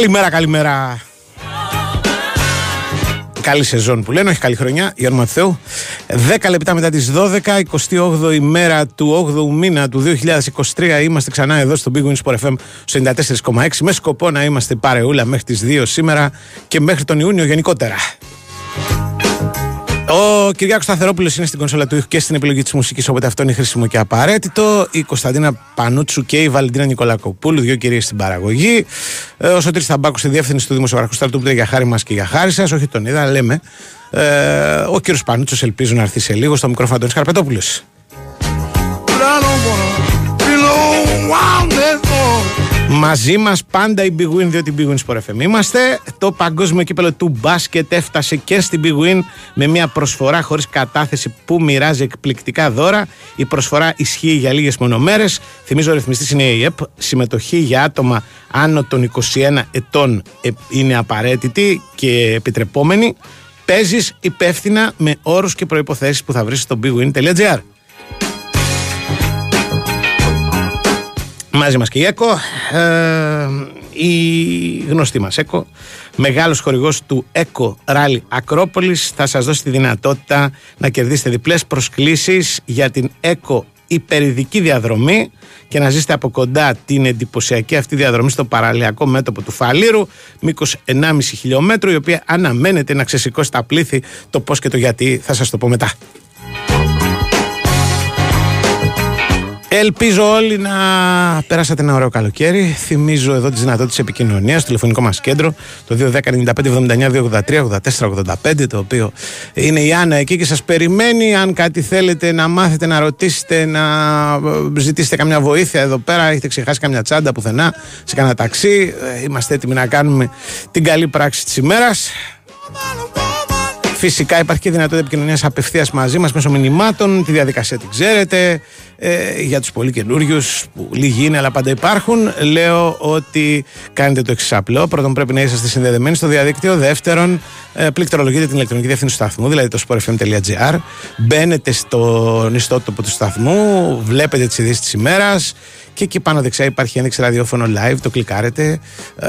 Καλημέρα, καλημέρα. Καλή σεζόν που λένε, όχι καλή χρονιά. Γιώργο Μαθαίου. 10 λεπτά μετά τις 12, 28η μέρα του 8ου μήνα του 2023. Είμαστε ξανά εδώ στο Big Win Sport FM στο 94,6 με σκοπό να είμαστε παρεούλα μέχρι τις 2 σήμερα και μέχρι τον Ιούνιο γενικότερα. Ο Κυριάκος Σταθερόπουλος είναι στην κονσόλα του ήχου και στην επιλογή της μουσικής, οπότε αυτό είναι χρήσιμο και απαραίτητο. Η Κωνσταντίνα Πανούτσου και η Βαλεντίνα Νικολακοπούλου, δύο κυρίες στην παραγωγή. Ε, ο Σωτήρης Θαμπάκου στη διεύθυνση του Δημοσιογραφικού Στρατού που για χάρη μας και για χάρη σας. Όχι τον είδα, λέμε. Ε, ο κύριος Πανούτσος ελπίζω να έρθει σε λίγο στο μικρόφωνο Αντώνης Καρπετόπουλος. Μαζί μας πάντα η Big Win, διότι η Big Win Sport FM είμαστε. Το παγκόσμιο κύπελο του μπάσκετ έφτασε και στην Big Win με μια προσφορά χωρίς κατάθεση που μοιράζει εκπληκτικά δώρα. Η προσφορά ισχύει για λίγες μονομέρες. Θυμίζω ο ρυθμιστής είναι η ΕΕΠ. Συμμετοχή για άτομα άνω των 21 ετών ε, είναι απαραίτητη και επιτρεπόμενη. Παίζεις υπεύθυνα με όρους και προποθέσει που θα βρεις στο bigwin.gr. Μαζί μας και η ΕΚΟ, ε, η γνωστή μας ΕΚΟ, μεγάλος χορηγός του ΕΚΟ Ράλι Ακρόπολης, θα σας δώσει τη δυνατότητα να κερδίσετε διπλές προσκλήσεις για την ΕΚΟ υπερηδική διαδρομή και να ζήσετε από κοντά την εντυπωσιακή αυτή διαδρομή στο παραλιακό μέτωπο του Φαλήρου, μήκος 1,5 χιλιόμετρο, η οποία αναμένεται να ξεσηκώσει τα πλήθη, το πώς και το γιατί θα σας το πω μετά. Ελπίζω όλοι να περάσατε ένα ωραίο καλοκαίρι. Θυμίζω εδώ τις δυνατότητες επικοινωνίας, το τηλεφωνικό μας κέντρο, το 210-95-79-283-84-85, το οποίο είναι η Άννα εκεί και σας περιμένει. Αν κάτι θέλετε να μάθετε, να ρωτήσετε, να ζητήσετε καμιά βοήθεια εδώ πέρα, έχετε ξεχάσει καμιά τσάντα πουθενά, σε κανένα ταξί, ε, είμαστε έτοιμοι να κάνουμε την καλή πράξη της ημέρας. Φυσικά υπάρχει και δυνατότητα επικοινωνίας απευθείας μαζί μας μέσω μηνυμάτων. Τη διαδικασία την ξέρετε. Ε, για τους πολύ καινούριους, που λίγοι είναι αλλά πάντα υπάρχουν, λέω ότι κάνετε το εξή απλό. Πρώτον, πρέπει να είσαστε συνδεδεμένοι στο διαδίκτυο. Δεύτερον, ε, πληκτρολογείτε την ηλεκτρονική διεύθυνση του σταθμού, δηλαδή το sportfm.gr. Μπαίνετε στον ιστότοπο του σταθμού, βλέπετε τις ειδήσεις της ημέρας και εκεί πάνω δεξιά υπάρχει ένδειξη ραδιόφωνο live, το κλικάρετε. Ε,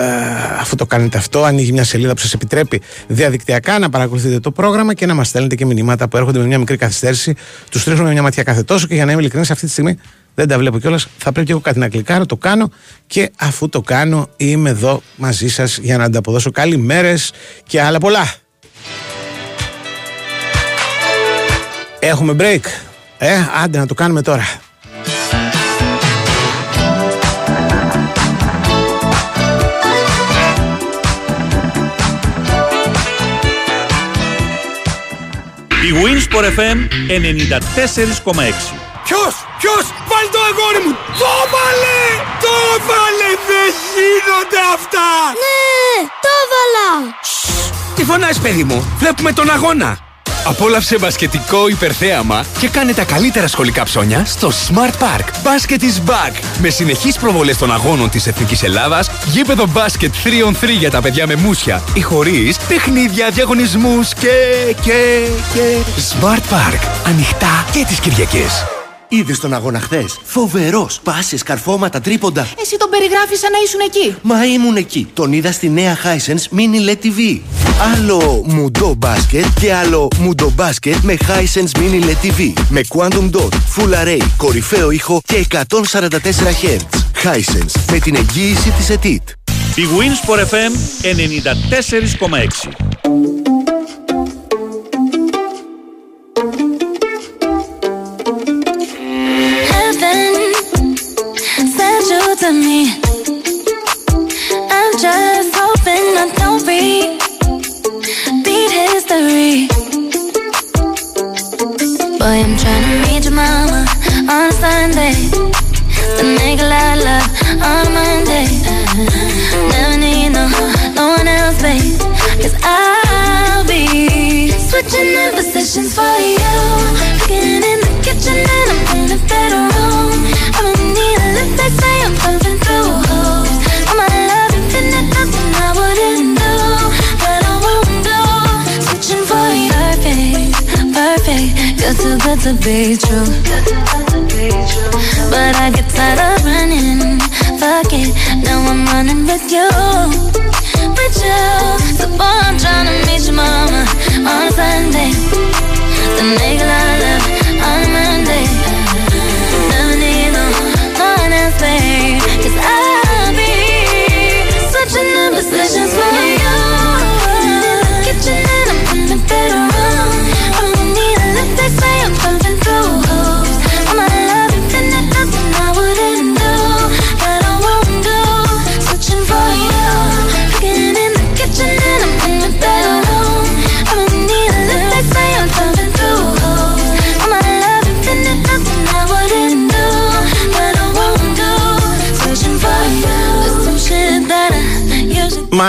αφού το κάνετε αυτό, ανοίγει μια σελίδα που σας επιτρέπει διαδικτυακά να παρακολουθείτε το πρόγραμμα και να μας στέλνετε και μηνύματα που έρχονται με μια μικρή καθυστέρηση. Τους στρίχνουμε μια ματιά κάθε τόσο και για να είμαι ειλικρινής, αυτή τη στιγμή δεν τα βλέπω κιόλας. Θα πρέπει και εγώ κάτι να κλικάρω, το κάνω και αφού το κάνω είμαι εδώ μαζί σας για να ανταποδώσω καλημέρες και άλλα πολλά. Έχουμε break. Ε, άντε να το κάνουμε τώρα. Η Winsport FM 94,6. Ποιος, ποιος, βάλει το αγόρι μου, το βάλε, το βάλε, δεν γίνονται αυτά. Ναι, το έβαλα! Τι φωνάς παιδί μου, βλέπουμε τον αγώνα. Απόλαυσε μπασκετικό υπερθέαμα και κάνε τα καλύτερα σχολικά ψώνια στο Smart Park. Basket is back. Με συνεχείς προβολές των αγώνων της Εθνικής Ελλάδας, γήπεδο μπάσκετ 3on 3 για τα παιδιά με μουσια ή χωρίς, παιχνίδια, διαγωνισμούς και... και... και... Smart Park. Ανοιχτά και τις Κυριακές. Είδες τον αγώνα χθες; Φοβερός. Πάσες, καρφώματα, τρίποντα. Εσύ τον περιγράφεις σαν να ήσουν εκεί. Μα ήμουν εκεί. Τον είδα στη νέα Hisense Mini LED TV. Άλλο μουντό μπάσκετ και άλλο μουντό μπάσκετ με Hisense Mini LED TV. Με Quantum Dot, Full Array, κορυφαίο ήχο και 144 Hz. Hisense με την εγγύηση της ΕΤΙΤ. Η Winsport FM 94,6.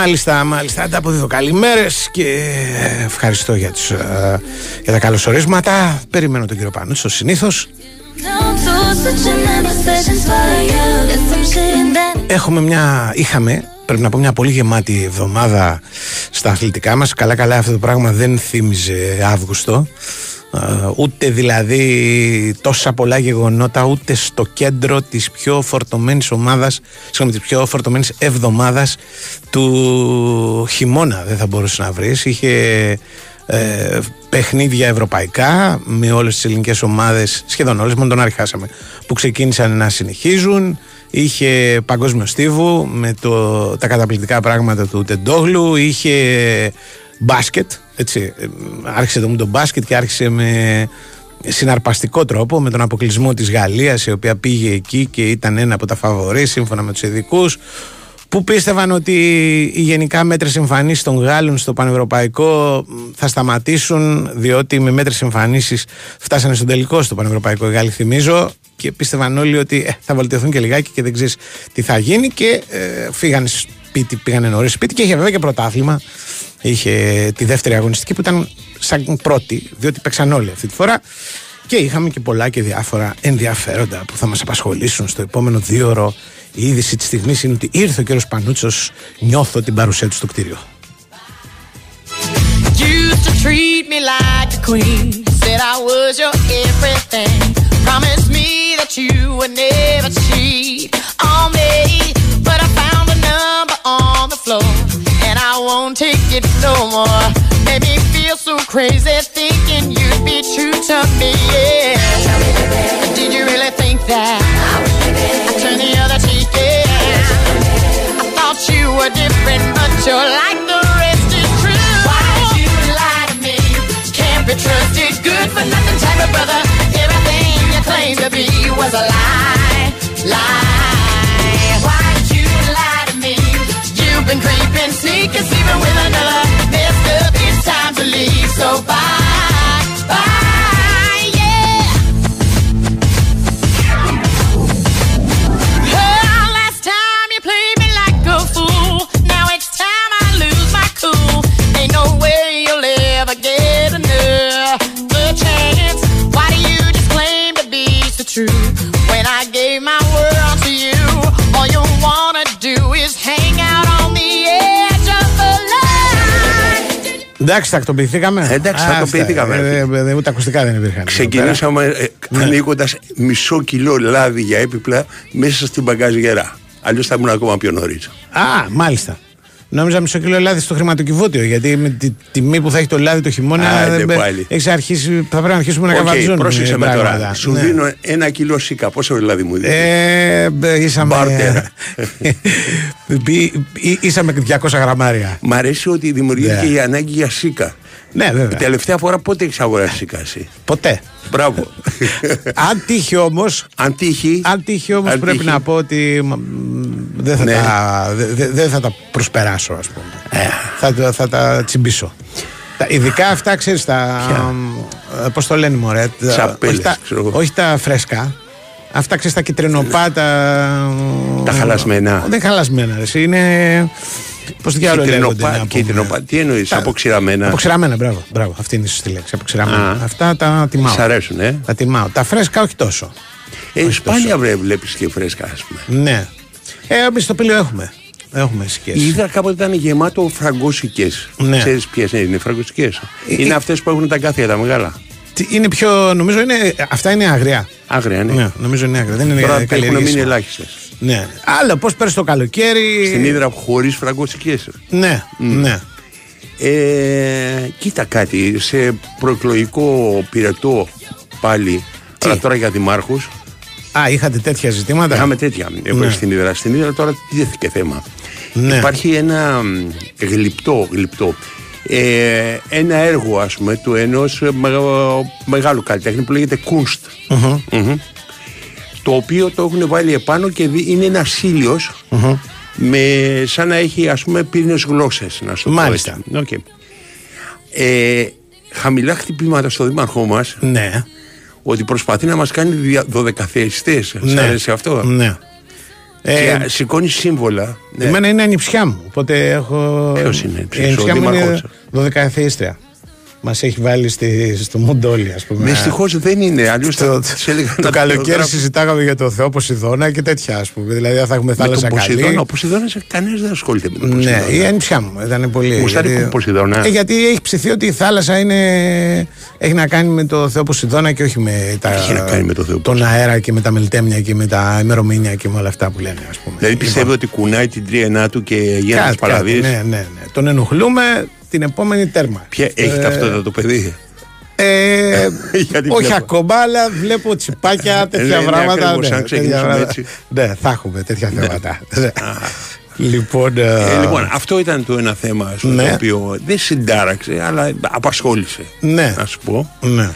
Μάλιστα, μάλιστα. Ανταποδίδω καλημέρες και ευχαριστώ για, τους, ε, για τα καλωσορίσματα. Περιμένω τον κύριο Πανούτσο συνήθως. don't do. Switching the positions for you. There's some shit that Έχουμε μια, είχαμε, πρέπει να πω, μια πολύ γεμάτη εβδομάδα στα αθλητικά μας. Καλά καλά αυτό το πράγμα δεν θύμιζε Αύγουστο. Ε, ούτε δηλαδή τόσα πολλά γεγονότα ούτε στο κέντρο της πιο φορτωμένης ομάδας συγγνώμη της πιο φορτωμένης εβδομάδας του χειμώνα δεν θα μπορούσε να βρεις. Είχε ε, παιχνίδια ευρωπαϊκά με όλες τις ελληνικές ομάδες σχεδόν όλες, μόνο τον Άρη χάσαμε που ξεκίνησαν να συνεχίζουν. Είχε παγκόσμιο στίβου με το, τα καταπληκτικά πράγματα του Τεντόγλου είχε μπάσκετ έτσι, ε, άρχισε το, με το μπάσκετ και άρχισε με συναρπαστικό τρόπο με τον αποκλεισμό της Γαλλίας η οποία πήγε εκεί και ήταν ένα από τα φαβορή σύμφωνα με τους ειδικούς που πίστευαν ότι οι γενικά μέτρες εμφανίσεις των Γάλλων στο Πανευρωπαϊκό θα σταματήσουν διότι με μέτρες εμφανίσεις φτάσανε στον τελικό στο Πανευρωπαϊκό οι Γάλλοι θυμίζω και πίστευαν όλοι ότι ε, θα βελτιωθούν και λιγάκι και δεν ξέρεις τι θα γίνει και ε, φύγανε σπίτι, πήγανε νωρίς σπίτι και είχε βέβαια και πρωτάθλημα είχε τη δεύτερη αγωνιστική που ήταν σαν πρώτη διότι παίξαν όλοι αυτή τη φορά και είχαμε και πολλά και διάφορα ενδιαφέροντα που θα μας απασχολήσουν στο επόμενο δύο ώρο. Η είδηση της στιγμής είναι ότι ήρθε ο κύριος Πανούτσος, νιώθω την παρουσία του στο κτίριο. Used to treat me like a queen. Said I won't take it no more. Made me feel so crazy thinking you'd be true to me. Yeah. Did you really think that? I turned the other cheek. Yeah. I thought you were different, but you're like the rest is true. Why did you lie to me? Can't be trusted, good for nothing type of brother. Everything you claimed to be was a lie, lie. Been creeping, sneaking, sleeping with another. Messed up, it's time to leave. So bye, Εντάξει, τακτοποιηθήκαμε. Εντάξει, Α, τακτοποιηθήκαμε. αυτά, ε, ε, ε, Ούτε ακουστικά δεν υπήρχαν. Ξεκινήσαμε ε, Ναι. ανοίγοντας μισό κιλό λάδι για έπιπλα μέσα στην μπαγκαζιέρα. Αλλιώς θα ήμουν ακόμα πιο νωρίς. Α, μάλιστα. Νόμιζα μισό κιλό λάδι στο χρηματοκιβώτιο. Γιατί με τη τιμή που θα έχει το λάδι το χειμώνα. Άντε δεν μπε- πάλι. έχεις αρχίσει, θα πρέπει να αρχίσουμε να Οκ, καβατζώνουμε. πρόσεξε με πράγματα. τώρα. Σου Ναι. δίνω ένα κιλό σύκα. Πόσο λάδι μου δίνεις; Ε, μπε, ήσαμε. Barter. Πι- ή- Ήσαμε 200 γραμμάρια. Μ' αρέσει ότι δημιουργήθηκε Ναι. η ανάγκη για σίκα. Ναι, βέβαια. Τελευταία φορά πότε έχεις αγοράσει σίκα εσύ. Ποτέ. Μπράβο. Αν τύχει όμω. Αν τύχει. Αν τύχει όμως, αν πρέπει τύχει. να πω ότι μ, δεν θα, Ναι. τα, δε- δε- δεν θα τα προσπεράσω, ας πούμε. Ε. θα, τα- θα τα τσιμπήσω. Τα, ειδικά αυτά, ξέρεις τα. Πώς το λένε, Μωρέ. τα- Τσαπέλες, όχι, τα, ξέρω εγώ. όχι τα φρέσκα. Αυτά ξέρεις τα κυτρινοπάτα. Τα χαλασμένα. Δεν χαλασμένα, ρε. εσύ, Είναι. Πώς διάλογο λέγονται. Κίτρινοπα- να πούμε. κίτρινοπα- Τι εννοείς, Τα- αποξηραμένα; Αποξηραμένα, μπράβο, μπράβο. Αυτή είναι η σωστή λέξη. Αποξηραμένα. Α. Αυτά τα τιμάω. Σ' αρέσουν, ε; Τα τιμάω. Τα φρέσκα όχι τόσο. Ε, σπάνια βλέπεις και φρέσκα, ας πούμε. Ναι. Ε, εμείς στο πήλιο έχουμε. Έχουμε σκιές. Είδα κάποτε ήταν γεμάτο φραγκόσικες. Ναι. Ξέρεις ποιες είναι οι φραγκόσικες; Ε, Είναι ε. αυτές που έχουν τα κάθια τα μεγάλα. Τι- Είναι πιο. Νομίζω είναι. Αυτά είναι αγριά. Άγρια, ναι. Ναι, νομίζω είναι αγριά. Δεν είναι Τώρα έχουν μείνει καλλιεργήσιμα. ελάχιστες. Ναι. Άλλο πώς πέρασε το καλοκαίρι. Στην Ήδρα χωρίς φραγκοστικέ. Ναι, ναι. Ε, κοίτα κάτι, σε προεκλογικό πυρετό πάλι, Τι; αλλά τώρα για δημάρχους. Α, είχατε τέτοια ζητήματα; Είχαμε τέτοια εγώ Ναι. στην Ήδρα. Στην Ήδρα τώρα τι δέθηκε θέμα. Ναι. Υπάρχει ένα μ, γλυπτό, γλυπτό ε, ένα έργο ας πούμε του ενός ε, μεγα- μεγάλου καλλιτέχνη που λέγεται Koons Μμμ. το οποίο το έχουν βάλει επάνω και δι- είναι ένας ήλιος με, σαν να έχει ας πούμε πύρινες γλώσσες να σου το πω Μάλιστα. έτσι. Οκ. Ε, χαμηλά χτυπήματα στο δήμαρχό μας Ναι. ότι προσπαθεί να μας κάνει δια- δωδεκαθεριστές Σ' Ναι. αρέσει αυτό; Ναι. Ε, και σηκώνει σύμβολα ναι. Εμένα είναι ανιψιά μου. Οπότε έχω. Ποιος είναι, ποιος, η ανιψιά ο μου είναι δήμαρχος; 12 αθείστρια. Μας έχει βάλει στη, στο Μοντόλι, ας πούμε. Δυστυχώς δεν είναι. Αλλιώς Το, θα της έλεγα το να καλοκαίρι γράψω. συζητάγαμε για το Θεό Ποσειδώνα και τέτοια, ας πούμε. Δηλαδή, αν θα έχουμε Με θάλασσα τον καλή. Ποσειδώνα. Ο Ποσειδώνας κανένας δεν ασχολείται με τον Ναι, Ποσειδώνα. η ανιψιά μου ήταν πολύ. Γουστάρει γιατί- τον Ποσειδώνα. Ε, γιατί έχει ψηθεί ότι η θάλασσα είναι, έχει να κάνει με το Θεό Ποσειδώνα και όχι με τα, Έχει να κάνει με το Θεό τον αέρα και με τα μελτέμια και με τα ημερομηνία και με όλα αυτά που λένε, ας πούμε. Δηλαδή πιστεύει ότι κουνάει την τρίενά του και γίνεται Κάτι, κάτι, παραδείγμα. ναι, ναι, ναι. Τον ενοχλούμε την επόμενη τέρμα. Ποια έχει Ε, ταυτότητα το παιδί; Ε, Γιατί όχι βλέπω. ακόμα, αλλά βλέπω τσιπάκια, τέτοια ναι, πράγματα. ακριβώς, αν τέτοια ξεκινήσουμε πράγματα. έτσι. Ναι, θα έχουμε τέτοια θέματα. Ναι. λοιπόν, ε, Ε, λοιπόν, αυτό ήταν το ένα θέμα ας πούμε, Ναι. το οποίο δεν συντάραξε, αλλά απασχόλησε. Ναι. Να σου πω. ναι.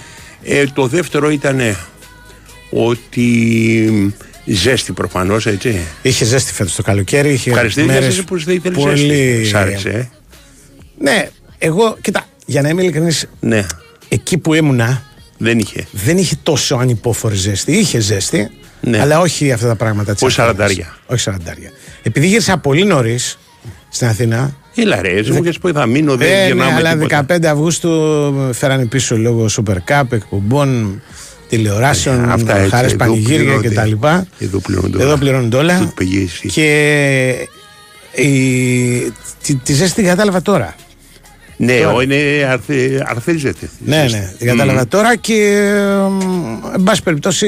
Ε, το δεύτερο ήταν ότι ζέστη προφανώς, έτσι. Είχε ζέστη φέτος το καλοκαίρι. Είχε Ευχαριστήρια μέρες σας που δεν ήθελε πολύ... ζέστη. Σ' άρεσε, ε; Ναι, εγώ, κοίτα, για να είμαι ειλικρινής, Ναι, εκεί που ήμουνα δεν είχε. δεν είχε τόσο ανυπόφορη ζέστη. Είχε ζέστη, Ναι. αλλά όχι αυτά τα πράγματα της Όχι σαραντάρια. Όχι σαραντάρια. Επειδή γύρισα πολύ νωρίς στην Αθήνα. Έλα ρε, εσύ μου είχες πει θα μείνω, δεν Ε, ναι, γυρνάω με αλλά τίποτα. 15 Αυγούστου με φέρανε πίσω λόγω Super Cup, εκπομπών, τηλεοράσεων, Ε, αυτά έτσι, χάρες εδώ πανηγύρια πληρώνονται. κτλ. Εδώ πληρώνονται όλα. Εδώ πληρώνονται όλα. Του πήγε εσύ. Και η, τη, τη ζέστη την κατάλαβα τώρα. Ναι, Τώρα. ο, είναι αρθε, αρθίζεται. Ναι, ναι, την κατάλαβα τώρα και εμ, εν πάση περιπτώσει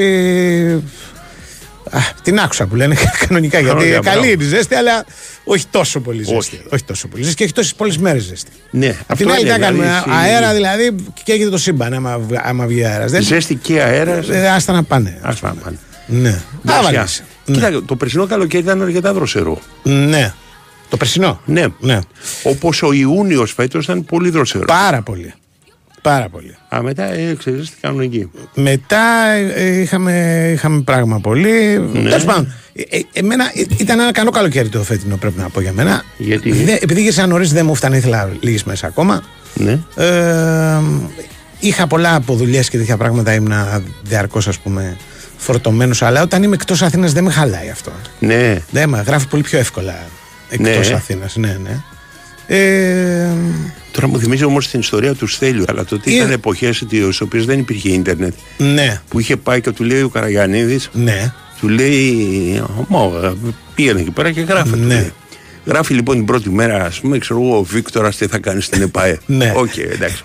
α, την άκουσα που λένε κανονικά γιατί Ωραία, καλή μπράβο. είναι η ζέστη αλλά όχι τόσο πολύ ζέστη. Όχι. Όχι, τόσο πολύ ζέστη και έχει τόσες πολλές μέρες ζέστη. Ναι, Απ' την άλλη, είναι, τι να κάνουμε. δηλαδή, Αέρα δηλαδή και έγινε το σύμπαν άμα, βγ- άμα βγει αέρας. Δεν Ζέστη και αέρα. ε, άστα να πάνε. Ας πάμε πάνε. Ναι. Δροσιά. Άβαλες. Ναι. Κοίτα, το περσινό καλοκαίρι ήταν αρκετά δροσερό. ναι. Το περσινό. Ναι. ναι. Όπως ο Ιούνιος φέτος ήταν πολύ δροσερός. Πάρα πολύ. Πάρα πολύ. Α, μετά ε, ξέρεις τι κάνουν εκεί. Μετά ε, είχαμε, είχαμε πράγμα πολύ. Ναι. Τέλος πάντων, ε, ε, εμένα ε, ήταν ένα καλό καλοκαίρι το φετινό, πρέπει να πω για μένα. Γιατί; Δε- επειδή γύρισα νωρίς, δεν μου φτάνει, ήθελα λίγες μέρες ακόμα. Ναι. Ε, είχα πολλά από δουλειές και τέτοια πράγματα, ήμουν διαρκώς ας πούμε φορτωμένος. Αλλά όταν είμαι εκτός Αθήνας δεν με χαλάει αυτό. Ναι. Δεν με γράφει πολύ πιο εύκολα εκτός Ναι. Αθήνας. Ναι, ναι. Ε, Τώρα μου θυμίζει όμως την ιστορία του Στέλιου. Αλλά τότε Ε. ήταν εποχές στις οποίες δεν υπήρχε ίντερνετ. ναι, Που είχε πάει και του λέει ο Καραγιανίδης, ναι. του λέει. Μα, πήγαινε εκεί πέρα και γράφε. του Ναι. λέει. Γράφει λοιπόν την πρώτη μέρα, ας πούμε, ξέρω εγώ, ο Βίκτορας τι θα κάνει στην ΕΠΑΕ. Ναι. Οκ, εντάξει.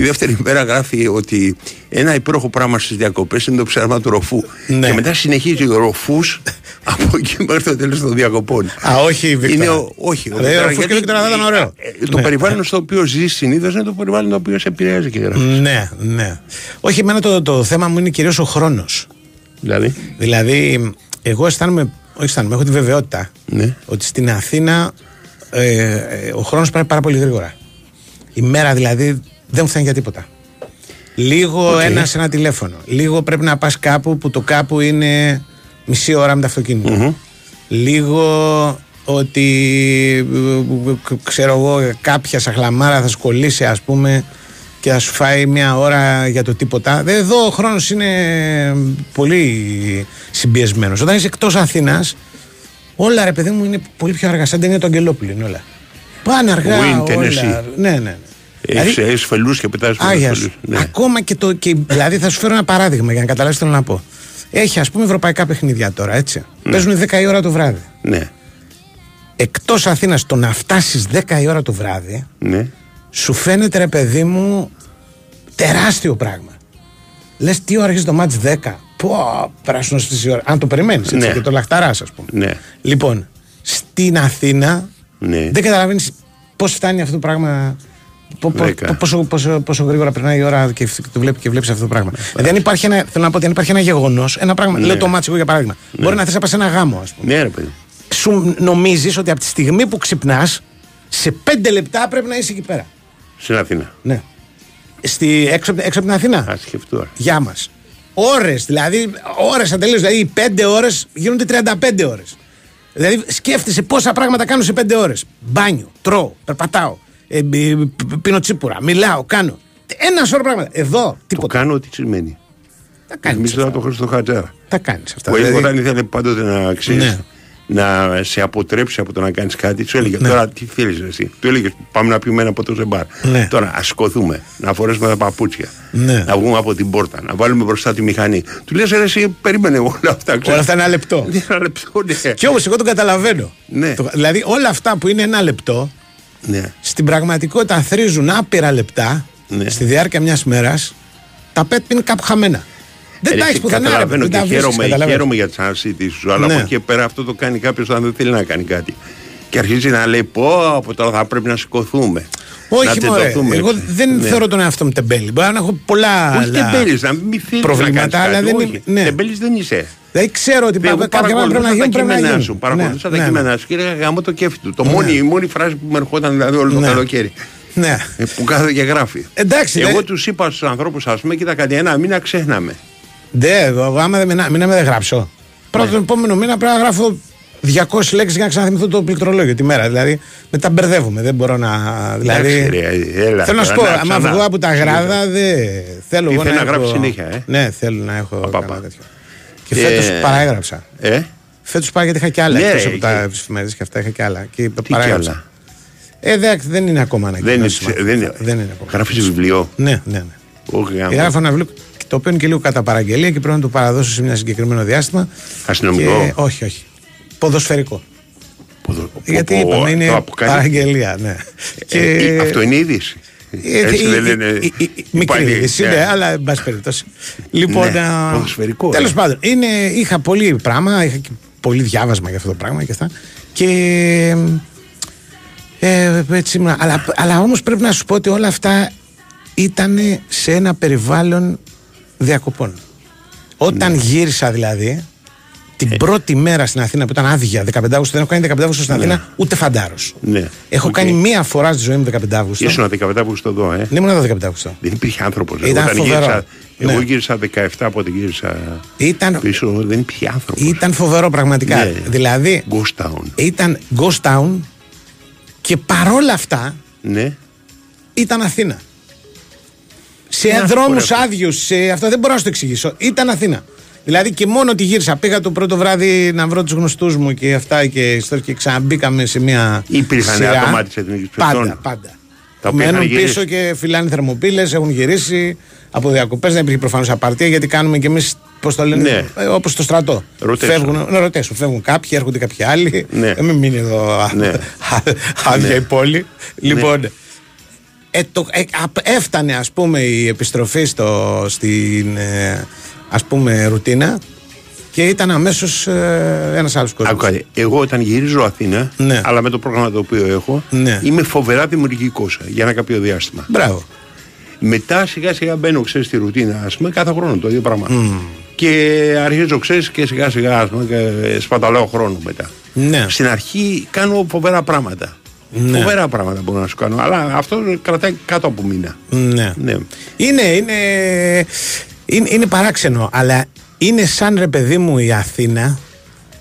Τη δεύτερη μέρα γράφει ότι ένα υπέροχο πράγμα στις διακοπές είναι το ψάρεμα του ροφού. Ναι. Και μετά συνεχίζει ροφούς από εκεί μέχρι το τέλος των διακοπών. Α, όχι η Βίκτορα. Είναι ο, όχι, ο Δηλαδή, Βίκτορα, ο Ροφούς και γιατί, Βίκτορας θα ήταν ωραίο. ε, Το Ναι. περιβάλλον στο οποίο ζεις συνήθως είναι το περιβάλλον το οποίο σε επηρεάζει και γράφει. Ναι, ναι. Όχι, εμένα το, το θέμα μου είναι κυρίως ο χρόνος. Δηλαδή; Δηλαδή, εγώ αισθάνομαι, όχι αισθάνομαι, έχω τη βεβαιότητα Ναι. ότι στην Αθήνα ε, ε, ο χρόνος πάει πάρα πολύ γρήγορα. Η μέρα δηλαδή δεν μου φτάνει για τίποτα. Λίγο ένα σε ένα τηλέφωνο. Λίγο πρέπει να πας κάπου που το κάπου είναι μισή ώρα με το αυτοκινητο Λίγο ότι ε, ε, ξέρω εγώ κάποια σαχλαμάρα θα σου κολλήσει ας πούμε και θα σου φάει μια ώρα για το τίποτα. Δε- Εδώ ο χρόνος είναι πολύ συμπιεσμένος. Όταν είσαι εκτός Αθήνας όλα ρε παιδί μου είναι πολύ πιο αργά. Σαν είναι το Αγγελόπουλο είναι όλα. Πάνε αργά Win, Tennessee. όλα. Ναι, ναι, ναι. Έχει δηλαδή, φελούς και πετάει Άγιας φελούς. σου. Ακόμα και το. Και, δηλαδή θα σου φέρω ένα παράδειγμα για να καταλάβεις τι θέλω να πω. Έχει ας πούμε ευρωπαϊκά παιχνίδια τώρα, έτσι. Παίζουν 10 η ώρα το βράδυ. Ναι, Εκτός Αθήνας το να φτάσεις 10 η ώρα το βράδυ, ναι. σου φαίνεται ρε παιδί μου τεράστιο πράγμα. Λες τι ώρα έχει το μάτς 10. Πω, πράσινος στι ώρα. Αν το περιμένεις, έτσι, Ναι. και το λαχταράς, ας πούμε. Ναι. Λοιπόν, στην Αθήνα Ναι. δεν καταλαβαίνεις πώς φτάνει αυτό το πράγμα. Πο- πο- Δέκα. πο- πόσο, πόσο, πόσο γρήγορα περνάει η ώρα και, φ- το βλέπει και βλέπεις αυτό το πράγμα. Δηλαδή, αν υπάρχει ένα, θέλω να πω ότι αν υπάρχει ένα γεγονός, ένα πράγμα. Ναι. Λέω το μάτσο εγώ για παράδειγμα. Μπορεί να θες να πας σε ένα γάμο, ας πούμε. Ναι, ρε παιδί. Σου νομίζεις ότι από τη στιγμή που ξυπνάς, σε πέντε λεπτά πρέπει να είσαι εκεί πέρα. Στην Αθήνα. Ναι. Στη, έξω, από- έξω από την Αθήνα. Α σκεφτώ. τώρα. Γεια μας. Ώρες, δηλαδή, ώρες ατελείως. Δηλαδή, οι πέντε ώρες γίνονται 35 ώρες. Δηλαδή, σκέφτεσαι πόσα πράγματα κάνω σε πέντε ώρες. Μπάνιο, τρώω, περπατάω, ε, ε, π- πίνω τσίπουρα, μιλάω, κάνω. Ένα σώρο πράγματα. Εδώ, Το τίποτα. κάνω ό,τι σημαίνει. Τα κάνεις. Εμείς θα το Χριστό Χατζάρα. Τα κάνεις αυτά. Ο Δηλαδή, όταν ήθελε πάντοτε να ξέρεις. Ναι. Να σε αποτρέψει από το να κάνεις κάτι, σου έλεγε Ναι. τώρα τι θέλεις εσύ; Του έλεγε πάμε να πιούμε ένα ποτό σε μπαρ. Ναι. Τώρα ας σηκωθούμε, να φορέσουμε τα παπούτσια, Ναι. να βγούμε από την πόρτα, να βάλουμε μπροστά τη μηχανή. Του λες, εσύ περίμενε όλα αυτά. ξέρεις. όλα αυτά είναι ένα λεπτό. Ναι, Ένα λεπτό, ναι. Και όμως εγώ τον καταλαβαίνω. Ναι. Το- δηλαδή, όλα αυτά που είναι ένα λεπτό, ναι. στην πραγματικότητα θρίζουν άπειρα λεπτά Ναι. στη διάρκεια μιας μέρας, τα πέτ είναι κάπου χαμένα. Δεν Ε, τα εσύ, έχει πουθενά. ρε, Καταλαβαίνω δεν και τα βρίσκεις, χαίρομαι, καταλαβαίνεις. χαίρομαι για τι αναζητήσει σου, αλλά Ναι. από εκεί και πέρα αυτό το κάνει κάποιος όταν δεν θέλει να κάνει κάτι. Και αρχίζει να λέει: Πω, από τώρα θα πρέπει να σηκωθούμε. να Όχι, μωρέ. τεντωθούμε». Εγώ δεν Ναι. θεωρώ τον εαυτό μου τεμπέλη. Μπορεί να έχω πολλά. Όχι άλλα τεμπέλης, να μην θέλεις να προβλήματα, κάνεις αλλά κάτι. δεν Όχι, είμαι- ναι. τεμπέλης δεν είσαι. Δηλαδή ξέρω ότι Εγώ κάποια πράγματα πρέπει να παρακολουθούσα γίνουν. τα Πρέπει να κείμενά γίνουν. σου. Παρακολουθούσα Ναι, τα ναι, κείμενά σου και έλεγα γάμο το κέφι του. Το μόνη, η μόνη φράση που με ερχόταν δηλαδή όλο το Ναι. καλοκαίρι. Ναι. Ε, Που κάθεται και γράφει. Εντάξει, Εγώ δε- τους είπα στους ανθρώπους, ας πούμε, κοίτα κάτι, ένα μήνα ξέχναμε. Δε, εγώ άμα δεν μήνα, μήνα με δεν γράψω. Πρώτα τον επόμενο μήνα πρέπει να γράφω 200 λέξεις για να ξαναθυμηθώ το πληκτρολόγιο τη μέρα. Δηλαδή μετά μπερδεύομαι. Δεν μπορώ να. Δηλαδή, Εντάξει, ρε, έλα, θέλω να σου τώρα, πω, να, άμα ξανά. βγω από τα γράδα, δεν θέλω εγώ Ήθελε να έχω- γράψεις συνέχεια, ε; Ναι, θέλω να έχω. Απαπα. κανένα τέτοιο. Και φέτος Ε, παραέγραψα. Ε, Φέτος πάω γιατί είχα και άλλα. Ναι, εκτός ρε, από τα και- εφημερίδε και αυτά είχα και άλλα. Και τι κι παραέγραψα. άλλα; Ε, εντάξει, δεν είναι ακόμα Δεν ανακοινώσει. είναι, δεν είναι. Δεν είναι ακόμα. Γράφεις βιβλίο; Ναι, ναι, ναι. Όχι, γάμο. Γράφω ένα βιβλίο το οποίο είναι και λίγο κατά παραγγελία και πρέπει να το παραδώσω σε ένα συγκεκριμένο διάστημα. Αστυνομικό; Και- όχι, όχι. Ποδοσφαιρικό. Ποδο- Γιατί πω, πω, είπαμε είναι το αποκαλεί- παραγγελία, ναι. Ε, ε, Αυτό είναι είδηση. Ε, Έτσι η- δεν η- λένε. η- η- η- Μικρή πάλι, είδηση, ε, ναι, αλλά εν πάση περιπτώσει. Λοιπόν, Ναι, α, ποδοσφαιρικό, ε. Τέλος πάντων, είναι, είχα πολύ πράγμα, είχα και πολύ διάβασμα για αυτό το πράγμα και αυτά. Και. Ε, έτσι ήμουνα. Αλλά, αλλά όμως πρέπει να σου πω ότι όλα αυτά ήταν σε ένα περιβάλλον διακοπών. Όταν Ναι. γύρισα δηλαδή, την πρώτη μέρα στην Αθήνα που ήταν άδεια, 15 Αύγουστο, δεν έχω κάνει 15 Αύγουστο στην Αθήνα, ούτε φαντάρος. Ναι. Έχω Οκ. κάνει μία φορά στη ζωή μου 15 Αύγουστο. Ήσουν 15 που στο εδώ, ε. Δεν ήμουν εδώ 15 Αύγουστο. Δεν υπήρχε άνθρωπος. Ήταν φοβερό. Εγώ Ναι. γύρισα 17 από ό,τι γύρισα Ήταν, πίσω. Δεν υπήρχε άνθρωπος. ήταν φοβερό πραγματικά. Ναι. Δηλαδή, ghost town. ήταν ghost town και παρόλα αυτά Ναι. ήταν Αθήνα. Σε Τι να σου πω, δρόμους ρε φίλε. άδειους, σε αυτό δεν μπορώ να σου το εξηγήσω. Ήταν Αθήνα. Δηλαδή και μόνο ότι γύρισα, πήγα το πρώτο βράδυ να βρω τους γνωστούς μου και αυτά και ιστορίες και ξαναμπήκαμε σε μια. Υπήρχαν σειρά. άτομα της Εθνικής Πάντα, Παιχτών. πάντα. Τα οποία Μένουν είχαν πίσω γυρίσει. και φυλάνε θερμοπύλες, έχουν γυρίσει από διακοπές. Δεν υπήρχε προφανώς απαρτία γιατί κάνουμε κι εμείς, πώς το λένε, Ναι. ε, όπως στο στρατό. Rotation. Φεύγουν, ναι, rotation. Φεύγουν κάποιοι, έρχονται κάποιοι άλλοι. Ναι. Δεν μην μείνει εδώ α- Ναι. α- άδεια Ναι. η πόλη. Λοιπόν, ε, το, ε, απ- έφτανε ας πούμε η επιστροφή στο, στην ε, ας πούμε ρουτίνα και ήταν αμέσως ε, ένας άλλος κόσμος. Άκου κάτι. Εγώ όταν γυρίζω Αθήνα, Ναι. αλλά με το πρόγραμμα το οποίο έχω, Ναι. είμαι φοβερά δημιουργικός για ένα κάποιο διάστημα. Μπράβο. Μετά σιγά σιγά μπαίνω ξέρεις, στη ρουτίνα, ας πούμε, κάθε χρόνο το ίδιο πράγμα. Και αρχίζω, ξέρεις, και σιγά σιγά ας πούμε, και σπαταλάω χρόνο μετά. Ναι. Στην αρχή κάνω φοβερά πράγματα. Ναι. Φοβερά πράγματα μπορώ να σου κάνω. Αλλά αυτό κρατάει κάτω από μήνα. Ναι. Ναι. Είναι, είναι, είναι, είναι παράξενο, αλλά είναι σαν ρε παιδί μου η Αθήνα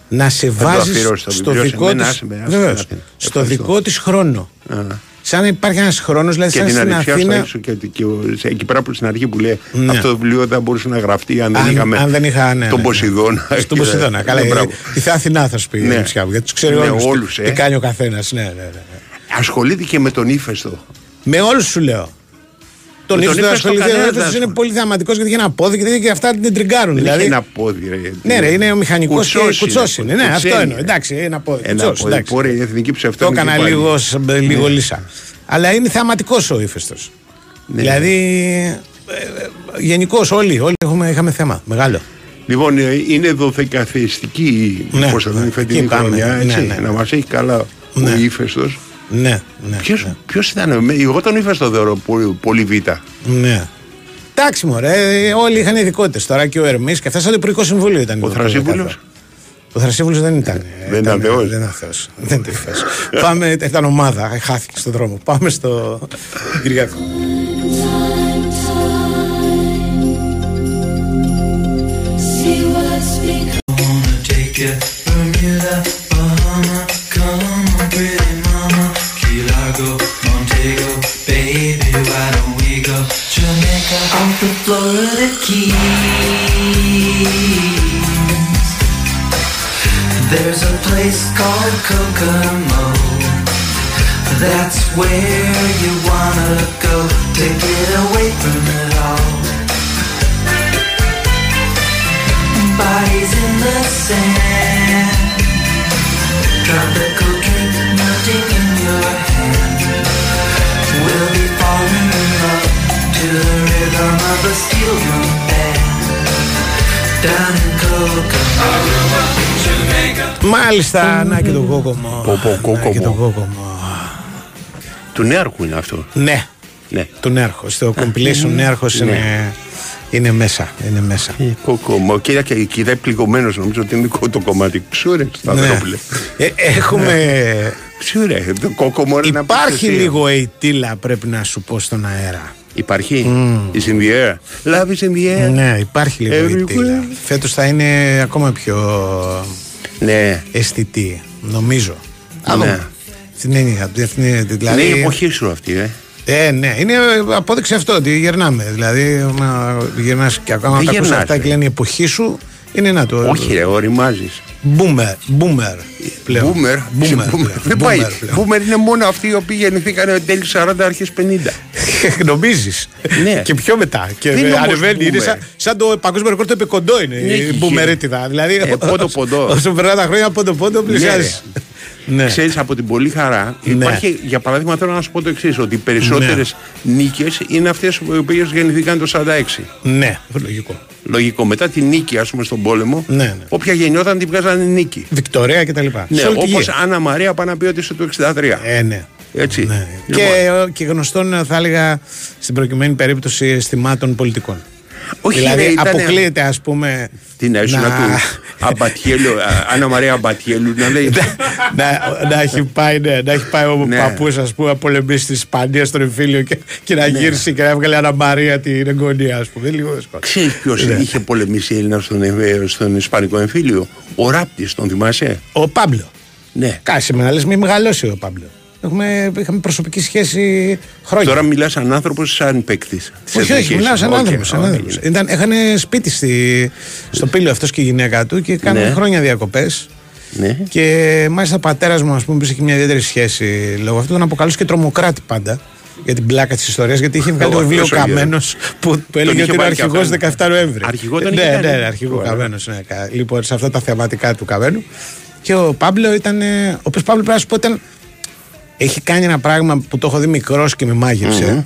να σε το βάζεις αφιερώσεις το στο βιβλίο σε δικό μένα, της, άσε με, άσε βεβαίως, με, Αθήνα. στο Ευχαριστώ. δικό της χρόνο. Α. Σαν να υπάρχει ένας χρόνος, δηλαδή Και σαν την στην αλήθεια στο Αθήνα. έξω και, και ο- σε- εκεί πέρα που στην αρχή που λέει Ναι. αυτό το βιβλίο δεν μπορούσε να γραφτεί αν δεν Αν- είχαμε αν δεν είχα, ναι, τον ναι. Ποσειδώνα. Στον Και- Ποσειδώνα. Καλά, Ναι, ε, μπράβο. τη Θεά Αθηνά θα σου πει Ναι. η ψυχά μου, γιατί τους ξέρει Ναι, όλους, όλους, τι, ε. τι κάνει ο καθένας. Ναι, ναι, ναι. Ασχολείται και με τον ύφεστο. Με όλους σου λέω. Τον Με τον ύφο δεν ύφεστο ασχοληθεί. Ο κανένας ύφος δεν είναι ασχολείται. πολύ θεαματικός γιατί έχει ένα πόδι και, τέτοια και αυτά την τριγκάρουν. Δεν Δηλαδή, έχει ένα πόδι, ρε. ναι, ρε, είναι ο μηχανικός και Κουτσός κουτσός είναι. Ναι, κουτσένει, αυτό εννοώ. ρε. Εντάξει, ένα πόδι. Ένα κουτσός, πόδι. εντάξει. Μπορεί η εθνική Το ψευτόνικη έκανα πάλι. λίγος, σ- λίγο λύσα. Αλλά είναι θεαματικός ο ύφεστος. Ναι. Δηλαδή Γενικώς όλοι, όλοι έχουμε, είχαμε θέμα. Μεγάλο. Λοιπόν, ε, είναι δωδεκαθεστική Ναι, πώς θα ναι. την φετινή Εκεί πάμε. χρονιά, Ναι, έτσι, ναι, ναι. να μας έχει καλά Ναι. ο ύφεστος. Ναι, ναι. Ποιος, ναι. ποιος ήταν, με- εγώ τον ύφεστο θεωρώ πολύ, πολύ β. Ναι. Εντάξει, μωρέ, ε, όλοι είχαν ειδικότητες τώρα και ο Ερμής και αυτά σαν το Υπουργικό Συμβούλιο ήταν. Ο το- Θρασίβουλος; το- Ο Θρασίβουλος δεν ήταν. ε, Δεν ήταν θεός. Δεν ήταν θεός. Δεν ήταν θεός. Πάμε, ήταν ομάδα, χάθηκε στον δρόμο. Πάμε στο Κυριακό. Take Keys? There's a place called Kokomo. That's where you wanna go to get away from it all. Bodies in the sand, tropical the rhythm of a steel drum band. Down in Kokomo, Jamaica. Μάλιστα, να και το κόκομο. Πω, πω, κόκομο. Να και το κόκομο. Του Νέαρχου είναι αυτό. Ναι, Ναι. του Νέαρχο. Στο compilation Νέαρχος είναι, είναι μέσα. Είναι μέσα. Ε, Κόκομο. Κοίτα και κοιτάει πληγωμένος νομίζω ότι είναι δικό το κομμάτι. Ξούρε, Ναι. Σταυρόπουλε. Ε, έχουμε. Ξούρε, το κόκομο είναι να πεις Υπάρχει εσύ. λίγο ειτήλα, πρέπει να σου πω στον αέρα. Υπάρχει; Is in the air; Love is in the air. Ναι, υπάρχει λίγο Everywhere. ειτήλα. Φέτος θα είναι ακόμα πιο Ναι. αισθητή, νομίζω. Ναι. δούμε. Στην έννοια, αυτή είναι, δηλαδή, Είναι η εποχή σου αυτή, ε. Ε, ναι, είναι απόδειξη αυτό ότι γερνάμε. Δηλαδή, γυρνάς και ακόμα Δεν τα ακούς γερνάς, αυτά ρε. και λένε η εποχή σου, είναι να το. Όχι ρε, οριμάζεις. Boomer, boomer πλέον. Boomer. Boomer, Boomer. πλέον. Δεν Boomer πάει. πλέον. Boomer είναι μόνο αυτοί οι οποίοι γεννηθήκαν τέλη 40 αρχές 50. Νομίζεις. Ναι. Και πιο μετά. Και Δεν είναι όμως ανεβαίνει. Είναι boomer. σαν, σαν το παγκόσμιο ρεκόρ το επικοντό είναι. Ναι, η έχει μπουμερίτιδα. Δηλαδή. Ε, πόντο, πόντο. Όσο περνά τα χρόνια, πόντο πόντο πλησιάζει. Ναι. Ξέρεις από την πολύ χαρά Ναι. υπάρχει, για παράδειγμα θέλω να σου πω το εξής ότι οι περισσότερες νίκες είναι αυτές οι οποίες γεννηθήκαν το 46. Ναι, λογικό. Λογικό. Μετά τη νίκη, ας πούμε, στον πόλεμο, Ναι, ναι. όποια γεννιόταν την βγάζανε νίκη. Βικτωρία και τα λοιπά. Ναι, Σε όλη τη όπως γη. Άννα Μαρία πάει να πει ότι είσαι το 63. Ε, ναι. Έτσι. Ναι. Λοιπόν, Και, και γνωστόν θα έλεγα στην προκειμένη περίπτωση αισθημάτων πολιτικών. Όχι, δηλαδή ρε, ήτανε- αποκλείεται ας πούμε Τι να ήσουν να- του Αμπατιέλου, α, Άννα Μαρία Αμπατιέλου, να λέει. να, να, έχει πάει, ναι, να έχει πάει ο Ναι. παππούς ας πούμε να πολεμήσει στην Ισπανία στον εμφύλιο και, και να γύρισει και να έβγαλε Αννα Μαρία την εγγονία ας πούμε. Λίγο δύσκολο. Ξέρεις ποιος Ναι. είχε πολεμήσει Έλληνα στον, ε, στον Ισπανικό εμφύλιο; Ο Ράπτης, τον θυμάσαι; Ο Πάμπλο. Ναι. Κάσε με να λες μην μεγαλώσει ο Πάμπλο. Έχουμε, είχαμε προσωπική σχέση χρόνια. Τώρα μιλάς σαν άνθρωπος, σαν παίκτης. όχι, όχι, μιλάω σαν άνθρωπος. Σαν άνθρωπος. Ήταν, έχανε σπίτι στη, στο πύλιο αυτός και η γυναίκα του και κάνανε Ναι. χρόνια διακοπές. Ναι. Και μάλιστα ο πατέρας μου, ας πούμε, που είχε μια ιδιαίτερη σχέση λόγω αυτού, τον αποκαλούσε και τρομοκράτη πάντα. Για την πλάκα της ιστορίας, γιατί είχε βγάλει το Ω, βιβλίο τόσο γερό. Καμένος που, που έλεγε είχε ότι είναι βάλει και αρχηγός αυτόν. 17 Νοέμβρη. Αρχηγός τον ναι, είχε ναι, κάνει. ναι, αρχηγός Ωραία. Καμένος. Ναι, κα- λοιπόν, σε αυτά τα θεματικά του Καμένου. Και ο Πάμπλο ήταν. ε, Ο οποίο Πάμπλο πρέπει να σου πω ήταν. Έχει κάνει ένα πράγμα που το έχω δει μικρός και με μαγευσε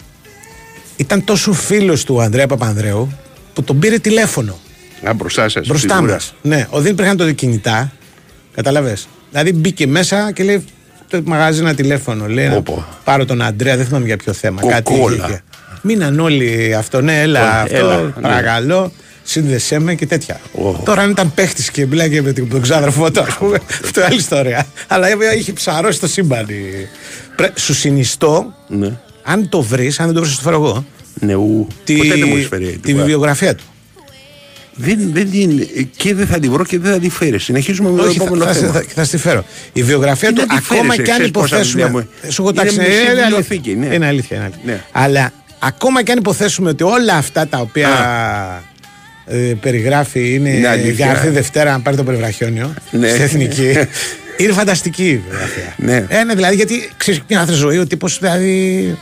Ήταν τόσο φίλος του Ανδρέα Παπανδρέου που τον πήρε τηλέφωνο Α, μπροστά σας. μπροστά μας. Ναι, ο, δεν υπήρχαν τότε κινητά. Καταλαβέ. Δηλαδή μπήκε μέσα και λέει το μαγάζι ένα τηλέφωνο. Λέει να Όπο. πάρω τον Αντρέα, δεν θυμάμαι για ποιο θέμα. Κοκόλα. Κάτι είχε. Μείναν όλοι αυτό, ναι, έλα Έλα, αυτό, έλα, ναι. Παρακαλώ. Σύνδεσέ με και τέτοια. Ω. Τώρα αν ήταν παίχτης και μιλάγε με τον ξάδερφό του, ας πούμε, αυτό είναι άλλη ιστορία. Αλλά είχε ψαρώσει το σύμπαν. η- Πρέ- Σου συνιστώ, Ναι. αν το βρεις, αν δεν το βρεις, το φέρω εγώ. Ναι, ου. Τη, Ποτέ δεν μου έχεις φέρει. τη τίποτα. βιβλιογραφία του. Δεν, δεν την, και δεν θα τη βρω και δεν θα τη φέρεις. Συνεχίζουμε με το Όχι, θα, επόμενο θα, θέμα. θα, θα στη φέρω. Η βιογραφία Τι του, να τη ακόμα φέρεις, και αν ξέρεις πόσα υποθέσουμε. δουλειά μου- Σου έχω Είναι τάξει, μισή είναι αλήθεια. βιβλιοθήκη, ναι. Είναι αλήθεια. είναι αλήθεια. Ναι. Αλλά ακόμα και αν υποθέσουμε ότι όλα αυτά τα οποία ε, περιγράφει είναι Είναι αλήθεια. για να έρθει Δευτέρα να πάρει το περιβραχιόνιο Ναι. στην εθνική. είναι φανταστική η βιογραφία. Ναι. Ε, ναι, δηλαδή γιατί ξέρεις μια άλλη ζωή, ο τύπος δηλαδή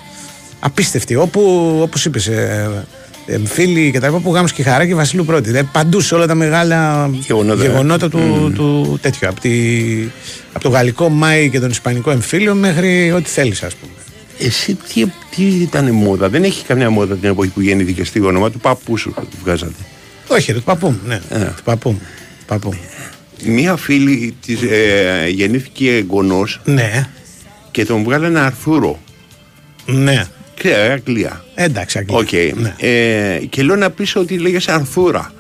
απίστευτη. Όπου, όπως είπες, ε, ε, φίλοι και τα λοιπά που γάμος και χαρά και Βασίλου πρώτη. Δηλαδή παντού σε όλα τα μεγάλα Γεγονότα. γεγονότα του, του τέτοιου. Από, τη, από το γαλλικό Μάη και τον ισπανικό εμφύλιο μέχρι ό,τι θέλεις ας πούμε. Εσύ τι, τι ήταν μόδα, δεν έχει καμιά μόδα την εποχή που γεννήθηκε στη όνομα του παππού σου βγάζατε. Όχι, ρε, του παππού μου. Ναι, Ε. του παππού μου. Παππού μου. Μία φίλη της ε, γεννήθηκε εγγονός Ναι, και τον βγάλανε Αρθούρο. ναι. Ξέρετε, Αγγλία. Εντάξει, Αγγλία. Οκ. Ναι. Ε, και λέω να πεις ότι λέγεσαι Αρθούρα.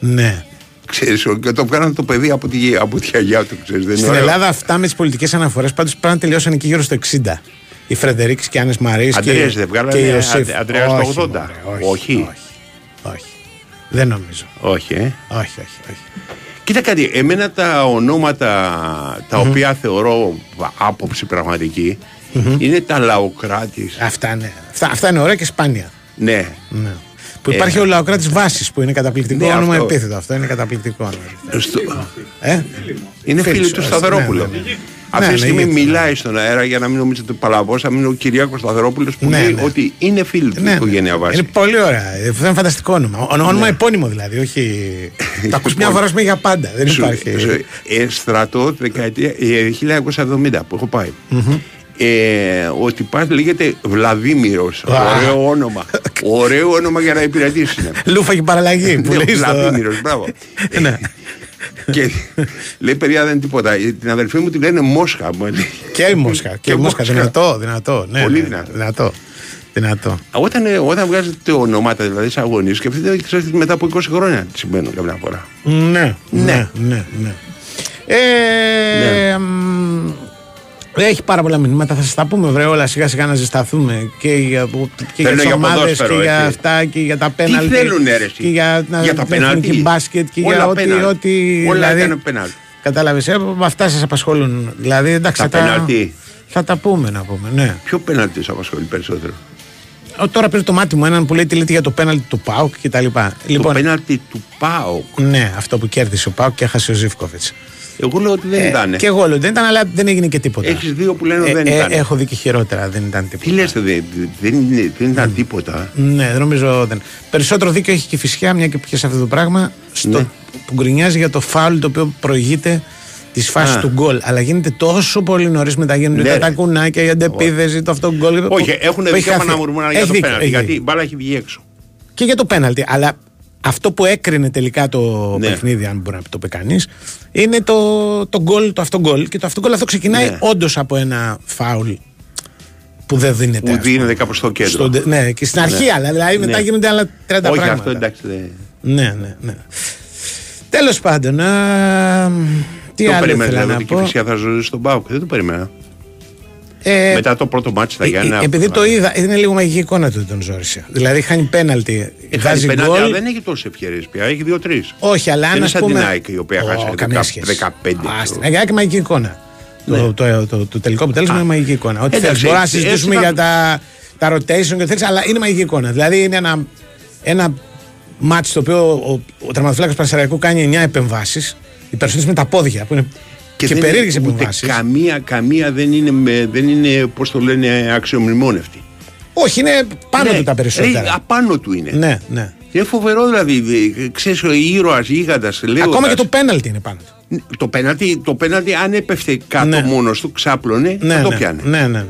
ναι. Ξέρεις, και το βγάλανε το παιδί από τη, από τη γιαγιά του, ξέρεις. Δεν είναι Στην ωραίο. Ελλάδα αυτά με τι πολιτικές αναφορές πάντως πρέπει να τελειώσαν εκεί γύρω στο 60. Οι Φρεντερίξ και Άννες Μαρή και, Αντρέας δεν και βγάλανε η Ιωσήφ. Αν- Αντρέας το Όχι, 80. μωρέ, Όχι. όχι. όχι. Δεν νομίζω. Όχι, ε. Όχι, όχι, όχι. Κοίτα κάτι, εμένα τα ονόματα τα οποία θεωρώ άποψη πραγματική είναι τα λαοκράτης. Αυτά, ναι. Αυτά, αυτά είναι ωραία και σπάνια. Ναι. Ναι. Που Ε, υπάρχει ο λαοκράτης Βάσης που είναι καταπληκτικό Ναι, όνομα αυτό. επίθετο. Αυτό είναι καταπληκτικό όνομα. Στο- Ε; Είναι Φίλοι φίλοι σου, του έτσι, Σταθερόπουλου. ναι, ναι, ναι. Αυτή Ναι, τη ναι, στιγμή γιατί- μιλάει στον αέρα για να μην νομίζετε παλαβό, θα είναι ο Κυριάκος Σταθερόπουλος που Ναι, λέει ναι. ότι είναι φίλοι του Ναι, ναι. οικογένεια βάση. Είναι πολύ ωραία. Αυτό είναι φανταστικό όνομα. Ο- Όνομα επώνυμο δηλαδή. Όχι. Το ακούς μια φορά σου για πάντα. Δεν Σου- υπάρχει. σου- ε, στρατό δεκαετία ε, 1970 που έχω πάει. Ε, ότι πας λέγεται Βλαδίμηρος Α. Ωραίο όνομα Ωραίο όνομα για να υπηρετήσεις Λούφα και παραλλαγή που Ναι, λέει στο- Βλαδίμηρος, μπράβο Ναι. Και λέει παιδιά δεν είναι τίποτα Την αδελφή μου τη λένε Μόσχα μου λέει. Και η Μόσχα. Και η Μόσχα. Δυνατό, δυνατό. Ναι, Πολύ ναι, δυνατό. δυνατό. Δυνατό. Όταν, ε, όταν βγάζετε ονόματα δηλαδή σε αγωνίες Σκεφτείτε ξέρετε, μετά από 20 χρόνια τι συμβαίνουν καμιά φορά Ναι, ναι, ναι. ναι. Ε, μ, Έχει πάρα πολλά μηνύματα, θα σας τα πούμε βρε όλα σιγά σιγά να ζεσταθούμε και για, και για Θέλουν τις για ομάδες ποδόσφαιρο, και για έτσι. αυτά και για τα πέναλτι θέλουνε, ρε, εσύ; και για, να- Για τα την εθνική πέναλτι. μπάσκετ και Όλα για ό,τι, πέναλτι. ό,τι Όλα δηλαδή, έκανε πέναλτι. Κατάλαβες, ε, αυτά σας απασχολούν δηλαδή εντάξει Τα θα, τα, πέναλτι. θα τα πούμε να πούμε ναι. Ποιο πέναλτι σε απασχολεί περισσότερο; Ο, τώρα πήρε το μάτι μου έναν που λέει τι λέτε για το πέναλτι του ΠΑΟΚ και τα λοιπά Το πέναλτι του ΠΑΟΚ ναι αυτό που κέρδισε ο ΠΑΟΚ και έχασε ο Ζήφκοβιτς Εγώ λέω ότι δεν Ε, ήταν Και εγώ λέω δεν ήταν, αλλά δεν έγινε και τίποτα. Έχεις δύο που λένε Ε, δεν ε, ήταν. έχω δει και χειρότερα, δεν ήταν τίποτα. Τι λες δεν, δεν, είναι- δεν ήταν τίποτα Ναι, δεν νομίζω. Δεν. Περισσότερο δίκιο έχει και η φυσικά, μια και πιέσε αυτό το πράγμα, στο, Ναι. που γκρινιάζει για το φάουλ το οποίο προηγείται της φάσης Α. του γκολ. Αλλά γίνεται τόσο πολύ νωρίς μετά γίνονται Ναι, τα, ρε. τα κουνάκια, η αντεπίδεση, το αυτό γκολ. Όχι, που- έχουν που έχει δικαίωμα χαθεί. να μουρμουράνε για Έχει το δίκιο, πέναλτι έχει Γιατί η δίκιο. μπάλα έχει βγει έξω Και για το πέναλτι. Αλλά αυτό που έκρινε τελικά το Ναι. παιχνίδι, αν μπορεί να το πει κανείς, είναι το, το γκολ, το αυτό γκολ. Και το αυτό γκολ αυτό ξεκινάει Ναι. όντως από ένα φάουλ που δεν δίνεται. Που ας πούμε. δίνεται κάπου στο κέντρο Στο- ναι, και στην αρχή, Ναι. αλλά δηλαδή μετά Ναι. γίνονται άλλα 30 Όχι πράγματα. αυτό εντάξει δεν- Ναι, ναι, ναι. Τέλος πάντων, α, τι Το άλλο περίμενες ήθελα δηλαδή να ότι και πω. η φυσικά θα ζούσε στον ΠΑΟΚ Δεν το περίμενα Ε, Μετά το πρώτο μάτι στα ε, Γιάννα ε, επειδή το είδα, είναι λίγο μαγική εικόνα του τον ζόρισε. Δηλαδή χάνει πέναλτι, Χάνει βάζει πέναλτι, αλλά γκολ. δεν έχει τόσες ευκαιρίες πια. Έχει δύο-τρει. Όχι, αλλά Δεν αν είναι ας σαν την πούμε... ΑΕΚ, η οποία Ω, χάσε καμία 10 σχέση. 15. Α, στην ΑΕΚ μαγική εικόνα. Το, το, το, το τελικό αποτέλεσμα Ναι. Α. είναι μαγική εικόνα. Ό,τι Εντάξει, θέλεις, μπορούμε να έτσι συζητήσουμε θα- για τα, τα rotation και θέλεις, αλλά είναι μαγική εικόνα. Δηλαδή είναι ένα, ένα μάτι στο οποίο ο, ο, ο τερματοφύλακας Πανσεραϊκού κάνει 9 επεμβάσεις. Οι περισσότερες με τα πόδια που είναι και, δεν περίεργες είναι ούτε επεμβάσει. Καμία, καμία δεν είναι, με, δεν είναι πώς το λένε, αξιομνημόνευτη. Όχι, είναι πάνω Ναι, του τα ε, περισσότερα. απάνω του είναι. Ναι, ναι. Είναι φοβερό δηλαδή. Ξέρεις, ο ήρωας γίγαντας. Ακόμα και το πέναλτι είναι πάνω του. το πέναλτι, το πέναλτι, αν έπεφτε κάτω Ναι. μόνος του, ξάπλωνε, Ναι, θα το ναι, πιάνε. ναι, ναι, ναι.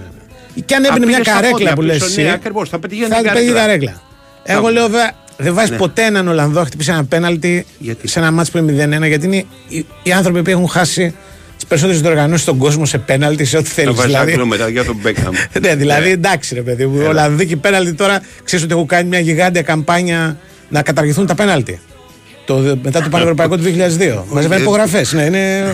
Και αν έμπαινε Αν μια πήγε στα καρέκλα πόδια που λες. πίσω, ναι, ακριβώς, θα πετύχαινε θα την πετύχει καρέκλα. καρέκλα. Εγώ Θα- λέω βέβαια δεν βάζει Ναι. ποτέ έναν Ολλανδό να χτυπήσει ένα πέναλτι Γιατί; σε ένα μάτσο που είναι 0-1 γιατί είναι οι, οι άνθρωποι που έχουν χάσει τις περισσότερες διοργανώσεις στον κόσμο σε πέναλτι, σε ό,τι θέλεις. Να βάζει Δηλαδή, άκρη μετά για τον Μπέκαμ. ναι, δηλαδή εντάξει ρε παιδί μου. Ολλανδοί και πέναλτι τώρα ξέρεις ότι έχουν κάνει μια γιγάντια καμπάνια να καταργηθούν τα πέναλτι. Το, μετά το Πανευρωπαϊκό του 2002. Μαζεύανε υπογραφές. Ναι, είναι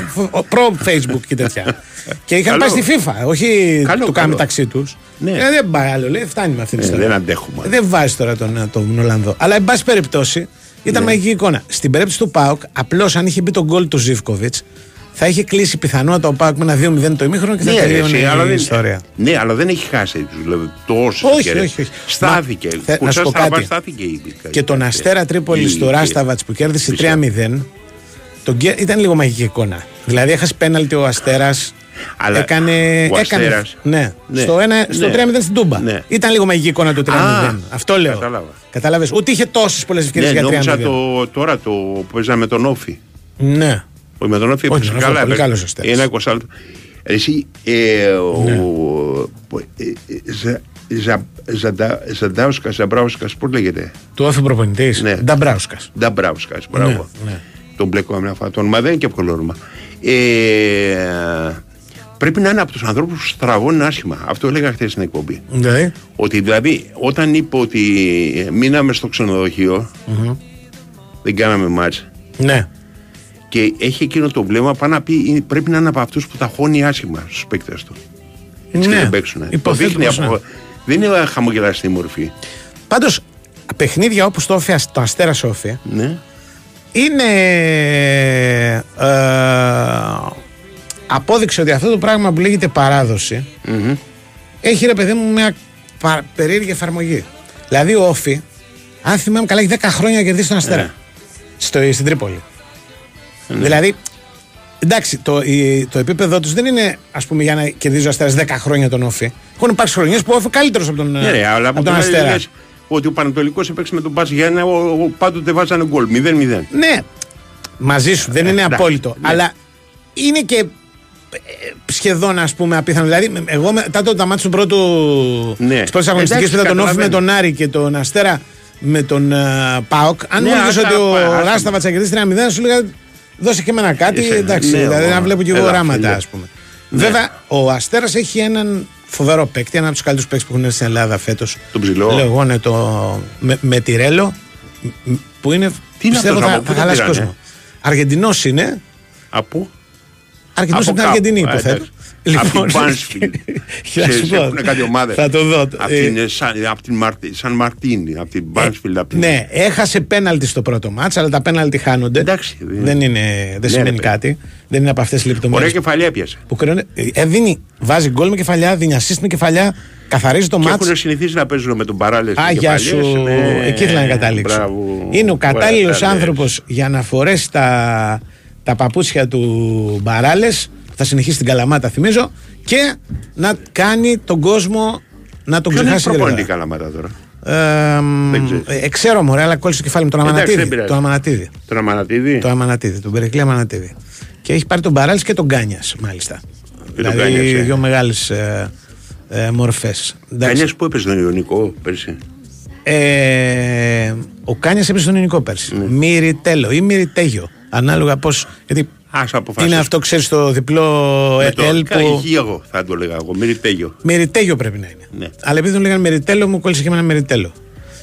προ Facebook και τέτοια. και είχαν Καλό. πάει στη FIFA, όχι Καλό, το κάνουν καλό. μεταξύ τους. Ναι. δεν πάει άλλο, λέει, φτάνει με αυτή την Ε, ιστορία. δεν αντέχουμε. Δεν βάζει τώρα τον, τον Ολλανδό. Αλλά εν πάση περιπτώσει ήταν Ναι. μαγική εικόνα. Στην περίπτωση του Πάουκ, απλώς αν είχε μπει τον γκολ του Ζήφκοβιτς, θα είχε κλείσει πιθανότατα ο Πάουκ με ένα 2-0 το ημίχρονο και θα Ναι, ρε, τελείωνε εσύ, αλλά η δεν- ιστορία. Ναι, αλλά δεν έχει χάσει τους δηλαδή, τόσου Όχι, όχι, όχι. Στάθηκε. Μα, θε- να Κουρσάς σου πω Στραβάς κάτι. στάθηκε η Και τον Αστέρα Τρίπολη η- του Ράσταβατς που κέρδισε Φυσικά. 3-0, τον, γκέ- ήταν λίγο μαγική εικόνα. Δηλαδή έχασε πέναλτι ο Αστέρας. Αλλά έκανε. ο έκανε Αστέρας- ναι, Ναι, στο, ένα, στο ναι. 3-0 στην Τούμπα. Ναι. Ήταν λίγο μαγική εικόνα το 3-0. Α, Αυτό λέω. κατάλαβα. Κατάλαβες. Ούτε είχε τόσες πολλές ευκαιρίες Ναι, για 3-0. νόμιζα το, τώρα το που παίζαμε με τον Όφη. Ναι. Όχι με τον Όφη Όχι, έπαιξε τον Όφη, καλά. πολύ έπαιξε. καλός ο Αστέρας. Ένας 20 λεπτό. Εσύ, ε, ο, Ναι. ο- ε, ε, Ζα- Ζα- Ζαντα- Ζαντάουσκας, Ζαμπράουσκας, πώς λέγεται; Του όφη προπονητής. Ναι. Νταμπράουσκας. Νταμπράουσκας, μπράβο. Ναι, ναι. Τον μπλέκω μια φορά. Το όνομα δεν είναι και εύκολο όνομα. Ε, πρέπει να είναι από τους ανθρώπους που στραβώνουν άσχημα. Αυτό έλεγα χθες στην εκπομπή. Δηλαδή. Ότι δηλαδή όταν είπε ότι μείναμε στο ξενοδοχείο, δεν κάναμε μάτς Ναι. Και έχει εκείνο το βλέμμα πάνω να πει πρέπει να είναι από αυτούς που τα χώνει άσχημα στους παίκτες του. Έτσι και Ναι. δεν παίξουν. Το Υποθέτω δείχνει πως από... ναι. Δεν είναι χαμογελαστή μορφή. Πάντως, παιχνίδια όπως το, Όφη, το Αστέρας Όφη Ναι. είναι ε, απόδειξη ότι αυτό το πράγμα που λέγεται παράδοση Μμμ. έχει ρε παιδί μου μια πα- περίεργη εφαρμογή. Δηλαδή ο Όφη, αν θυμάμαι καλά, έχει 10 χρόνια να κερδίσει τον Αστέρα Ναι. στο, στην Τρίπολη. Δηλαδή, εντάξει, το, η- το επίπεδο τους δεν είναι ας πούμε για να κερδίζει ο Αστέρας 10 χρόνια τον Όφη. Έχουν υπάρξει χρονιές που ο Όφη καλύτερος από τον, Ναι, ρε, αλλά από από τον την άλλη Αστέρα. λες ότι ο Πανατολικός έπαιξε με τον Πας Γιάννα, ο, ο, πάντοτε βάζανε γκολ. 0-0. Ναι, μαζί σου, δεν είναι εντάξει, απόλυτο. ναι. Αλλά είναι και ε, σχεδόν ας πούμε απίθανο. Δηλαδή, με- εγώ μετά το τα μάτια του πρώτου Ναι. της πρώτης αγωνιστικής Εντάξει, που ήταν τον Όφη με καταλαβαίνω. τον Άρη και τον Αστέρα με τον uh, Πάοκ, αν Ναι, μου έλεγε άσε, ότι ο άσε. Ράσταβα θα κερδίσει 3-0, σου έλεγα δώσε και εμένα κάτι. Είσαι- εντάξει, ναι, δηλαδή ο- να βλέπω και εγώ έλα, οράματα, φίλε. ας πούμε. Βέβαια, ο Αστέρας έχει έναν φοβερό παίκτη, έναν από τους καλύτερους παίκτες που έχουν έρθει στην Ελλάδα φέτος. Τον ψηλό. Λέω εγώ, ναι, το. Με, με τυρέλο, μ- που είναι. Τι είναι πιστεύω αυτός, θα, από πού θα τον χαλάσει πήρανε; κόσμο. Αργεντινός είναι. Από. Αρκετός Από από την κάπου. Αργεντινή, Α, υποθέτω. εντάξει. Από την Bansfield. για να σου Ξέρεις, πω. Έχουν κάτι ομάδες. Θα το δω. Από Ε, την, ε, Σαν- από την Μαρτι- Σαν Μαρτίνη, από την Μπάνσφιλντ. από την- Ναι, έχασε πέναλτι στο πρώτο μάτς, αλλά τα πέναλτι χάνονται. Εντάξει, δεν- δεν, είναι, δεν Ναι, σημαίνει ρε, παιδί. κάτι. Δεν είναι από αυτές τις Ωραία λεπτομέρειε. κεφαλιά πιάσε. Που κρίνονται. Ε, δίνει, βάζει γκολ με κεφαλιά, δίνει assist με κεφαλιά, καθαρίζει το Και μάτς. έχουν συνηθίσει να παίζουν με τον παράλληλο. Α, γεια σου. Εκεί ήθελα να καταλήξω. ναι. Μπράβο. Είναι ο Ωραία, κατάλληλος τα λες. άνθρωπος για να φορέσει τα, τα παπούτσια του Μπαράλες. Θα συνεχίσει την καλαμάτα, θυμίζω. Και να κάνει τον κόσμο να τον Ποιον έχει ξεχάσει προπονητή γρήγορα. καλαμάτα τώρα; Ε, μ, Δεν ξέρεις. ε, ξέρω μωρέ, αλλά κόλλησε το κεφάλι μου τον Εντάξει, δεν Αμανατίδη. πειράζει. Το Αμανατίδη. Τον Αμανατίδη; Το Αμανατίδη, τον Περικλή Αμανατίδη. Και έχει πάρει τον Μπαράλη και τον Κάνια, μάλιστα. τον δηλαδή Κάνιας, ε. δύο μεγάλες ε, ε, μορφές. Κανένα που έπαιζε τον Ιωνικό πέρσι; Ε, ο Κάνια έπαιζε στον ελληνικό πέρσι. Ναι. Μυριτέλο ή Μυριτέγιο. Ανάλογα πώς. Γιατί Ας αποφασίσεις. είναι αυτό, ξέρεις, το διπλό Με το ΕΤΕΛ κα- που. εγώ θα το λέγα εγώ. Μυριτέγιο. Μεριτέγιο πρέπει να είναι. Ναι. Αλλά επειδή τον λέγανε Μεριτέλο, μου κόλλησε και εμένα Μεριτέλο.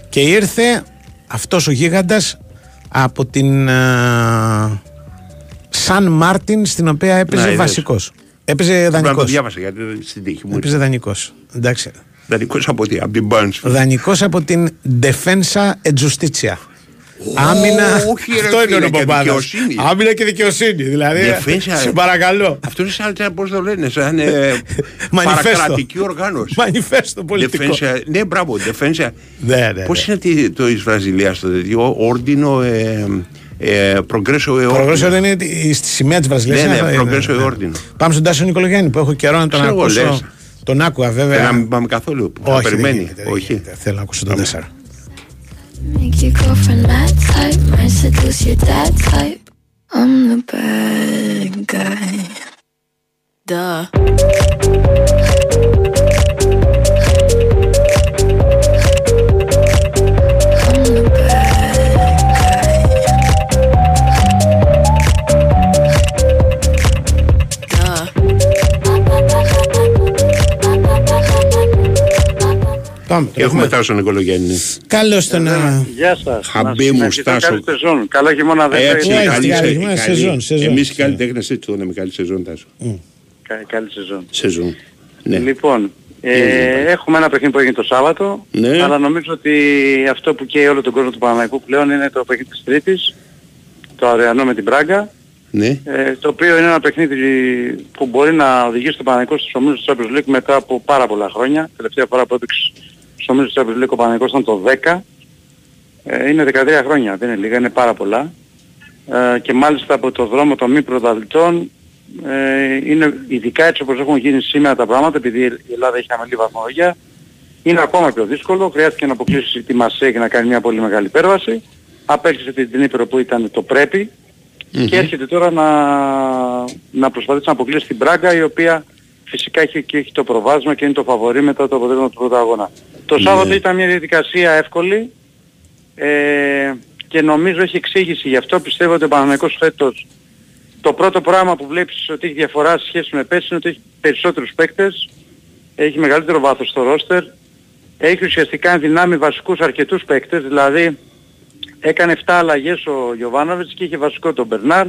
Και ήρθε αυτός ο γίγαντας από την α, Σαν Μάρτιν, στην οποία έπαιζε είδες. βασικός. Έπαιζε Πρέπει να το δανεικός. διάβασα γιατί δεν- στην τύχη μου. Έπαιζε δανεικός. Εντάξει. Δανεικός από τι, από την Μπάνσφιλντ. Δανεικός από την Defensa e Giustizia. Άμυνα. όχι, ρε Αυτό είναι φίλε, ο και Παπάδας. δικαιοσύνη. Άμυνα και δικαιοσύνη. Δηλαδή. Defensa- Σε παρακαλώ. Αυτό είναι σαν, σαν πώς το λένε, σαν ε, Μανιφέστο. παρακρατική οργάνωση. Μανιφέστο πολιτικό. Defensa- ναι, μπράβο, defensa. Ναι, ναι, Πώς ναι. είναι τι- το της Βραζιλίας το τέτοιο, όρντινο, ε, ε, progresso e Προγρέσιο ordine. δεν είναι η- στη σημαία της Βραζιλίας. Ναι, ναι, Progresso e ordine. Πάμε στον Τάσο Νικολογιάννη που έχω καιρό να τον Ξέρω εγώ, ακούσω. λες. Τον άκουγα Δεν βέβαια. να μην πάμε καθόλου, θα Όχι, δεν περιμένει. γίνεται, δεν Όχι. γίνεται. Θέλω να ακούσω τον Τέσσερα. Make your girlfriend mad type, might seduce your dad type. I'm the bad guy. Duh. Πάμε. τον Και έχουμε έχουμε. Τάσο Νικολογιάννη. Καλώς τον. α, Γεια σας. Χαμπί μου, Στάσο. Καλή σεζόν. Καλό χειμώνα δεν Έτσι, Ωραία, καλή καλή, σε- καλή, καλή. σεζόν, σεζόν. Εμείς οι καλλιτέχνες έτσι το λέμε, καλή σεζόν Τάσο. Κα- Καλή σεζόν. Σεζόν. Ναι. Λοιπόν, Τι έγινε ε, πάλι; έχουμε ένα παιχνίδι που έγινε το Σάββατο, Ναι. αλλά νομίζω ότι αυτό που καίει όλο τον κόσμο του Παναμαϊκού πλέον είναι το παιχνίδι της Τρίτης, το Αριανό με την Πράγκα, Ναι. ε, το οποίο είναι ένα παιχνίδι που μπορεί να οδηγήσει τον Παναμαϊκό στους ομίλους του Champions League μετά από πάρα πολλά χρόνια. Τελευταία φορά που έπαιξε στους ομίλους του Champions League ο Παναμαϊκός ήταν το 10. Ε, είναι 13 χρόνια, δεν είναι λίγα, είναι πάρα πολλά. Ε, και μάλιστα από το δρόμο των μη πρωταθλητών ε, είναι ειδικά έτσι όπως έχουν γίνει σήμερα τα πράγματα, επειδή η Ελλάδα έχει χαμηλή βαθμολογία, είναι ακόμα πιο δύσκολο. Χρειάστηκε να αποκλείσει τη Μασέ και να κάνει μια πολύ μεγάλη υπέρβαση. Απέκτησε την Νύπρο που ήταν το πρέπει και έρχεται τώρα να, να προσπαθήσει να αποκλείσει την Μπράγκα η οποία φυσικά έχει, και έχει το προβάσμα και είναι το φαβορή μετά το αποτέλεσμα του πρώτου αγώνα. Το Ναι. Σάββατο ήταν μια διαδικασία εύκολη ε, και νομίζω έχει εξήγηση γι' αυτό. Πιστεύω ότι ο Παναθηναϊκός φέτος το πρώτο πράγμα που βλέπεις ότι έχει διαφορά σε σχέση με πέρσι είναι ότι έχει περισσότερους παίκτες, έχει μεγαλύτερο βάθος στο ρόστερ, έχει ουσιαστικά δυνάμει βασικούς αρκετούς παίκτες, δηλαδή έκανε 7 αλλαγές ο Γιωβάνοβιτς και είχε βασικό τον Μπερνάρ,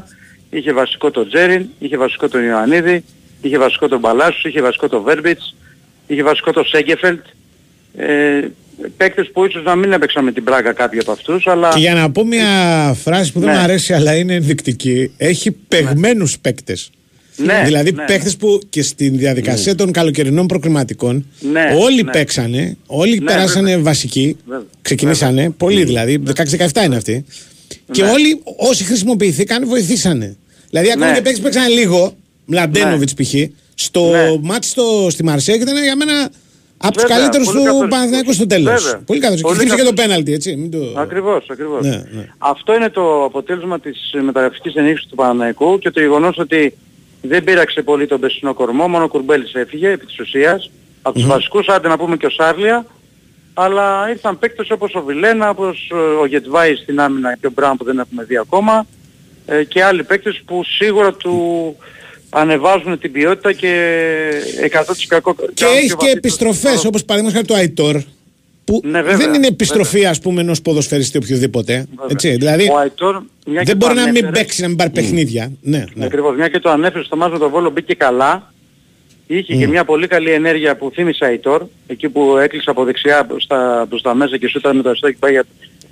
είχε βασικό τον Τζέριν, είχε βασικό τον Ιωαννίδη, είχε βασικό τον Παλάσους, είχε βασικό τον Βέρμπιτς, είχε βασικό τον Σέγκεφελτ. Ε, παίκτες που ίσως να μην έπαιξαν με την Πράγκα κάποιοι από αυτούς, αλλά... Και για να πω μια φράση που δεν Ναι. μου αρέσει αλλά είναι ενδεικτική, έχει παιγμένους παίκτες. Ναι, δηλαδή ναι, παίκτες που και στην διαδικασία των καλοκαιρινών προκριματικών Ναι, όλοι ναι. παίξανε, όλοι Ναι, περάσανε βέβαια. βασικοί, Βέβαια. ξεκινήσανε, πολλοί δηλαδή, 16-17 είναι αυτοί. Και Ναι. όλοι όσοι χρησιμοποιηθήκαν βοηθήσανε. Δηλαδή ακόμα Ναι. και παίκτες που παίξανε λίγο, Μλαντένοβιτς π.χ. Στο Ναι. μάτι στο, στη Μαρσέη ήταν για μένα από τους Βέβαια, καλύτερους πολύ του καθοριστικός. Παναθηναϊκούς στο τέλος. Βέβαια. Πολύ καθοριστικός. Πολύ Και χτύπησε και το καθοριστικός. πέναλτι, έτσι. Μην το... Ακριβώς, ακριβώς. Ναι, ναι. Αυτό είναι το αποτέλεσμα της ε, μεταγραφικής ενίσχυσης του Παναναϊκού και το γεγονός ότι δεν πήραξε πολύ τον περσινό κορμό, μόνο ο Κουρμπέλης έφυγε επί της ουσίας. Από τους βασικούς, άντε να πούμε και ο Σάρλια, αλλά ήρθαν παίκτες όπως ο Βιλένα, όπως ε, ο Γετβάη στην άμυνα και ο Μπράουν που δεν έχουμε δει ακόμα ε, και άλλοι παίκτες που σίγουρα του ανεβάζουν την ποιότητα και 100% Και έχει και επιστροφές όπως παραδείγματος χάρη το Αϊτόρ. Που Ναι, βέβαια, δεν είναι επιστροφή, ας πούμε, ενός ποδοσφαιριστή οποιοδήποτε. Έτσι, δηλαδή Ο Αϊτόρ, μια και δεν το μπορεί να μην ανέφερες, παίξει, να μην πάρει παιχνίδια. Ναι, ναι. Ακριβώς, μια και το ανέφερες στο μάτς με τον Βόλο μπήκε καλά. Είχε και μια πολύ καλή ενέργεια που θύμισε Αϊτόρ, εκεί που έκλεισε από δεξιά προς τα, προς τα μέσα και σούταρε με το αριστερό και πήγε,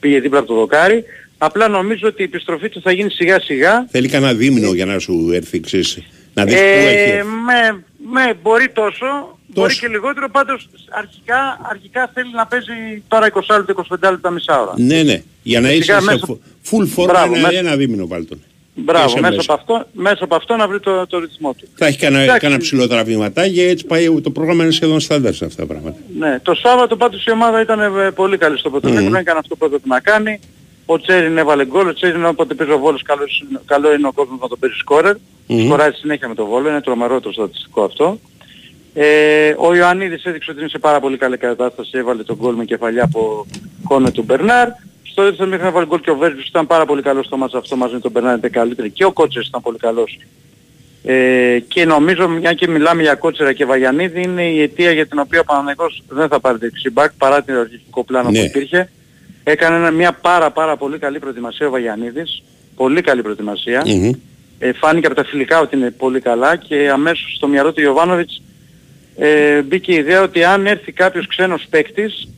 πήγε δίπλα από το δοκάρι. Απλά νομίζω ότι η επιστροφή του θα γίνει σιγά σιγά. Θέλει κανένα δίμηνο για να σου έρθει, ξέρεις, να δεις πού Ε, έχεις. με, με, μπορεί τόσο, μπορεί Τόσο. και λιγότερο, πάντως αρχικά, αρχικά θέλει να παίζει τώρα 20 λεπτά, 25 λεπτά, μισά ώρα. Ναι, ναι. Για να είσαι Φυσικά σε μέσα- φου- full form Μπράβο, ένα, μέσα- ένα δίμηνο πάλι τον. Μπράβο, Είσαι μέσα μέσα. από, αυτό, μέσα από αυτό να βρει το, το ρυθμό του. Θα έχει κανένα, Εντάξει. κανένα ψηλό τραβηματάκι και έτσι πάει το πρόγραμμα είναι σχεδόν στάνταρ σε αυτά τα πράγματα. Ναι, το Σάββατο πάντως η ομάδα ήταν ε, πολύ καλή στο πρωτοδέλτιο, έκανε αυτό που έπρεπε να κάνει. Ο Τσέριν έβαλε γκολ, ο Τσέριν όποτε παίζει ο Βόλος καλός, καλό είναι ο κόσμος να τον παίζει σκόρερ. Σκοράζει συνέχεια με τον Βόλο, είναι τρομερό το στατιστικό αυτό. Ε, ο Ιωαννίδης έδειξε ότι είναι σε πάρα πολύ καλή κατάσταση, έβαλε τον γκολ με κεφαλιά από κόνε του Μπερνάρ. Στο δεύτερο μέχρι να βάλει γκολ και ο Βέρμπης ήταν πάρα πολύ καλός στο μάτς αυτό μαζί με τον Μπερνάρ, ήταν καλύτερη και ο Κότσες ήταν πολύ καλός. Ε, και νομίζω, μια και μιλάμε για Κότσερα και Βαγιανίδη, είναι η αιτία για την οποία ο Παναθηναϊκός δεν θα πάρει δεξιμπάκ παρά την αρχικό πλάνο Ναι. που υπήρχε. Έκανε ένα- μια πάρα πάρα πολύ καλή προετοιμασία ο Βαγιανίδης. Πολύ καλή προετοιμασία. Μμμ. Ε, φάνηκε από τα φιλικά ότι είναι πολύ καλά και αμέσως στο μυαλό του Ιωβάνοβιτς ε, μπήκε η ιδέα ότι αν έρθει κάποιος ξένος παίκτης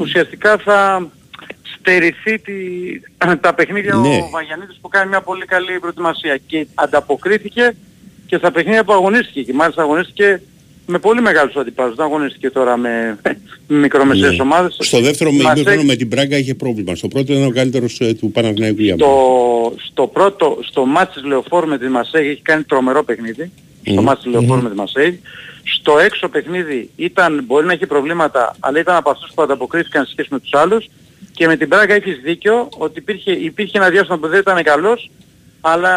ουσιαστικά θα στερηθεί τη, τα παιχνίδια Ναι. ο Βαγιανίδης που κάνει μια πολύ καλή προετοιμασία και ανταποκρίθηκε και στα παιχνίδια που αγωνίστηκε και μάλιστα αγωνίστηκε με πολύ μεγάλους αντιπάλους. Δεν αγωνίστηκε τώρα με, με μικρομεσαίες Ναι. ομάδες. Στο δεύτερο Μας ημίχρονο έχει- με την Πράγκα είχε πρόβλημα. Στο πρώτο ήταν ο καλύτερος ε, του Παναθηναϊκού για μένα. στο, στο πρώτο, στο μάτς της Λεωφόρου με τη Μασέγ έχει κάνει τρομερό παιχνίδι. Στο Μμμ. μάτς της Λεωφόρου με τη Μαρσέιγ. Στο έξω παιχνίδι ήταν, μπορεί να έχει προβλήματα, αλλά ήταν από αυτούς που ανταποκρίθηκαν σε σχέση με τους άλλους. Και με την Μπράγκα έχεις δίκιο ότι υπήρχε, υπήρχε ένα διάστημα που δεν ήταν καλός, αλλά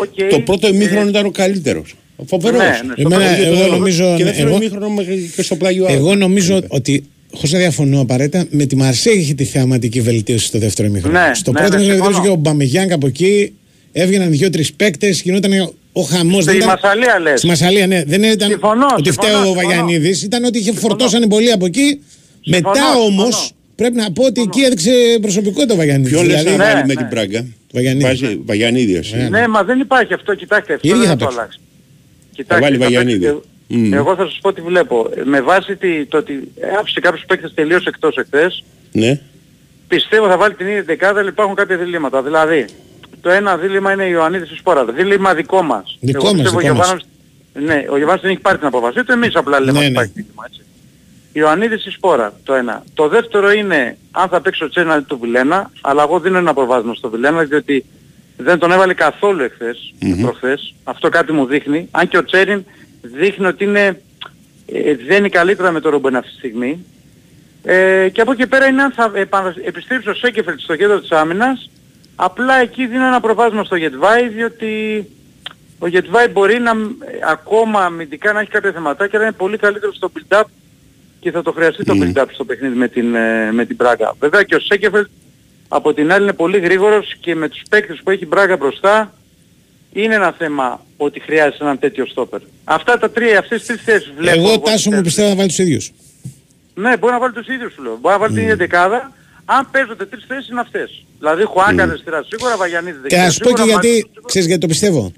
οκ. Το πρώτο ε, ημίχρονο ήταν ο καλύτερος. Φοβερός. Ναι, ναι, στο Εμένα, Και το- εγώ νομίζω, Και δεύτερο εγώ, ημίχρονο μέχρι και στο πλάγιο άλλο. εγώ νομίζω ότι, χωρίς να διαφωνώ απαραίτητα, με τη Μαρσέη είχε τη θεαματική βελτίωση στο δεύτερο ημίχρονο. Ναι, στο ναι, πρώτο ναι, ημίχρονο συμφωνώ. και ο Ομπαμεγιάνγκ από εκεί, έβγαιναν δύο-τρεις παίκτες, γινόταν ο χαμός. Στη Μασαλία λες. Στη Μασαλία, ναι. Δεν ήταν Συμφωνώ, ότι συμφωνώ, φταίει ο συμφωνώ. Βαγιανίδης, ήταν ότι είχε φορτώσανε πολύ από εκεί. Συμφωνώ, Μετά συμφωνώ. όμως πρέπει να πω ότι εκεί έδειξε προσωπικότητα ο Βαγιανίδης. Ποιον λες Δηλαδή, να βάλει ναι, με ναι. την Πράγκα; Βαγιανίδη. Βάζει Βαγιανίδη εσύ. Ναι, μα δεν υπάρχει αυτό, κοιτάξτε, αυτό Ήδη δεν θα θα το παίξει. αλλάξεις. Κοιτάξτε, βάλει θα Βαγιανίδη. παίξει- Μμμ. Εγώ θα σας πω τι βλέπω. Ε, Με βάση τη, το ότι άφησε κάποιους παίκτες τελείως εκτός εχθές, Ναι. πιστεύω θα βάλει την ίδια δεκάδα, αλλά υπάρχουν κάποια διλήμματα. Δηλαδή, το ένα δίλημα είναι η Ιωαννίδης στη Σπόρα. Δίλημα δικό μας. Δικό Εγώ μας, πιστεύω δικό ο μας. Γιωβάνος- Ναι, ο Γιωβάνος δεν έχει πάρει την απόφασή του, εμείς απλά λέμε Ναι, ότι ναι. υπάρχει δίλημα, έτσι. Ιωαννίδης στη Σπόρα, το ένα. Το δεύτερο είναι αν θα παίξει ο Τσέρνα του Βιλένα, αλλά εγώ δίνω ένα προβάσμα στο Βιλένα, διότι δεν τον έβαλε καθόλου εχθές, προχθές. Αυτό κάτι μου δείχνει. Αν και ο Τσέριν δείχνει ότι είναι, ε, δεν είναι καλύτερα με το Ρόμπεν αυτή τη στιγμή. Ε, και από εκεί πέρα είναι αν θα επανα- επιστρέψει ο Σέκεφελτ στο κέντρο της άμυνας Απλά εκεί δίνω ένα προβάσμα στο Γετβάη διότι ο Γετβάη μπορεί να, ε, ακόμα αμυντικά να έχει κάποια θεματάκια αλλά είναι πολύ καλύτερο στο build-up και θα το χρειαστεί το build-up στο παιχνίδι με την, ε, με την Μπράγκα. Βέβαια και ο Σέκεφελτ από την άλλη είναι πολύ γρήγορος και με τους παίκτες που έχει η Μπράγκα μπροστά είναι ένα θέμα ότι χρειάζεται έναν τέτοιο στόπερ. Αυτά τα τρία, αυτές τις τρεις θέσεις βλέπω. Εγώ εγώ τάσο μου πιστεύω να βάλει τους ίδιους. Ναι, μπορεί να βάλει τους ίδιους σου λέω. Μπορεί να βάλει την ίδια δεκάδα. Αν παίζονται τρεις θέσεις είναι αυτές. Δηλαδή Χουάνκα αριστερά σίγουρα, Βαγιανίδη Και δεξιά να σου πω και σίγουρα, γιατί, Μαρίνος ξέρεις γιατί το πιστεύω;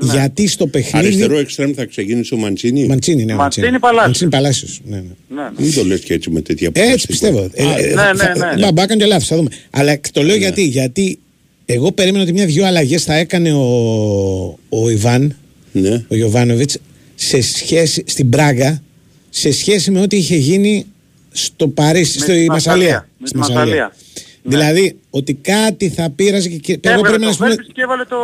Γιατί στο παιχνίδι... Αριστερό εξτρέμ θα ξεκίνησε ο Μαντσίνη; Μαντσίνη, ναι, Μαντσίνη, Παλάσιος. Μαντσίνη Παλάσιος, ναι, ναι. Ναι, ναι. Μην το λες και έτσι με τέτοια Έτσι αποφάση. πιστεύω. Ε, ε, ναι, θα- ναι, ναι. Μπα, μπα, κάνω και λάθος, θα δούμε. Αλλά το λέω γιατί, γιατί εγώ περίμενα ότι μια-δυο αλλαγές θα έκανε ο, ο Ιβάν, Ναι. ο Γιωβάνοβιτς, σε σχέση, στην Πράγα, σε σχέση με ό,τι είχε γίνει στο Παρίσι, Με στη τη Μασαλία. Μασσαλία. Με Στη τη Μασσαλία. Ναι. Δηλαδή, ότι κάτι θα πείραζε και- και. εγώ Έβαλε περίμενα, το ας πούμε, Βέρμπης και έβαλε το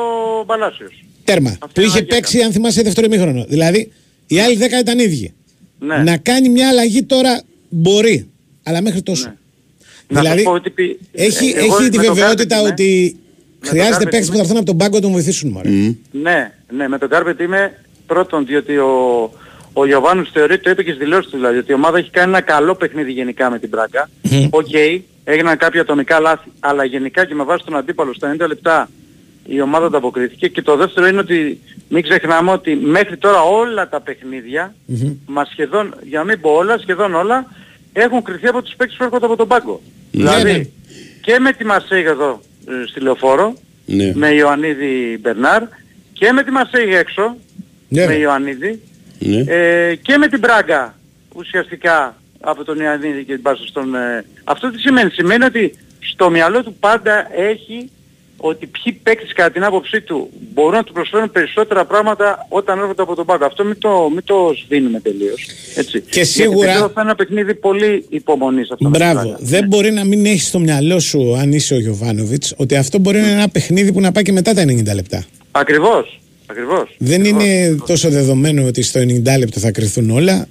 Παλάσιος. Τέρμα. Αυτή Που είναι είχε αλλαγή παίξει, αν θυμάσαι, δεύτερο ημίχρονο. Δηλαδή, οι άλλοι δέκα ήταν ίδιοι. Ναι. Να κάνει μια αλλαγή τώρα μπορεί. Αλλά μέχρι τόσο. Να Δηλαδή, σας πω ότι πει- Έχει, ε, εγώ έχει τη με το βεβαιότητα Carpet είμαι- ότι το χρειάζεται Κάρπετ παίκτες που θα είμαι- έρθουν από τον πάγκο να τον βοηθήσουν. Μωρέ. Ναι, ναι, με τον Κάρπετ είμαι πρώτον διότι ο, ο Γιοβάνοβιτς θεωρεί, το είπε και στις δηλώσεις του δηλαδή, ότι η ομάδα έχει κάνει ένα καλό παιχνίδι γενικά με την Μπράγκα. Οκ, έγιναν κάποια ατομικά λάθη, αλλά γενικά και με βάση τον αντίπαλο στα 90 λεπτά η ομάδα ανταποκρίθηκε και το δεύτερο είναι ότι μην ξεχνάμε ότι μέχρι τώρα όλα τα παιχνίδια, μας σχεδόν, για να μην πω όλα, σχεδόν όλα, έχουν κρυθεί από τους παίκτες που έρχονται από τον πάγκο. δηλαδή, ναι. και με τη Μαρσέγα εδώ ε, στη Λεωφόρο, Ναι. με Ιωαννίδη Μπερνάρ και με τη Μαρσέγα έξω Ναι. με Ιωαννίδη Ναι. ε, και με την Μπράγκα ουσιαστικά από τον Ιωαννίδη και την Πάσο στον... Ε, αυτό τι σημαίνει. Σημαίνει ότι στο μυαλό του πάντα έχει ότι ποιοι παίκτες κατά την άποψή του μπορούν να του προσφέρουν περισσότερα πράγματα όταν έρχονται από τον πάγκο. Αυτό μην το, μην το σβήνουμε τελείως. Έτσι. Και σίγουρα- Γιατί πιστεύω θα είναι ένα παιχνίδι πολύ υπομονής αυτό. με την Μπράβο. Μπράγκα. Δεν μπορεί να μην έχεις στο μυαλό σου, αν είσαι ο Γιωβάνοβιτς, ότι αυτό μπορεί να είναι ένα παιχνίδι που να πάει και μετά τα 90 λεπτά. Ακριβώς. Ακριβώς. Δεν Ακριβώς. είναι τόσο δεδομένο ότι στο 90 λεπτό θα κρυθούν όλα.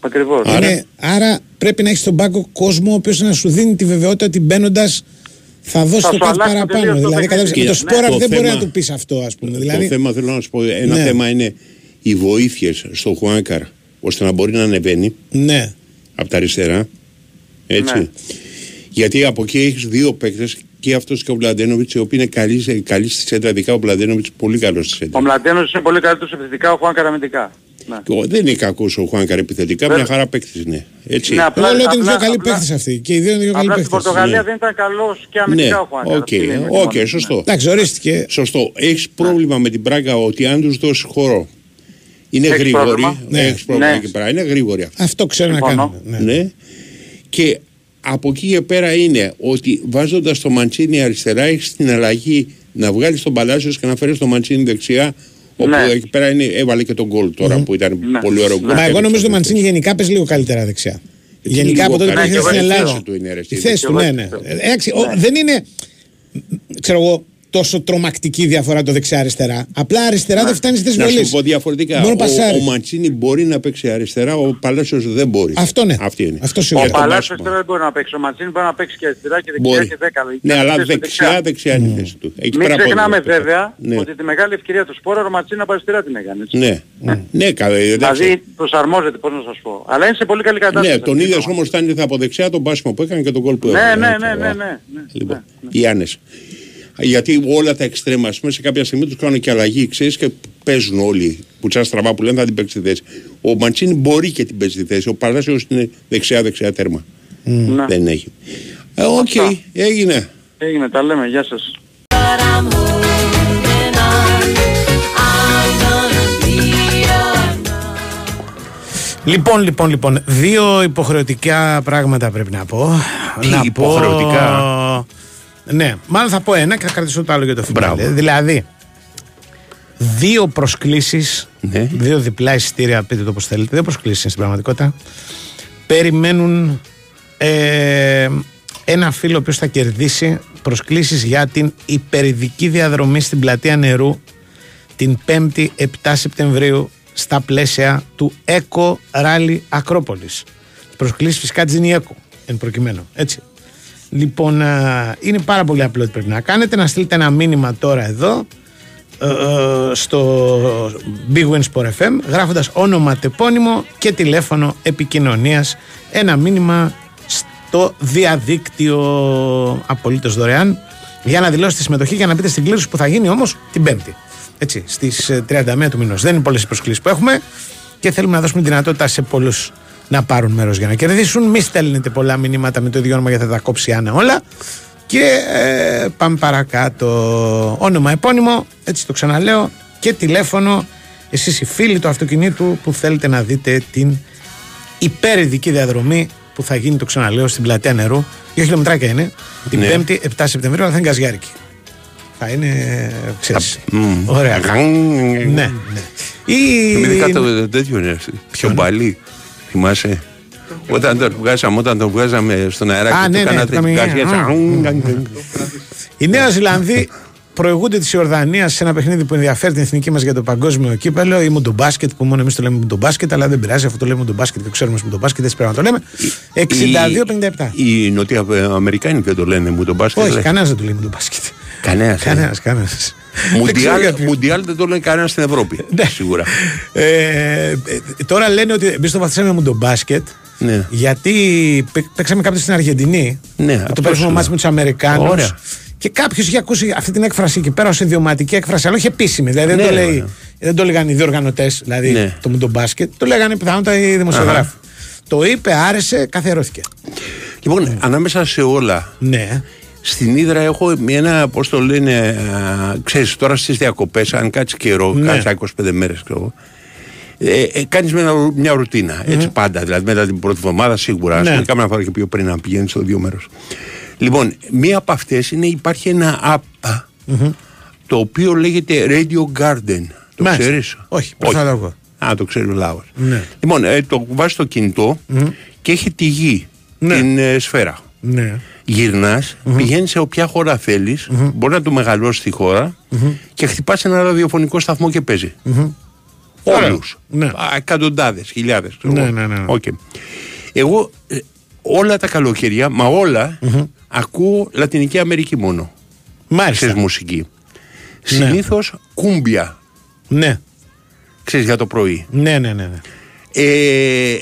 Ακριβώς. Είναι, άρα πρέπει να έχεις στον πάγκο κόσμο ο οποίος να σου δίνει τη βεβαιότητα ότι μπαίνοντας θα δώσει Θα το σου κάτι αλλάξει παραπάνω. τελείως το Δηλαδή, παιχνίδι. κατάλαβες, με το Κοίτα, σπόρα το δεν μπορεί θέμα- να του πεις αυτό, ας πούμε. Το Δηλαδή, θέμα θέλω να σου πω, ένα Ναι. θέμα είναι οι βοήθειες στο Χουάνκαρ ώστε να μπορεί να ανεβαίνει ναι. από τα αριστερά. Έτσι. Ναι. Γιατί από εκεί έχεις δύο παίκτες και αυτός και ο Μλαντένοβιτς, οι οποίοι είναι καλοί, σε- καλοί στη σέντρα. Ειδικά ο Μλαντένοβιτς πολύ καλός στη σέντρα. Ο Μλαντένος είναι πολύ καλύτερος επιθετικά, ο Χουάνκαρ αμυντικά. Ναι. Και ο- Δεν είναι κακός ο Χουάνκαρ επιθετικά, Βέβαια. μια χαρά παίκτης είναι. Έτσι. Ναι, Εγώ λέω ότι είναι δύο απλά- καλοί απλά- παίχτες αυτοί. Και οι δύο είναι δύο καλοί Απλά στην παίχτες. Πορτογαλία ναι. δεν ήταν καλός και Ναι, αμυντικά ο Χουάν οκ, οκ, σωστό. Εντάξει, ορίστηκε. Σωστό. Έχεις πρόβλημα με την Μπράγκα ότι αν τους δώσεις χώρο είναι Έχεις γρήγοροι. πρόβλημα. Ναι. Έχεις πρόβλημα Ναι. εκεί πέρα. Είναι γρήγοροι αυτοί. Αυτό ξέρω να Συμφωνώ. κάνουν. Ναι. Ναι. Και από εκεί και πέρα είναι ότι βάζοντας το Μαντσίνη αριστερά έχεις την αλλαγή να βγάλεις τον Παλάσιος και να φέρεις το Μαντσίνη δεξιά. Όπου Ναι. εκεί πέρα είναι, έβαλε και το γκολ τώρα που ήταν Ναι. πολύ ωραίο γκολ. Μα εγώ Έπαιξε νομίζω το το Μαντσίνη γενικά παίζει λίγο καλύτερα δεξιά. Γενικά από τότε που καλύτερα. ήρθε Ναι, στην και εγώ Ελλάδα. η θέση του είναι, ρε, Η στη θέση του, δεξιά. ναι, ναι. Εντάξει, ο- δεν είναι, ξέρω εγώ, τόσο τρομακτική διαφορά το δεξιά-αριστερά. Απλά αριστερά δεν φτάνεις στις Να βολές. σου πω διαφορετικά. Μόνο Ο, πασάρι. ο Μαντσίνη μπορεί να παίξει αριστερά, ο Παλάσιος δεν μπορεί. Αυτό ναι. Αυτή είναι. Αυτό Ο σίγουρα. τον Παλάσιος Πάσχο. αριστερά δεν μπορεί να παίξει. Ο Μαντσίνη μπορεί να παίξει και αριστερά και δεξιά Μπορεί. και δέκα. Ναι, Και αλλά θέση δεξιά, δεξιά είναι η θέση του. Εκεί Μην πέρα από ξεχνάμε εδώ, βέβαια Ναι. ότι τη μεγάλη ευκαιρία του Σπόρα ο Μαντσίνη από αριστερά την έκανε. έτσι. Ναι, ναι, καλά. εντάξει. Δηλαδή προσαρμόζεται, πώς να σας πω. Αλλά είναι σε πολύ καλή κατάσταση. Ναι, τον είδε όμως όταν ήρθε από δεξιά τον πάσιμο που έκανε και τον κόλ που Ναι, έκανε. ναι, Έτσι, ναι, ναι, ωραία. ναι, ναι. Λοιπόν, οι Άννες. Γιατί όλα τα εξτρέμα, ας πούμε, σε κάποια στιγμή τους κάνουν και αλλαγή, ξέρεις και παίζουν όλοι. Που τσά στραβά που λένε θα την παίξει τη θέση. Ο Μαντσίνη μπορεί και την παίζει τη θέση. Ο Παλάσιο είναι δεξιά-δεξιά τέρμα. Ναι. Δεν έχει. Ε, Οκ, Αυτά. έγινε. Έγινε, τα λέμε, γεια σας. But I'm holding on. I'm gonna be your Λοιπόν, λοιπόν, λοιπόν. Δύο υποχρεωτικά πράγματα πρέπει να πω. Τι να υποχρεωτικά; Πω... Ναι, μάλλον θα πω ένα και θα κρατήσω το άλλο για το φινάλε. Μπράβο. Δηλαδή, δύο προσκλήσεις, Ναι. δύο διπλά εισιτήρια, πείτε το πώ θέλετε, δύο προσκλήσεις στην πραγματικότητα. Περιμένουν ε, ένα φίλο ο οποίος θα κερδίσει προσκλήσεις για την υπερηδική διαδρομή στην πλατεία νερού την 5η 7 Σεπτεμβρίου στα πλαίσια του Eco Rally Ακρόπολης. Προσκλήσεις φυσικά της είναι η Eco, εν προκειμένου, έτσι. Λοιπόν, α, είναι πάρα πολύ απλό τι πρέπει να κάνετε. Να στείλετε ένα μήνυμα τώρα εδώ ε, ε, στο Big Win Sport FM γράφοντας όνομα, τεπώνυμο και τηλέφωνο επικοινωνίας. Ένα μήνυμα στο διαδίκτυο. Απολύτως δωρεάν. Για να δηλώσετε συμμετοχή για να μπείτε στην κλήρωση που θα γίνει όμως την Πέμπτη. Έτσι, στις ε, 31 του μηνός. Δεν είναι πολλές οι προσκλήσεις που έχουμε και θέλουμε να δώσουμε δυνατότητα σε πολλούς να πάρουν μέρος για να κερδίσουν μη στέλνετε πολλά μηνύματα με το ίδιο όνομα γιατί θα τα κόψει Άννα όλα και ε, πάμε παρακάτω. Όνομα, επώνυμο, έτσι το ξαναλέω, και τηλέφωνο. Εσείς οι φίλοι του αυτοκινήτου που θέλετε να δείτε την υπέρηδική διαδρομή που θα γίνει, το ξαναλέω, στην πλατεία νερού. Δύο χιλιομετράκια είναι. Την Ναι. 5η, 7 Σεπτεμβρίου, αλλά θα είναι γκαζιάρικη. Θα είναι, ξέρεις, Μμμ. ωραία. Γαν. Ναι, ναι. Ή... Ειδικά το τέτοιο είναι. Πιο μπαλί. Θυμάσαι; Όταν τον βγάζαμε, όταν τον βγάζαμε στον αεράκι, Α, του ναι, ναι, κάνατε το την καμιά. κάρια, Α. έτσι, Οι Νέα Ζηλανδοί προηγούνται της Ιορδανίας σε ένα παιχνίδι που ενδιαφέρει την εθνική μας για το παγκόσμιο κύπελο ή μουντομπάσκετ, που μόνο εμείς το λέμε μουντομπάσκετ, αλλά δεν πειράζει, αυτό το λέμε μουντομπάσκετ και ξέρουμε μουντομπάσκετ, έτσι πρέπει να το λέμε. 62-57. Οι Νότια Αμερικάνοι δεν το λένε μου τον μπάσκετ. Όχι, λες. κανένας δεν το λέει μουντομπάσκετ. Κανένας. Κανένας, κανένας. Μουντιάλ, μουντιάλ δεν το λένε κανένας στην Ευρώπη. Ναι. Σίγουρα. Ε, ε, τώρα λένε ότι εμείς το βαθίσαμε με τον μπάσκετ. Ναι. Γιατί παί- παίξαμε κάποτε στην Αργεντινή. Ναι, το αυτό παίξαμε σου μάτς λέω. με τους Αμερικάνους. Ωραία. Και κάποιος είχε ακούσει αυτή την έκφραση εκεί πέρα ως ιδιωματική έκφραση, αλλά όχι επίσημη. Δηλαδή δεν, Ναι, το, ρε, λέει, ωραία. δεν το λέγανε οι διοργανωτέ, δηλαδή Ναι. το με τον μπάσκετ. Το λέγανε πιθανότατα οι δημοσιογράφοι. Το είπε, άρεσε, καθιερώθηκε. Λοιπόν, ανάμεσα σε όλα, Ναι. Στην Ήδρα έχω ένα, πώς το λένε, α, ξέρεις, τώρα στις διακοπές, αν κάτσεις καιρό, Ναι. κάτσεις 25 μέρες, ξέρω εγώ, ε, ε, κάνεις μια, μια ρουτίνα. Έτσι πάντα. Δηλαδή μετά την πρώτη εβδομάδα σίγουρα. Ναι. Ναι. Κάμια φορά και πιο πριν να πηγαίνεις στο δύο μέρος. Λοιπόν, μία από αυτές είναι υπάρχει ένα app το οποίο λέγεται Radio Garden. Το Μάλιστα. ξέρεις; Όχι, πώς θα το ακούω. Α, το ξέρει ο λαός. Ναι. Λοιπόν, ε, το βάζεις στο κινητό και έχει τη γη, Ναι. την ε, σφαίρα. Ναι. Γυρνάς, πηγαίνεις σε όποια χώρα θέλεις, μπορεί να το μεγαλώσεις τη χώρα και χτυπάς ένα ραδιοφωνικό σταθμό και παίζει. Ωραία. Όλους. Ναι. Εκατοντάδες, χιλιάδες. Ναι, ναι, ναι, ναι. Εγώ ε, όλα τα καλοκαιριά, μα ολα ακούω Λατινική Αμερική μόνο. Μάλιστα. Ξέρεις μουσική. Ναι. Συνήθως κούμπια. Ναι. Ξέρεις για το πρωί. Ναι, ναι, ναι. ναι. Ε,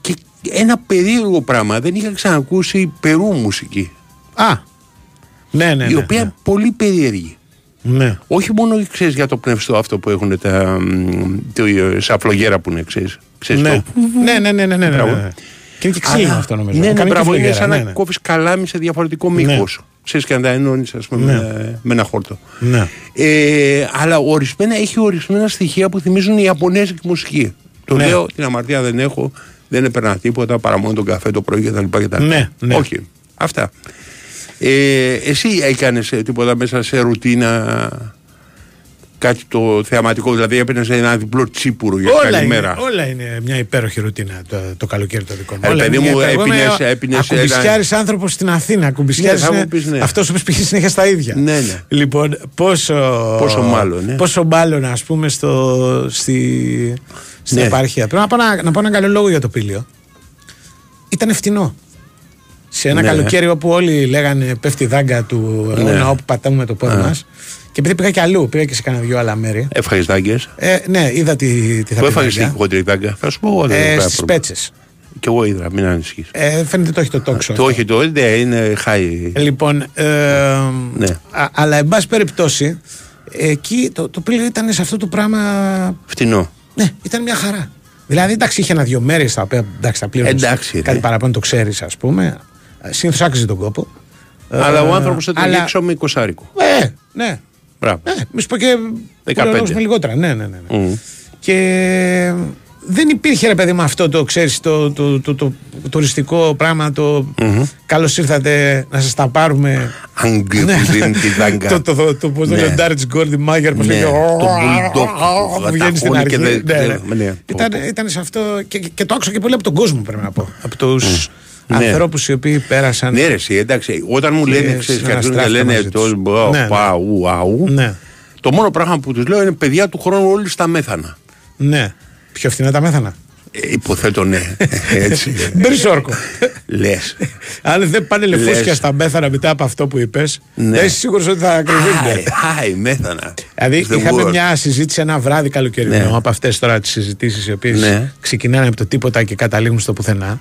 και ένα περίεργο πράγμα. Δεν είχα ξανακούσει Περού μουσική. Α. Ναι, ναι. η ναι, οποία ναι. πολύ περίεργη. Ναι. Όχι μόνο ξέρεις για το πνευστό αυτό που έχουν τα μ, το, ε, σαφλογέρα που είναι, ξέρεις. ξέρεις Ναι. το- ναι, ναι, ναι, ναι, ναι, ναι, Μπράβο. ναι. Και είναι και ξύλινο Αλλά- αυτό νομίζω. Ναι, ναι, Κάνει και μπράβο, είναι φλογέρα, σαν ναι, να ναι. κόβεις καλάμι σε διαφορετικό μήκος. Ξέρεις και να τα ενώνεις ας πούμε Ναι. με, με ένα χόρτο. Ναι. Ε, αλλά ορισμένα, έχει ορισμένα στοιχεία που θυμίζουν η Ιαπωνέζικη μουσική. Το Ναι. λέω, την αμαρτία δεν έχω, δεν έπαιρνα τίποτα παρά μόνο τον καφέ το πρωί κτλ. κτλ. Ναι, ναι. Όχι. Αυτά. Ε, εσύ έκανες ε, τίποτα μέσα σε ρουτίνα κάτι το θεαματικό, δηλαδή έπαιρνε ένα διπλό τσίπουρο για Όλα καλή είναι, μέρα. όλα είναι μια υπέροχη ρουτίνα το, το καλοκαίρι το δικό μου. Ε, Όλα παιδί είναι μου, μια- εγώ είμαι έπινες- έπινες Ακουμπιστιάρης άνθρωπος στην Αθήνα. Ακουμπιστιάρης Ναι, θα μου είναι πεις, ναι. αυτός που πήγε συνέχεια στα ίδια. Ναι, ναι. Λοιπόν, πόσο, Πόσο μάλλον, ναι. πόσο μάλλον ας πούμε στο, στη, στην Ναι. επαρχία. Πρέπει να πω, να, να πω έναν καλό λόγο για το πήλιο. Ήταν φτηνό. Σε ένα Ναι. καλοκαίρι όπου όλοι λέγανε πέφτει η δάγκα του Ναι. αιώνα όπου πατάμε με το πόδι Α. μας. Και επειδή πήγα και αλλού, πήγα και σε κάνα δυο άλλα μέρη. Έφαγες δάγκες. Ε, ναι, είδα τι, τι θα Πού πει έφαγες δάγκα. την χοντρή δάγκα; Θα σου πω εγώ. δεν Ε, έχω στις κανένα πρόβλημα. πέτσες. Κι εγώ είδα, μην ανησυχείς. Ε, φαίνεται το έχει το τόξο. Το όχι το, ναι, είναι high. Λοιπόν, ε, Ναι. α- αλλά εν πάση περιπτώσει, εκεί το, το πήλιο ήταν σε αυτό το πράγμα. Φτηνό. Ναι, ήταν μια χαρά. Δηλαδή, εντάξει, είχε ένα-δυο μέρες τα οποία εντάξει, τα πλήρωνε. Εντάξει, Κάτι ναι. παραπάνω το ξέρεις, ας πούμε. Συνήθω άξιζε τον κόπο. Αλλά ο Ε, άνθρωπος έτρωγε αλλά- έξω με εικοσάρικο. Ε, ναι. Μπράβο. Ε, μη σου πω και. 15. πολλοί με λιγότερα. Ναι, ναι, ναι. ναι. Μμ. Και δεν υπήρχε ρε παιδί με αυτό το ξέρεις το, το, το, το, το τουριστικό πράγμα το καλώς ήρθατε να σας τα πάρουμε Άγγε Ναι. που δίνει τη δάγκα. το, το, το, το, πώς το Ναι. λέει ο Ντάριτς Γκόρντι Μάγερ πώς Ναι, λέγεται, το bulldog που που βγαίνει στην καταχώνει αρχή και δεν- Ναι, ναι. ναι, ναι. Ήταν, ήταν σε αυτό και, και το άκουσα και πολύ από τον κόσμο πρέπει να πω από τους Ναι. ανθρώπους οι οποίοι πέρασαν Ναι, ρε, εσύ, εντάξει, όταν μου Και λένε, ξέρεις, και αρχίζουν και συναναστράφηκα λένε μαζί τους. το μπα, Ναι, ναι. πα, ου, αου, ναι, το μόνο πράγμα που τους λέω είναι παιδιά του χρόνου όλοι στα μέθανα. ναι. πιο φθηνά τα μέθανα Ε, υποθέτω ναι. Έτσι. Μπερσόρκο. Λες. Αν δεν πάνε λεφούσκια Λες. στα μέθανα μετά από αυτό που είπες, Ναι. δεν είσαι σίγουρος ότι θα ακριβίνουν. Άι, μέθανα. Δηλαδή, The είχαμε world. μια συζήτηση ένα βράδυ καλοκαιρινό Ναι. από αυτές τώρα τις συζητήσεις οι οποίες Ναι. ξεκινάνε από το τίποτα και καταλήγουν στο πουθενά.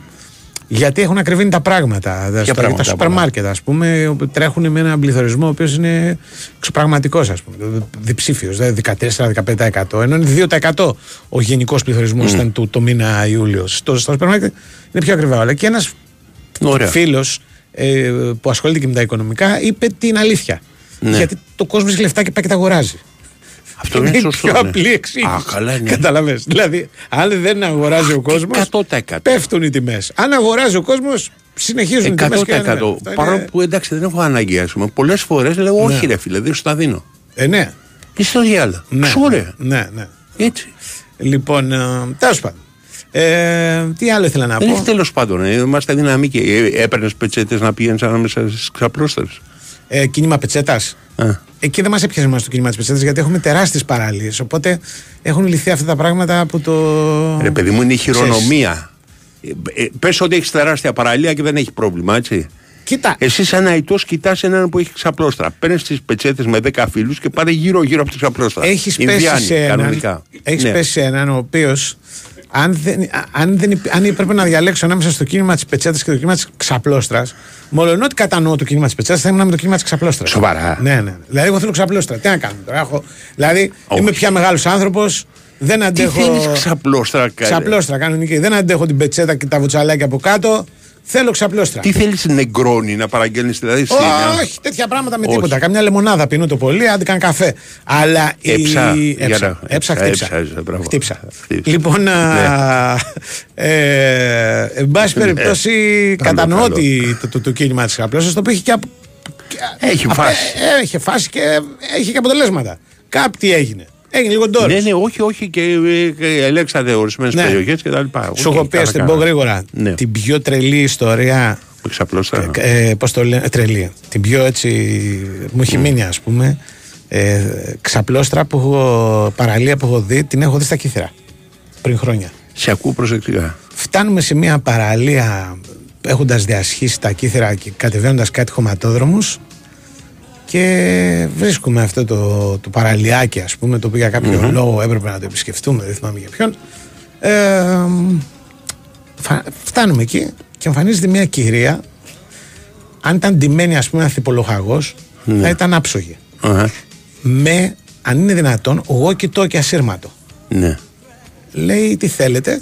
Γιατί έχουν ακριβήνει τα πράγματα. Στα- πράγματα, τα σούπερ μάρκετ, ας πούμε, όπου τρέχουν με έναν πληθωρισμό ο οποίος είναι εξωπραγματικό, ας πούμε. Διψήφιος, δηλαδή 14-15%. Ενώ είναι 2% ο γενικός πληθωρισμός ήταν του, το μήνα Ιούλιο. Στο, στο σούπερ μάρκετ είναι πιο ακριβά όλα. Και ένας Ωραία. φίλος ε, που ασχολείται και με τα οικονομικά είπε την αλήθεια. Ναι. Γιατί το κόσμος έχει λεφτά και πάει και τα αγοράζει. Αυτό είναι σωστό. πιο ναι. απλή εξήγηση. Α, καλά, ναι. Καταλαβες. Δηλαδή, αν δεν αγοράζει ο κόσμος, 100%. πέφτουν οι τιμές. Αν αγοράζει ο κόσμος, συνεχίζουν οι τιμές. 100%. Παρόλο που εντάξει δεν έχω ανάγκη, ας πούμε. Πολλές φορές λέω όχι, ρε φίλε, δεν σου τα δίνω. Ε, ναι. Είσαι στο διάλογο. Ναι, Ωραία. ναι, ναι. Έτσι. Λοιπόν, ε, τέλος πάντων. Ε, τι άλλο ήθελα να Δεν έχει πω; τέλος πάντων. Ε, είμαστε δυναμικοί. Ε, Έπαιρνες πετσέτες να πηγαίνεις ανάμεσα στις ξαπλώστερε. Ε, κίνημα πετσέτας. Εκεί δεν μας έπιασε μας το κίνημα της πετσέτας γιατί έχουμε τεράστιες παραλίε. Οπότε έχουν λυθεί αυτά τα πράγματα που το. Ρε παιδί μου, είναι η Ξέρεις. χειρονομία. Ε, Πες ότι έχεις τεράστια παραλία και δεν έχει πρόβλημα, έτσι. Κοίτα. Εσύ, σαν αητός, κοιτάς έναν που έχει ξαπλώστρα. Παίρνεις τις πετσέτες με 10 φίλους και πάτε γύρω-γύρω από τη ξαπλώστρα. Έχεις πέσει Ινδιάνοι, σε έναν. κανονικά. Έχεις Ναι. πέσει σε έναν ο οποίος. Αν, δεν, αν, δεν, υπ- αν έπρεπε να διαλέξω ανάμεσα στο κίνημα της πετσέτας και το κίνημα της ξαπλώστρας, μόλον ότι κατανοώ το κίνημα της πετσέτας, θα ήμουν με το κίνημα της ξαπλώστρας. Σοβαρά. Ναι, ναι. Δηλαδή, εγώ θέλω ξαπλώστρα. Τι να κάνουμε τώρα. Έχω, δηλαδή, είμαι πια μεγάλος άνθρωπος. Δεν Τι αντέχω. θέλει ξαπλώστρα, καλέ; Ξαπλώστρα κανονική. Δεν αντέχω την πετσέτα και τα βουτσαλάκια από κάτω. Θέλω ξαπλώστρα. Τι θέλεις νεγκρόνι να παραγγέλνεις, δηλαδή. στην- Όχι, τέτοια πράγματα με Όχι. τίποτα. Καμιά λεμονάδα πίνω το πολύ, άντε καν καφέ. Αλλά η- Έψα, για Έψα, να- έψα, έψα, χτύψα. έψα, μπράβο. Χτύψα. Χτύψα. Λοιπόν, α, ε, εν πάση περιπτώσει, καλό, κατανοώ καλό. ότι το, το, το κίνημα της απλώσεω το οποίο έχει και. απ- και- Έχει απ- φάση. ε, Έχει φάση και έχει και αποτελέσματα. Κάτι έγινε. Έγινε λίγο ντόρι. Ναι, ναι, όχι, όχι και, ε, και ελέξατε ορισμένες Ναι. περιοχές και τα λοιπά. Σου έχω πει, ας την πω γρήγορα, Ναι. την πιο τρελή ιστορία Με ξαπλώστρα. ε, πώς το λένε, τρελή. Την πιο έτσι, μου έχει μείνει ας πούμε, ε, ξαπλώστρα που έχω, παραλία που έχω δει, την έχω δει στα Κύθρα πριν χρόνια. Σε ακούω προσεκτικά. Φτάνουμε σε μια παραλία έχοντας διασχίσει τα Κύθρα και κατεβαίνοντας κάτι χωματόδρομους και βρίσκουμε αυτό το, το παραλιάκι ας πούμε το οποίο για κάποιο λόγο έπρεπε να το επισκεφτούμε δεν θυμάμαι για ποιον ε, φα- φτάνουμε εκεί και εμφανίζεται μια κυρία αν ήταν ντυμένη ας πούμε ένα θυπολογαγός θα ήταν άψογη Αχα. με αν είναι δυνατόν εγώ κοιτώ και ασύρματο Ναι. λέει τι θέλετε;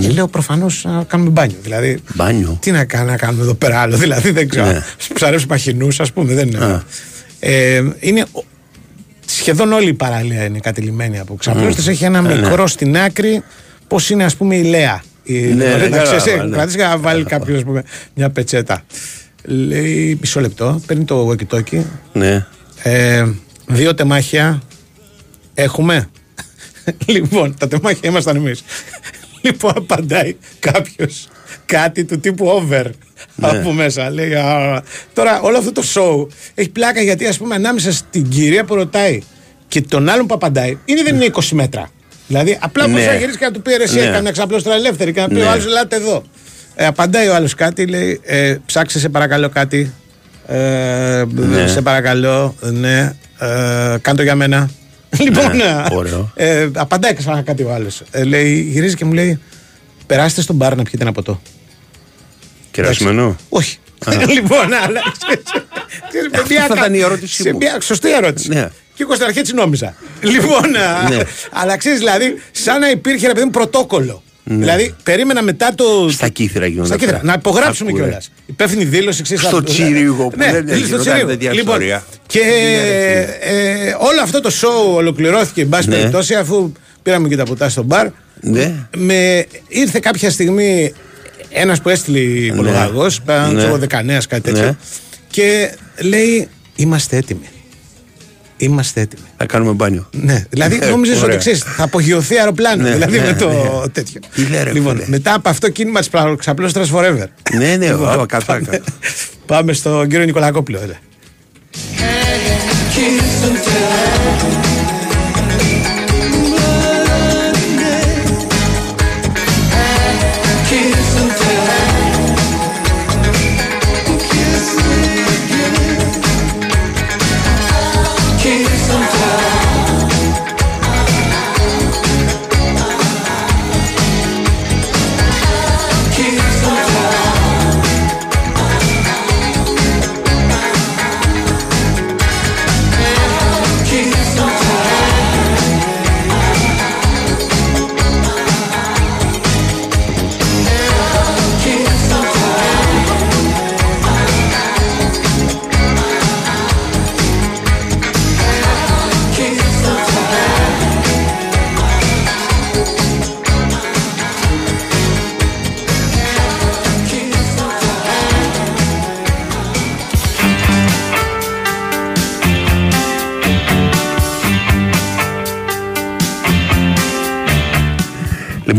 Και λέω προφανώς να κάνουμε μπάνιο. Δηλαδή, Μπάνιο. τι να, κα- να κάνουμε εδώ πέρα άλλο. Δηλαδή, δεν ξέρω. Ναι. Ψαρέψει μαχινού, ας πούμε. Δεν είναι. Α. Ε, είναι ο- σχεδόν όλη η παραλία είναι κατηλημένη από ξαπλώστες. Έχει ένα Ε, ναι. μικρό στην άκρη, πώς είναι, ας πούμε, η Λέα. Η, Ναι, δηλαδή, ναι, να ξέρεις, κατάλαβα, ε, ναι. κρατήσεις και να βάλει κάποιος ας πούμε, μια πετσέτα. Λέει μισό λεπτό, παίρνει το walkie-talkie. Ναι. Ε, δύο τεμάχια έχουμε. λοιπόν, τα τεμάχια ήμασταν εμείς. Λοιπόν, απαντάει κάποιος κάτι του τύπου over από μέσα. Λέει, «Α». Τώρα, όλο αυτό το show έχει πλάκα γιατί, ας πούμε, ανάμεσα στην κυρία που ρωτάει και τον άλλον που απαντάει, είναι δεν είναι 20 μέτρα. Δηλαδή, απλά μπορεί Ναι. να γυρίσει και να του πει ρε, εσύ Ναι. έκανε μια ξαπλώστρα ελεύθερη και να πει Ναι. ο άλλος, ελάτε εδώ. Ε, απαντάει ο άλλος κάτι, λέει, ε, ψάξε σε παρακαλώ κάτι. Ε, Ναι. Σε παρακαλώ, ναι. Ε, κάν το για μένα. λοιπόν, Ναι, ε, ωραίο. ε, απαντάει ξανά κάτι ο άλλος. Ε, λέει, γυρίζει και μου λέει, περάστε στον μπαρ να πιείτε ένα ποτό. Κερασμένο; Όχι. λοιπόν, αλλά. ξέρεις, ξέρεις, με Αυτή μια θα κα- ήταν η ερώτησή σε μου. μια σωστή ερώτηση. Ναι. Και εγώ στην αρχή έτσι νόμιζα. λοιπόν, α, Ναι. αλλά ξέρεις, δηλαδή, σαν να υπήρχε ένα παιδί μου πρωτόκολλο. Δηλαδή, περίμενα μετά το. Στα κύθρα γίνονται. Στα κύθρα. αυτά. Να υπογράψουμε Άκουρε. κιόλας. Υπεύθυνη δήλωση, ξέρεις. Στο Τσίριγο που ναι, δεν δήλωση στο γινόταν Τσίριγο. τέτοια Λοιπόν, ιστορία. και ε, όλο αυτό το show ολοκληρώθηκε, εν πάση Ναι. περιπτώσει, αφού πήραμε και τα ποτά στο μπαρ. Ναι. Με, ήρθε κάποια στιγμή ένας που έστειλε υπολογαγός, Ναι. ναι. 19 κάτι τέτοιο, Ναι. και λέει: Είμαστε έτοιμοι. Είμαστε έτοιμοι. Θα κάνουμε μπάνιο. Ναι, δηλαδή Ε, νόμιζες ότι ωραία. ξέρεις, θα απογειωθεί αεροπλάνο. Ναι, δηλαδή ναι, με το ναι. τέτοιο. Τι λέει, ρε, λοιπόν, φίλε. μετά από αυτό κίνημα της ξαπλώστρας forever. Ναι, ναι, Λοιπόν, ωραία, κατά, πάμε- κατά. Πάμε στον κύριο Νικολακόπουλο. έλα.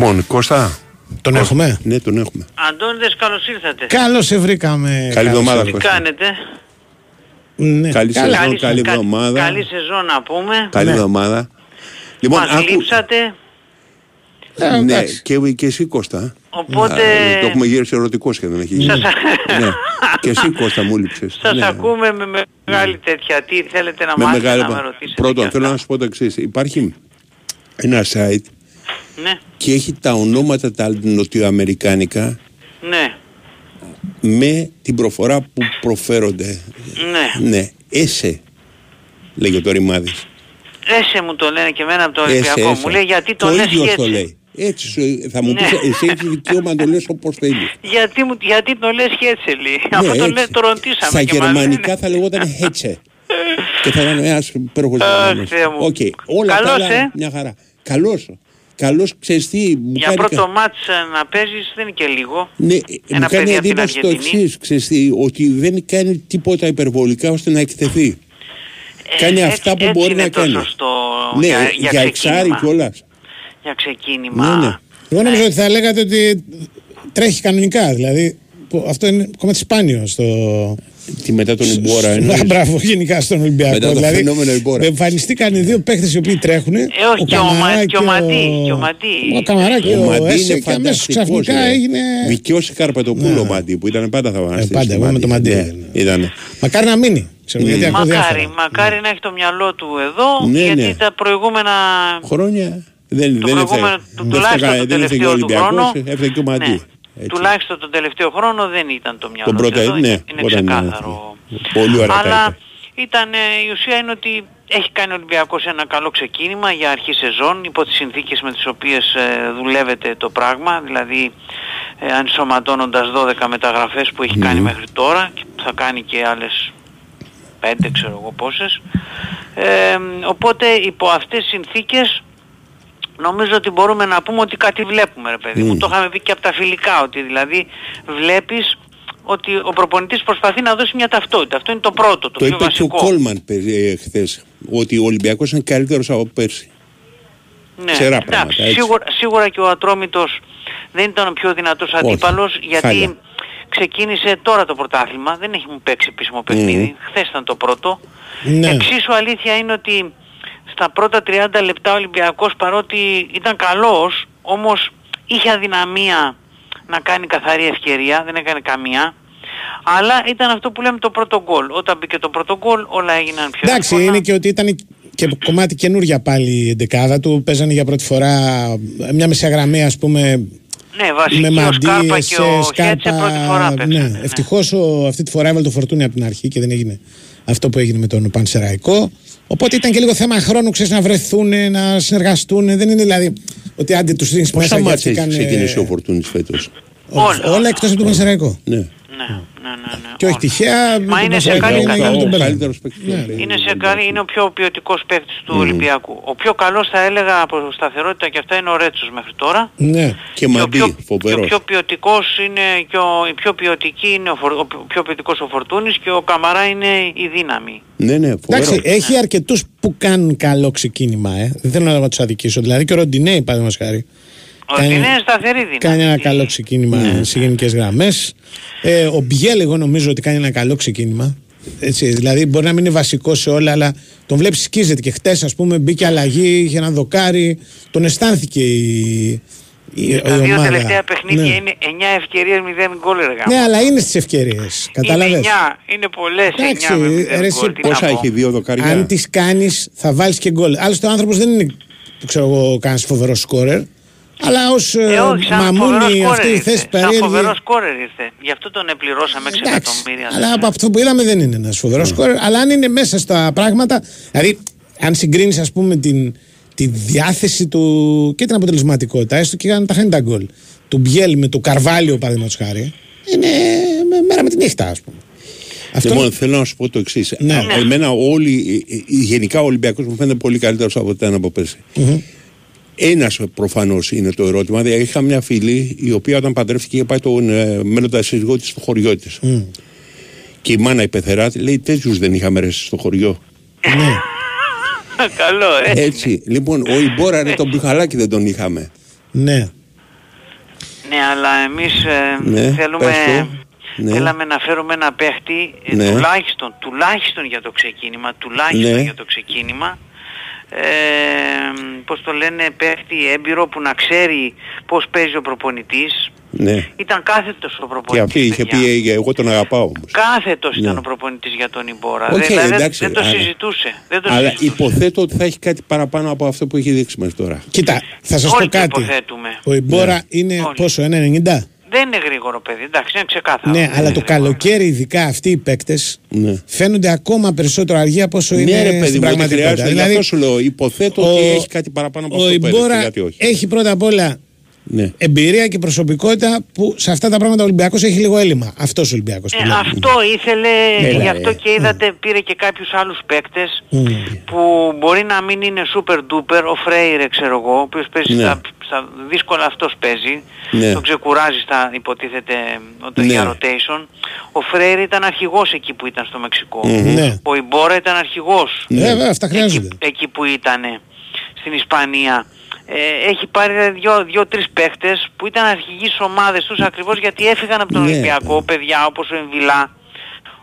Λοιπόν, Κώστα. Τον έχουμε; Ναι, τον έχουμε. Αντώνιδες, καλώς ήρθατε. Καλώς σε βρήκαμε. Καλή Καλώς εβδομάδα, σε Τι Κώστα. κάνετε. Ναι. Καλή Καλά. σεζόν, καλή κα- εβδομάδα. Καλή σεζόν να πούμε. Καλή Ναι. εβδομάδα. Λοιπόν, Μας άκου- λείψατε. Ε, Ναι, εντάξει. και, και εσύ Κώστα. Οπότε- Α, Το έχουμε γύρει σε ερωτικό σχεδόν. Έχει γίνει. Σας, ναι. Και εσύ Κώστα μου λείψες. σας ναι. ακούμε με μεγάλη τέτοια. Τι θέλετε να Με μάθετε μεγάλο... να με ρωτήσετε. Πρώτον, κι θέλω αυτά. να σου πω το εξής. Υπάρχει ένα site Ναι, και έχει τα ονόματα τα νοτιοαμερικάνικα ναι, με την προφορά που προφέρονται. ναι. Ναι, έσε, λέγει το ρημάδι. Έσε μου το λένε και εμένα από το Ολυμπιακό. Μου λέει γιατί το, το λες ίδιο και το έτσι. λέει. Έτσι σου, θα μου Ναι. πεις, εσύ έχεις δικαίωμα να το λες όπως θέλεις. Γιατί, μου, γιατί το λες και έτσι λέει. Αυτό το, Ναι, έτσι. λέει, το ρωτήσαμε Στα και μας γερμανικά λένε. θα λεγόταν Χέτσε. και θα ήταν ένας υπέροχος Αχ, Γερμανός. Θεέ μου. Οκ, όλα τα Καλός, άλλα ε. μια χαρά. Καλός. Καλός, ξέρεις τι, μου Για κάνει κα- πρώτο μάτς ε, να παίζεις δεν είναι και λίγο. Ναι, Ένα μου κάνει παιδί από την εντύπωση το Αργεντινή. εξής, ξέρεις τι, ότι δεν κάνει τίποτα υπερβολικά ώστε να εκτεθεί. κάνει Ε, αυτά έτσι- που έτσι μπορεί είναι να το κάνει. σωστό ναι, για, για, για, εξάρι ξεκίνημα. κιόλας. Για ξεκίνημα. Ναι, ναι. Εγώ νόμιζα ότι θα λέγατε ότι τρέχει κανονικά. Δηλαδή, που αυτό είναι κομμάτι σπάνιο στο. Τι μετά τον Ιμπόρα εννοείς; Α, Μπράβο, γενικά στον Ολυμπιακό. Μετά το δηλαδή, φαινόμενο Ιμπόρα. εμφανιστήκαν οι δύο παίχτε οι οποίοι τρέχουν. Ε, όχι, και ο Μα- και ο Μαντί, και ο Μαντί. Ο Καμαρά και Ο ο Μαντί Έσε είναι και αμέσως φανταστικός. ξαφνικά ρε. έγινε. Δικαιώσει Καρπατοπούλο ο Μαντί που ήταν πάντα θαυμαστής. Ε, πάντα, εγώ με το Μαντί Ναι, ήταν. ήτανε. Μακάρι να μείνει. Ξέρω, γιατί ακούω Μακάρι, διάφορα. μακάρι να έχει το μυαλό του εδώ, Ναι, γιατί ναι. τα προηγούμενα... Χρόνια δεν, Το δεν προηγούμενο, έφταγε. του, Δεν τουλάχιστον έφταγε- το δεν έφταγε ο τελευταίο του Ολυμπιακός, χρόνο, έφταγε και ο Μαντί. Ναι, Έτσι. τουλάχιστον τον τελευταίο χρόνο δεν ήταν το μυαλό Τον πρώτο, τους εδώ, ναι, είναι, είναι όταν, ξεκάθαρο. Πολύ ωραία τα Αλλά είπε. ήταν, ε, η ουσία είναι ότι έχει κάνει ο Ολυμπιακός ένα καλό ξεκίνημα για αρχή σεζόν υπό τις συνθήκες με τις οποίες ε, δουλεύεται το πράγμα, δηλαδή ε, ενσωματώνοντας 12 μεταγραφές που έχει κάνει μέχρι τώρα και θα κάνει και άλλες 5 ξέρω εγώ πόσες. Ε, οπότε υπό αυτές τις συνθήκες νομίζω ότι μπορούμε να πούμε ότι κάτι βλέπουμε ρε παιδί μου. Το είχαμε πει και από τα φιλικά ότι δηλαδή βλέπεις ότι ο προπονητής προσπαθεί να δώσει μια ταυτότητα. Αυτό είναι το πρώτο, το, Το πιο είπε και ο βασικό. Κόλμαν χθες. Ότι ο Ολυμπιακός είναι καλύτερος από πέρσι. Ναι, ξερά εντάξει, πράγματα, έτσι. Σίγουρα, σίγουρα και ο Ατρόμητος δεν ήταν ο πιο δυνατός Όχι, αντίπαλος γιατί χάλια. ξεκίνησε τώρα το πρωτάθλημα, δεν έχει μου παίξει επίσημο παιχνίδι, χθες ήταν το πρώτο. Ναι. Εξίσου αλήθεια είναι ότι στα πρώτα 30 λεπτά ο Ολυμπιακός παρότι ήταν καλός, όμως είχε αδυναμία να κάνει καθαρή ευκαιρία, δεν έκανε καμία. Αλλά ήταν αυτό που λέμε το πρώτο γκολ. Όταν μπήκε το πρώτο γκολ όλα έγιναν πιο Εντάξει, εύκολα. είναι και ότι ήταν και κομμάτι καινούργια πάλι η εντεκάδα του. Παίζανε για πρώτη φορά μια μεσαγραμμή, ας πούμε, Ναι, βασική με ο μαντί, Σκάρπα και σε ο σκάρπα. Χέτσε πρώτη φορά παίξανε. ναι. ναι. Ευτυχώ αυτή τη φορά έβαλε το φορτούνι από την αρχή και δεν έγινε αυτό που έγινε με τον Πανσεραϊκό. Οπότε ήταν και λίγο θέμα χρόνου, ξέρεις, να βρεθούν, να συνεργαστούν. Δεν είναι δηλαδή ότι άντε τους δίνει μέσα Πόσα και μάτια αυτοί έχει κάνουν, ξεκινήσει ε, ο Φορτούνης φέτος; Όλα. Όλα εκτός από τον Πανσεραϊκό. Ναι. Ναι, ναι, ναι, ναι. Και όχι όλα. τυχαία. με Μα τον είναι σε Πανσεραϊκό καλή είναι κατάσταση. για τον Ο Πέλα. καλύτερος παίκτης του Ναι. Ολυμπιακού. Είναι σε καλή, είναι ο πιο ποιοτικός παίκτης του Ολυμπιακού. Ο πιο καλός θα έλεγα από σταθερότητα και αυτά είναι ο Ρέτσος μέχρι τώρα. Ναι. Και Και ο Μαντί, πιο, και ο φοβερός. πιο ποιοτικός είναι και ο, η πιο ποιοτική είναι ο, Φορ- ο πιο ποιοτικός ο Φορτούνης και ο Καμαρά είναι η δύναμη. Ναι, ναι, Εντάξει, φοβερό. έχει αρκετούς που κάνουν καλό ξεκίνημα. Ε. Δεν θέλω να τους αδικήσω. Δηλαδή και ο Ροντινέη, παραδείγματος χάρη. Ο Κάνει- είναι σταθερή δύναμη. Κάνει ένα καλό ξεκίνημα Ναι. σε γενικές γραμμές. Ε, ο Μπιέλ, εγώ νομίζω ότι κάνει ένα καλό ξεκίνημα. Έτσι, δηλαδή μπορεί να μην είναι βασικό σε όλα, αλλά τον βλέπεις σκίζεται. Και χτες, ας πούμε, μπήκε αλλαγή, είχε ένα δοκάρι. Τον αισθάνθηκε η, η, η Τα δύο ομάδα. τελευταία παιχνίδια ναι. είναι 9 ευκαιρίες 0 γκολ ρε γάμο. Ναι, αλλά είναι στις ευκαιρίες. Κατάλαβε. Είναι 9, είναι πολλές Εντάξει, 9 με 0 ρε, εσύ γκολ. Τι να Πόσα πω. έχει δύο δοκάρια; Αν τις κάνεις, θα βάλεις και γκολ. Άλλωστε, ο άνθρωπος δεν είναι, που ξέρω εγώ, κανένας φοβερός σκόρερ. Αλλά ως Ε, όχι, σαν φοβερό μαμούνι σκόρερ αυτή η ήρθε. θέση Σαν περίεργη. φοβερός σκόρερ ήρθε. Γι' αυτό τον επληρώσαμε 6 Εντάξει, εκατομμύρια. αλλά από αυτό που είδαμε δεν είναι ένας φοβερός σκόρερ. Αλλά αν είναι μέσα στα πράγματα. Δηλαδή, αν συγκρίνεις, ας πούμε, την, τη διάθεση του και την αποτελεσματικότητα, έστω και αν τα χάνει τα γκολ, του Μπιέλ με το Καρβάλιο, παραδείγματος χάρη, είναι με- μέρα με τη νύχτα, ας πούμε. Αυτό Λοιπόν, θέλω να σου πω το εξής. Ναι. Εμένα όλοι, ε, ε, γενικά ο Ολυμπιακός μου φαίνεται πολύ καλύτερος από ό,τι ήταν από πέρσι. Ένας προφανώς είναι το ερώτημα. Δηλαδή, είχα μια φίλη η οποία όταν παντρεύτηκε είχε πάει τον ε, μέλλοντα σύζυγό της στο χωριό της. Και η μάνα η πεθερά τη λέει: Τέτοιους δεν είχαμε ρε στο χωριό. Καλό, ε. Έτσι. Λοιπόν, ο Ιμπόρα ρε τον πιχαλάκι δεν τον είχαμε. Ναι. Ναι, αλλά εμείς ε, Ναι, θέλουμε, πες το. Ναι. θέλαμε να φέρουμε ένα παίχτη ε, Ναι. τουλάχιστον, τουλάχιστον για το ξεκίνημα, τουλάχιστον Ναι. για το ξεκίνημα. Ε, πώς το λένε, παίχτη έμπειρο που να ξέρει πώς παίζει ο προπονητής. Ναι. Ήταν κάθετος ο Και προπονητής. αυτή είχε παιδιά. πει, «Ε, εγώ τον αγαπάω όμως. Κάθετος ήταν Ναι. ο προπονητής για τον Ιμπόρα. Οκ, δηλαδή δεν- εντάξει, δεν το αλλά- συζητούσε. Δεν το Αλλά συζητούσε. υποθέτω ότι θα έχει κάτι παραπάνω από αυτό που έχει δείξει μέχρι τώρα. Κοίτα, θα σας πω Όλοι το κάτι. υποθέτουμε. Ο Ιμπόρα Ναι. είναι Όλοι. πόσο, 1,90. Δεν είναι γρήγορο παιδί, εντάξει, είναι ξεκάθαρο. Ναι, Δεν αλλά είναι το γρήγορο. καλοκαίρι, ειδικά αυτοί οι παίκτες, Ναι. φαίνονται ακόμα περισσότερο αργοί από όσο είναι Ναι, ρε στην παιδί μου, ότι πραγματικότητα. χρειάζεται. Γι' αυτό σου λέω, υποθέτω ότι ο- έχει κάτι παραπάνω από ο αυτό που έδειξε, Ιμπόρα γιατί όχι. έχει πρώτα απ' όλα Ναι. εμπειρία και προσωπικότητα που σε αυτά τα πράγματα ο Ολυμπιακός έχει λίγο έλλειμμα. Αυτός ο Ολυμπιακός. Ε, αυτό ήθελε, Έλα, γι' ρε. αυτό και είδατε πήρε και κάποιους άλλους παίκτες που μπορεί να μην είναι super duper, ο Φρέιρε ξέρω εγώ, ο οποίος παίζει Ναι. στα, στα δύσκολα αυτός παίζει, Ναι. τον ξεκουράζει στα υποτίθεται όταν Ναι. για rotation. Ο Φρέιρε ήταν αρχηγός εκεί που ήταν στο Μεξικό. Μμμ. Ναι. Ο Ιμπόρα ήταν αρχηγός Ναι, βέβαια, αυτά χρειάζονται. εκεί, εκεί που ήταν στην Ισπανία. Ε, έχει πάρει δηλαδή, δύο, δύο-τρεις παίχτες που ήταν αρχηγοί στις ομάδες τους ακριβώς γιατί έφυγαν από τον Ναι. Ολυμπιακό παιδιά όπως ο Εμβιλά,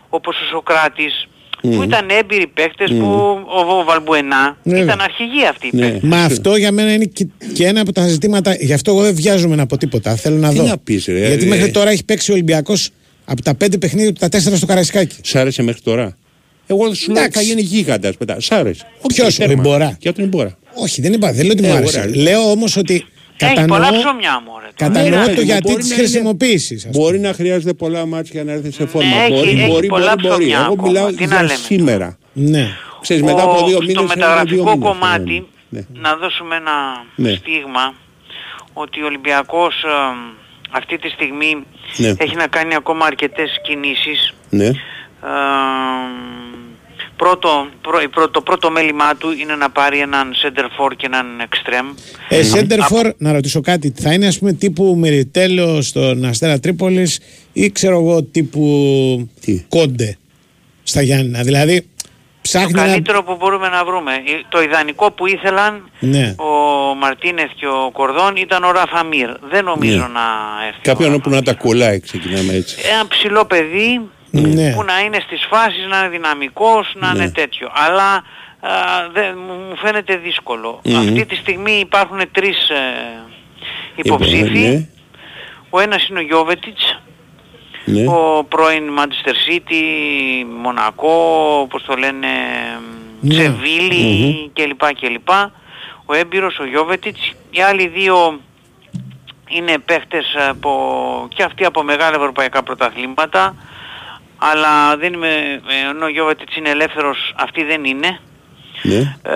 όπως ο Σοκράτης που ήταν έμπειροι παίχτες που ο, ο Βαλμπουενά Βέβαια. ήταν αρχηγοί αυτοί οι Ναι. παίχτες. Μα αυτό για μένα είναι και, και ένα από τα ζητήματα. Γι' αυτό εγώ δεν βιάζομαι από τίποτα. Θέλω να Τι δω. να πεις, ρε, Γιατί ε, μέχρι τώρα έχει παίξει ο Ολυμπιακός από τα πέντε παιχνίδια του τα τέσσερα στο Καραϊσκάκι. Σ' άρεσε μέχρι τώρα; Εγώ σου λέω Εντάξει. θα γίνει γίγαντας μετά. Σ' άρεσε. Οκ, Ποιος, ο τέρμα. Ιμπόρα; Για τον Ιμπόρα. Όχι, δεν είπα. Δεν λέω ότι μου Ε, άρεσε. ωραία. Λέω όμως ότι Έχει κατανοώ, πολλά ψωμιά μου ρε. κατανοώ Ναι, ρε, το παιδί μου, γιατί μπορεί τη να είναι- χρησιμοποίηση. Μπορεί να χρειάζεται πολλά μάτια για να έρθει σε φόρμα. έχει- μπορεί, έχει μπορεί, πολλά μπορεί, μπορεί. ψωμιά Εγώ ακόμα. μιλάω Τι να για λέμε σήμερα. Ναι. Ξέρεις, μετά από δύο μήνες στο είναι δύο μεταγραφικό μήνες, κομμάτι ναι. να δώσουμε ένα Ναι. στίγμα ότι ο Ολυμπιακός ε, αυτή τη στιγμή Ναι. έχει να κάνει ακόμα αρκετές κινήσεις. Ναι. Ε, πρώτο, πρω- η πρω- το πρώτο μέλημά του είναι να πάρει έναν center for και έναν extreme. Ε, center for, να ρωτήσω κάτι, θα είναι ας πούμε τύπου Μυριτέλο στον Αστέρα Τρίπολης ή ξέρω εγώ τύπου Τι; Κόντε στα Γιάννηνα. Δηλαδή ψάχνει Το να... καλύτερο που μπορούμε να βρούμε. Ε, Το ιδανικό που ήθελαν Ναι. ο Μαρτίνεθ και ο Κορδόν ήταν ο Ραφαμίρ. Δεν νομίζω Ναι. να έρθει. ο Κάποιον που Ραφαμίρ. να τα κολλάει, ξεκινάμε έτσι. Ένα ψηλό παιδί Ναι. που να είναι στις φάσεις, να είναι δυναμικός, να Ναι. είναι τέτοιο. Αλλά α, δεν, μου μου φαίνεται δύσκολο. Αυτή τη στιγμή υπάρχουν τρεις ε, υποψήφοι. Ναι. Ο ένας είναι ο Γιώβετιτς, Ναι. ο πρώην Manchester City, Μονακό, όπως το λένε, Ναι. Σεβίλη κλπ. κλπ. Ο έμπειρος, ο Γιώβετιτς. Οι άλλοι δύο είναι παίχτες από, και αυτοί από μεγάλα ευρωπαϊκά πρωταθλήματα. Αλλά δεν είμαι, ε, ενώ ο Γιώβετιτς είναι ελεύθερος, αυτοί δεν είναι. Ναι. Ε,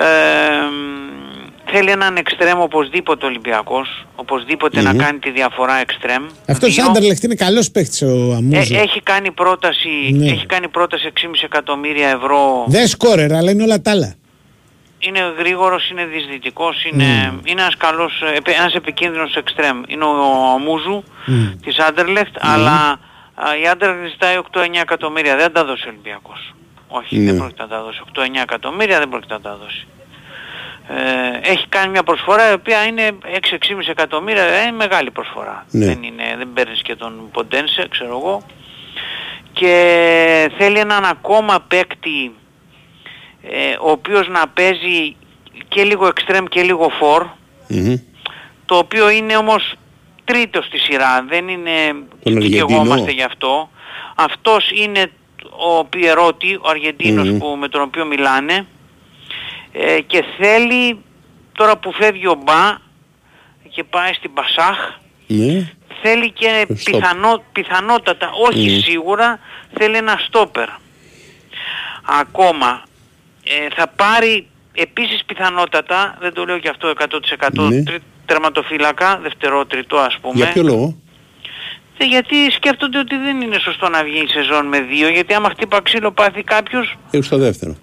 θέλει έναν εξτρέμ οπωσδήποτε Ολυμπιακός, οπωσδήποτε να κάνει τη διαφορά εξτρέμ. Αυτός Δύο. Άντερλεχτ είναι καλός παίχτη ο Ε, Αμούζο. έχει κάνει πρόταση, Ναι. έχει κάνει πρόταση 6,5 εκατομμύρια ευρώ. Δεν σκόρερ, αλλά είναι όλα τα άλλα. Είναι γρήγορος, είναι δυσδυτικός, είναι, είναι ένας καλός, ε, επε- ένας επικίνδυνος εξτρέμ. Είναι ο, ο Αμούζου της Άντερλεχτ, αλλά α, η Άντερλεχτ ζητάει 8-9 εκατομμύρια. Δεν θα τα δώσει ο Ολυμπιακός. Όχι, Ναι. δεν πρόκειται να τα δώσει. 8-9 εκατομμύρια δεν πρόκειται να τα δώσει. Ε, έχει κάνει μια προσφορά η οποία είναι 6-6,5 εκατομμύρια, ε, είναι μεγάλη προσφορά. Ναι. Δεν, είναι, δεν παίρνεις και τον Ποντένσε, ξέρω εγώ. Και θέλει έναν ακόμα παίκτη ε, ο οποίος να παίζει και λίγο extreme και λίγο for, Μμμ. το οποίο είναι όμως τρίτος στη σειρά, δεν είναι Τον Αργεντινό. δικαιωόμαστε γι' αυτό. Αυτός είναι ο Πιερότη, ο αργεντινος Μμμ. που, με τον οποίο μιλάνε ε, και θέλει τώρα που φεύγει ο Μπα και πάει στην Πασάχ Ναι. θέλει και Στόπ. πιθανό, πιθανότατα, όχι Μμμ. σίγουρα, θέλει ένα στόπερ. Ακόμα ε, θα πάρει επίσης πιθανότατα, δεν το λέω και αυτό 100% Ναι. τρι- τερματοφύλακα, δευτερό, τριτό ας πούμε. Για ποιο λόγο; Ε, γιατί σκέφτονται ότι δεν είναι σωστό να βγει η σεζόν με δύο, γιατί άμα χτύπα ξύλο πάθει κάποιος, Έχει στο δεύτερο.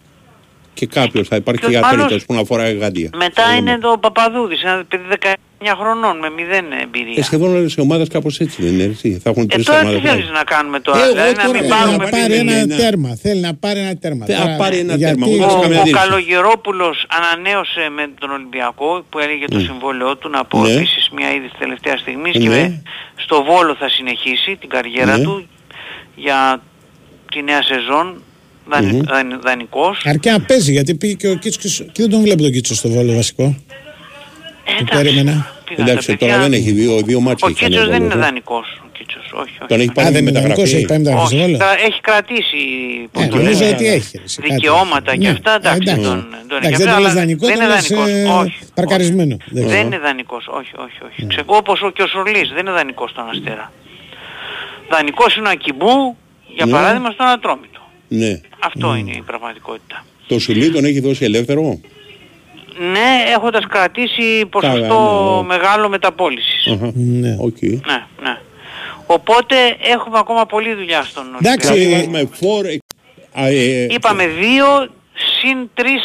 Και κάποιος θα υπάρχει Ποιος για άλλος; τρίτος που να φοράει γάντια. μετά Θα είναι δούμε. το Παπαδούδης, ένα παιδί 19 9 χρονών με 0 εμπειρία. Ε, σχεδόν όλες οι ομάδες κάπως έτσι δεν είναι, έτσι. Θα έχουν Ε, τρεις τώρα τι ομάδες. θέλεις να κάνουμε τώρα, Ε, εγώ δηλαδή να τώρα μην θέλω πάρουμε να πάρει επειδή ένα είναι- τέρμα. Θέλει να πάρει ένα τέρμα. Θε- να Τώρα, πάρει ένα γιατί- τέρμα, μου Ο, δώσεις καμία ο δήλωση. Καλογερόπουλος ανανέωσε με τον Ολυμπιακό που έλεγε το συμβόλαιό του να πω Ναι. επίσης μια είδηση τελευταία στιγμής και Ναι. με- στο Βόλο θα συνεχίσει την καριέρα Ναι. του για τη νέα σεζόν δανει, Μμμ. δανει- δανεικός. Αρκεί να παίζει γιατί πήγε και ο Κίτσος και δεν τον βλέπω τον Κίτσος στο βόλο βασικό. Ε, Που εντάξει, περίμενα. πήγαν Εντάξει, τα τώρα παιδιά. δεν έχει δύο, δύο μάτια Ο έχει κάνει Κίτσος δεν Βόλος, είναι ε. δανεικός. Ο Κίτσος, όχι, όχι. Τον έχει Α, πάρει δεν με είναι δανεικός, έχει πάει μεταγραφή. μεταγραφή στο όχι, βόλο. κρα- έχει κρατήσει πώς Ναι, το νομίζω λένε, ότι έχει. ρε, σε κάτι. δικαιώματα και Ναι, αυτά, εντάξει, εντάξει. τον, τον Εντάξει, έχει δεν το αλλά λες δανεικό, δεν το είναι λες δανεικός, ε, όχι. παρκαρισμένος. Εντάξει. Δεν είναι δανεικός, όχι, όχι, όχι. Ξε- Όπως ο, και ο Σορλής, δεν είναι δανεικός στον Αστέρα. Δανεικός είναι ο Ακιμπού, για Ναι. παράδειγμα, στον Ατρόμητο. Ναι. Αυτό είναι η πραγματικότητα. Το Σουλή τον έχει δώσει ελεύθερο; Ναι, έχοντας κρατήσει ποσοστό Καλά, ναι. μεγάλο μεταπώλησης. Αχα. Ναι. Οκ. Ναι, ναι. Οπότε έχουμε ακόμα πολλή δουλειά στον Εντάξει, Ολυμπιακό. Θα βάζουμε φορ, ε, α, ε, Είπαμε δύο, συν τρεις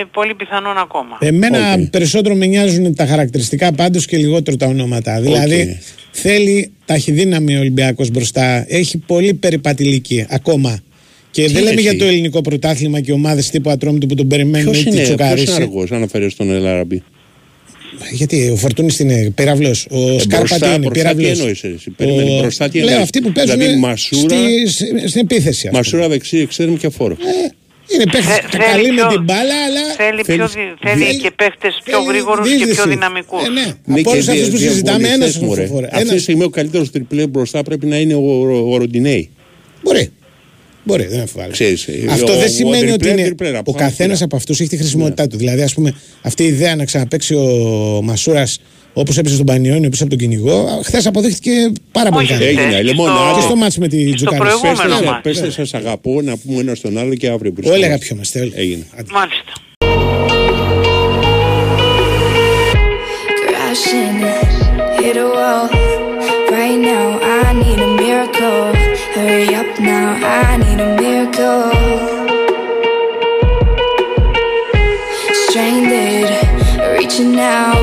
ε, πολύ πιθανόν ακόμα. Εμένα Οκ. περισσότερο με νοιάζουν τα χαρακτηριστικά πάντως και λιγότερο τα ονόματα. Δηλαδή θέλει ταχυδύναμη ο Ολυμπιακός μπροστά. Έχει πολύ περιπατηλική ακόμα. Και δεν λέμε εσύ; για το ελληνικό πρωτάθλημα και ομάδες τύπου Ατρόμητου που τον περιμένουν Ποιος ή τη είναι, ποιος είναι τσουκαρίσει. αργός, αναφέρει στον Ελαραμπή. Γιατί ο Φορτούνης είναι πυραυλός. Ο Ε, Σκάρπα μπροστά- τι είναι, μπροστά τι πυραυλός. εννοείς εσύ, περίμενε, μπροστά τι Λέω εννοείς; αυτοί που παίζουν Δηλαδή, Μασούρα- στη- στη- στην επίθεση. ας πούμε. Μασούρα δεξί, εξτρέμ και φόρο. Είναι παίχτες Θε- θέλει καλοί με πιο- την μπάλα, αλλά Θέλει, πιο, θέλεις- δι- θέλει θέλει- και παίχτες πιο θέλει γρήγορους και πιο διείσδυση. δυναμικούς. Ε, ναι. Ναι, Από και όλους αυτούς δια- που συζητάμε, διαβολιστές, ένας μωρέ. φορά. Αυτή τη Ένας. στιγμή ο καλύτερος τριπλέ μπροστά πρέπει να είναι ο, ο, ο Ροντινέη. Μπορεί. Μπορεί, δεν αμφιβάλλω. Ξέρεις, ε, Αυτό ο- δεν ο σημαίνει ότι τριπλέ, είναι. τριπλέ, από ο πάνω καθένας πέρα. από αυτούς έχει τη χρησιμότητά του. Δηλαδή, ας πούμε, αυτή η ιδέα να ξαναπέξει ο Μασούρας όπως έπαιζε στον Πανιόνιο πίσω από τον κυνηγό, χθες αποδείχτηκε πάρα πολύ Όχι, καλή. Έγινε, και λοιπόν, στο- άντε. Και στο μάτς με τη και στο Τζουκάρη. προηγούμενο Πέστε, μάτς. πέστε σας αγαπώ να πούμε ένα στον άλλο και αύριο που Όλοι αγαπιόμαστε. όλοι. Έγινε. Μάλιστα. crashing, hit a wall. Right now, I need a miracle. Hurry up now, I need a miracle. Stranded, reaching out.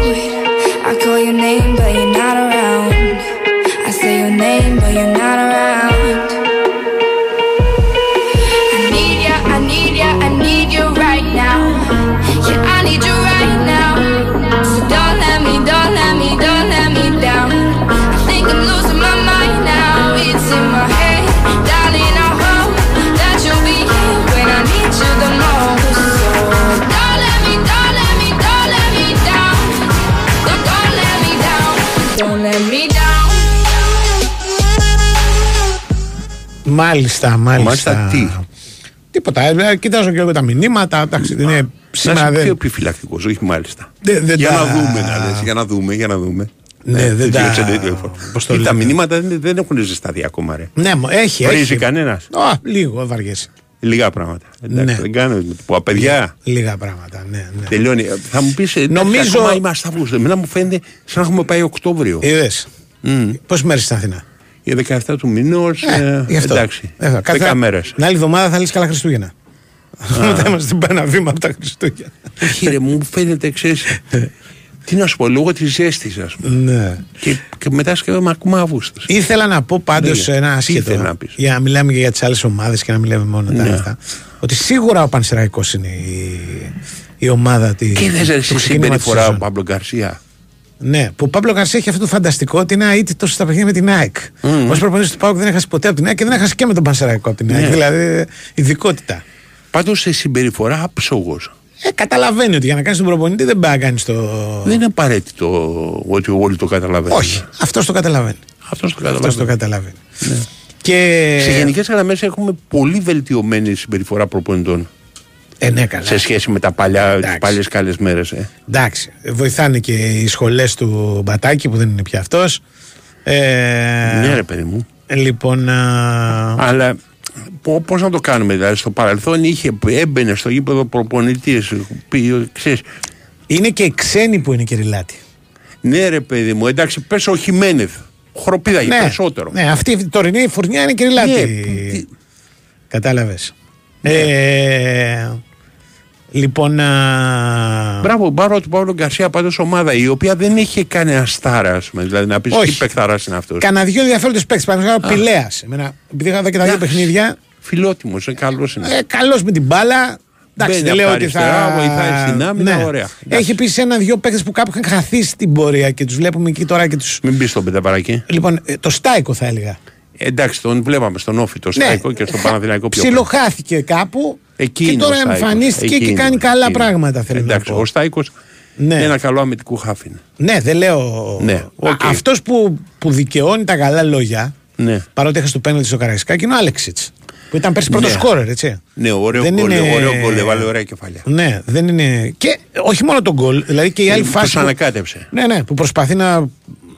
Μάλιστα, μάλιστα. Μάλιστα, τι; Τίποτα. ε, Κοιτάζω και εγώ τα μηνύματα. Εντάξει, είναι Να σήμερα είσαι πιο δεν. επιφυλακτικός, όχι μάλιστα. Δεν- δεν για τα- να δούμε, να λες, για να δούμε, για να δούμε. Ναι, δεν τα- τέτοιο- τέτοιο. πώς το Ε, Τα λέμε. μηνύματα δεν, δεν έχουν ζεσταθεί ακόμα, ρε. Ναι, μω- έχει. Βρίζει έχει. κανένας; Α, λίγο βαριέσαι. Λίγα πράγματα. Εντάξει, Ναι. Δεν κάνω. Πω, παιδιά, Λίγα πράγματα. Ναι, ναι. τελειώνει. Θα μου πεις, ε, Νομίζω- εντάξει, ακόμα είμαστε Αύγουστο. Εμένα μου φαίνεται σαν να έχουμε πάει Οκτώβριο. Είδες. Πόσες μέρες στην Αθήνα; Η 17 του μηνός, ε, γι' αυτό. εντάξει, Ε, κάθε- 10 μέρες. Την άλλη εβδομάδα θα λες καλά Χριστούγεννα. Μετά είμαστε ένα βήμα από τα Χριστούγεννα. Όχι ρε, μου φαίνεται, ξέρεις, τι να σου πω, λόγω της ζέστης, ας πούμε. ναι. Και, και μετά σκέφτομαι ακόμα Αύγουστος. Ήθελα να πω πάντως Λέγε. ένα Τι άσχετο. ήθελες να πεις; Για να μιλάμε και για τις άλλες ομάδες και να μιλάμε μόνο τα Ναι. αυτά. Ότι σίγουρα ο Πανσεραϊκός είναι η, η ομάδα τη. Και είδες ρε, του στη ξεκίνημα της συμπεριφορά ο σεζόν. Παύλο Γκαρσία. Ναι, που ο Παύλο Γκαρσία έχει αυτό το φανταστικό ότι είναι αίτητος στα παιχνίδια με την ΑΕΚ. Mm. Ω προπονητής του Πάουκ δεν έχασε ποτέ από την ΑΕΚ και δεν έχασε και με τον Πανσεραϊκό από την ΑΕΚ. Ναι. Δηλαδή, ειδικότητα. Πάντως σε συμπεριφορά άψογος. Ε, καταλαβαίνει ότι για να κάνεις τον προπονητή δεν πάει να κάνεις το. Δεν είναι απαραίτητο ότι όλοι το καταλαβαίνουν. Όχι, αυτός το καταλαβαίνει. Αυτός το Αυτός το καταλαβαίνει. καταλαβαίνει. Και. Σε γενικές γραμμές έχουμε πολύ βελτιωμένη συμπεριφορά προπονητών Ε, ναι, καλά. σε σχέση με τα παλιά, τις Εντάξει. παλιές καλές μέρες. Ε. Εντάξει, βοηθάνε και οι σχολές του Μπατάκη που δεν είναι πια αυτός. Ε, Ναι ρε παιδί μου. Λοιπόν. α, Αλλά πο- πώς να το κάνουμε, δηλαδή στο παρελθόν είχε, έμπαινε στο γήπεδο προπονητής, πει, ξέρεις, είναι και οι ξένοι που είναι κυριλάτη. ναι ρε παιδί μου, εντάξει πες ο Χιμένεθ, χροπίδαγε περισσότερο. Ναι, αυτή η τωρινή φουρνιά είναι κυριλάτη. Ναι, τι- Κατάλαβες. Ε, Λοιπόν. α, Μπράβο, μπάρω του Παύλο Γκαρσία πάντως ομάδα η οποία δεν έχει κανένα στάρα, ας πούμε. Δηλαδή να πεις τι Όχι. παιχταράς είναι αυτός. Κανένα δύο ενδιαφέροντες παίκτες. Παραδείγματο χάρη ο Πηλέας. Επειδή είχα δει και τα δύο παιχνίδια. Φιλότιμος, είναι καλός. Είναι. Ε, Καλός με την μπάλα. Εντάξει, Μπαίνει δεν από λέω τα ότι θα. Ναι. αριστερά, βοηθάει στην άμυνα, ωραία. Έχει επίσης ένα-δυο παίκτες που κάπου είχαν χαθεί στην πορεία και τους βλέπουμε εκεί τώρα και του. Μην μπεις στον πενταπαρακή. Λοιπόν, ε, το Στάικο θα έλεγα. Εντάξει, τον βλέπαμε στον ΟΦΗ, το Ναι. Στάικο και στον Παναθηναϊκό πιο πριν. Ψιλοχάθηκε κάπου. Εκεί και είναι τώρα ο Στάικος. εμφανίστηκε Εκεί και είναι, κάνει καλά εκεί είναι. πράγματα. Θέλω Εντάξει, να πω. ο Στάικος Ναι. είναι ένα καλό αμυντικό χαφ είναι. Ναι, δεν λέω. Ναι, οκ. Αυτός που, που δικαιώνει τα καλά λόγια, Ναι. παρότι έχασε το πέναλτι στο Καραϊσκάκι, είναι ο Άλεξιτς. Που ήταν πέρσι πρώτος Ναι. σκόρερ, έτσι. Ναι, ωραίο Δεν γκολ, είναι- ωραίο γκολ, έβαλε ωραία κεφαλιά. Ναι, δεν είναι. Και όχι μόνο τον γκολ, δηλαδή και η άλλη Τους φάση. που- ανακάτεψε. Ναι, ναι, που προσπαθεί να.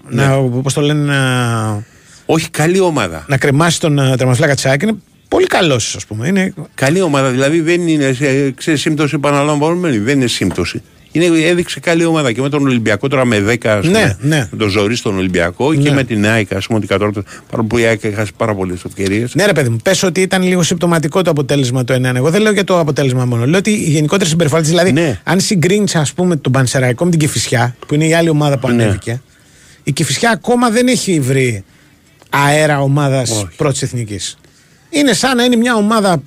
να πώς το λένε, να, Όχι, καλή ομάδα. να κρεμάσει τον ε, τερματοφύλακα Τσάκ. Είναι πολύ καλός, ας πούμε. Είναι, Καλή ομάδα, δηλαδή δεν είναι σε, ξέρεις, σύμπτωση επαναλαμβανόμενη, δεν είναι σύμπτωση. Είναι, έδειξε καλή ομάδα και με τον Ολυμπιακό τώρα με 10 ας πούμε, Ναι, ναι. με τον Ζωρί στον Ολυμπιακό και Ναι. με την ΑΕΚ ας πούμε ότι κατόρθωσε παρόλο που η ΑΕΚ έχασε πάρα πολλές ευκαιρίες. Ναι, ρε παιδί μου, πες ότι ήταν λίγο συμπτωματικό το αποτέλεσμα το 1. Εγώ δεν λέω για το αποτέλεσμα μόνο. Λέω ότι η γενικότερη συμπεριφορά της, δηλαδή, Ναι. αν συγκρίνεις, ας πούμε, τον Πανσεραϊκό με την Κυφυσιά, που είναι η άλλη ομάδα που Ναι. ανέβηκε, η Κυφυσιά ακόμα δεν έχει βρει αέρα ομάδας Όχι. πρώτης εθνικής. Είναι σαν να είναι μια ομάδα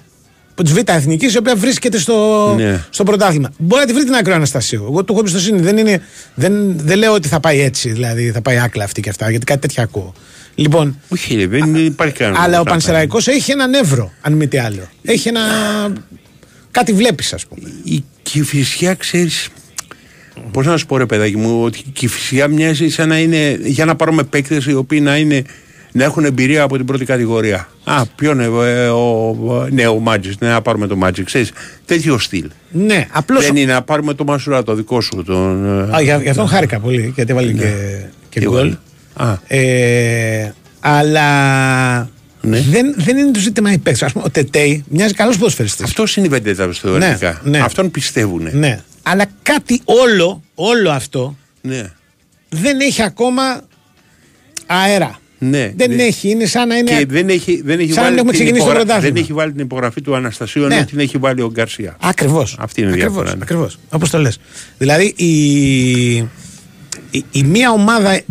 της Β' Εθνικής η οποία βρίσκεται στο, Ναι. στο πρωτάθλημα. Μπορεί να τη βρει την άκρη ο Αναστασίου. Εγώ του έχω εμπιστοσύνη. Δεν, είναι, δεν, δεν λέω ότι θα πάει έτσι, δηλαδή θα πάει άκλα αυτή και αυτά, γιατί κάτι τέτοια ακούω. Λοιπόν, Όχι, ρε, δεν υπάρχει κανένα. αλλά ο λόγος να Πανσεραϊκός έχει ένα νεύρο, αν μη τι άλλο. Έχει ένα. Κάτι βλέπεις, ας πούμε. πάει. Η Κηφισιά, ξέρεις. Πώς να σου πω, ρε παιδάκι μου, ότι η Κηφισιά μοιάζει σαν να είναι. για να πάρουμε παίκτες οι οποίοι να είναι. Να έχουν εμπειρία από την πρώτη κατηγορία. Α, ποιο είναι, ε, ο, ναι, ο Μάτζης, ναι, να πάρουμε το Μάτζη. Ξέρεις, τέτοιο στυλ. Ναι, απλώς. Δεν είναι να πάρουμε το Μασουρά, το δικό σου. Τον, ε, Α, για, γι' αυτόν χάρηκα πολύ, γιατί έβαλε και, και Τι γκολ. έβαλε; Α. Ε, αλλά Ναι. δεν, δεν είναι το ζήτημα η παίκτη. Α πούμε, ο Τετέι μοιάζει καλός ποδοσφαιριστής. Αυτό είναι η βεντέτα θεωρητικά. Ναι, ναι. Αυτόν πιστεύουν. Ναι. Αλλά κάτι όλο, όλο αυτό Ναι. δεν έχει ακόμα αέρα. Ναι. Δεν Ναι. έχει, είναι σαν να είναι. Και δεν έχει, δεν έχει, Σαν να βάλει, έχουμε την ξεκινήσει το υπογρα- πρωτάθλημα. δεν έχει βάλει την υπογραφή του Αναστασίου ενώ Ναι. την έχει βάλει ο Γκαρσία. Ακριβώς. Αυτή είναι η ακριβώς, διαφορά, ναι. Ακριβώς. Όπως το λες. Δηλαδή η, η, η μία ομάδα ε-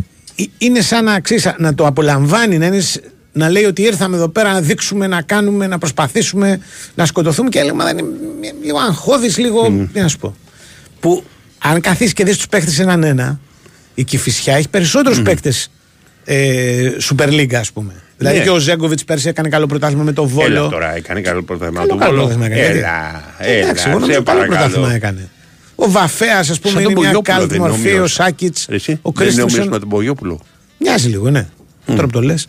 είναι σαν να, ξέρεις, να το απολαμβάνει, να, είναι, σ- να λέει ότι ήρθαμε εδώ πέρα να δείξουμε, να κάνουμε, να προσπαθήσουμε, να σκοτωθούμε και η άλλη ομάδα είναι μ- λίγο αγχώδης, λίγο. Τι να σου πω. Που αν καθίσεις και δεις τους παίχτε έναν ένα, η Κυφυσιά έχει περισσότερους παίχτε ε, Super League, ας πούμε. Δηλαδή Ναι. και ο Ζέγκοβιτς πέρσι έκανε καλό πρωτάθλημα με το Βόλο. Έλα τώρα, έκανε καλό πρωτάθλημα Καλό, του καλό Βόλο. πρωτάθλημα έκανε, γιατί. Έλα, έλα, Εντάξει, εγώ σε νομίζω καλό πρωτάθλημα παρακαλώ. έκανε. Ο Βαφέας, ας πούμε, Σαν τον είναι μια Μπογιόπουλο κάλτη δεν είναι μορφή. Ο ομοίως. Σάκητς. Εσύ, Ο δεν είναι ομοίως Κρίστινσον. με τον Μπογιόπουλο. Μοιάζει λίγο, ναι. Τώρα που το λες.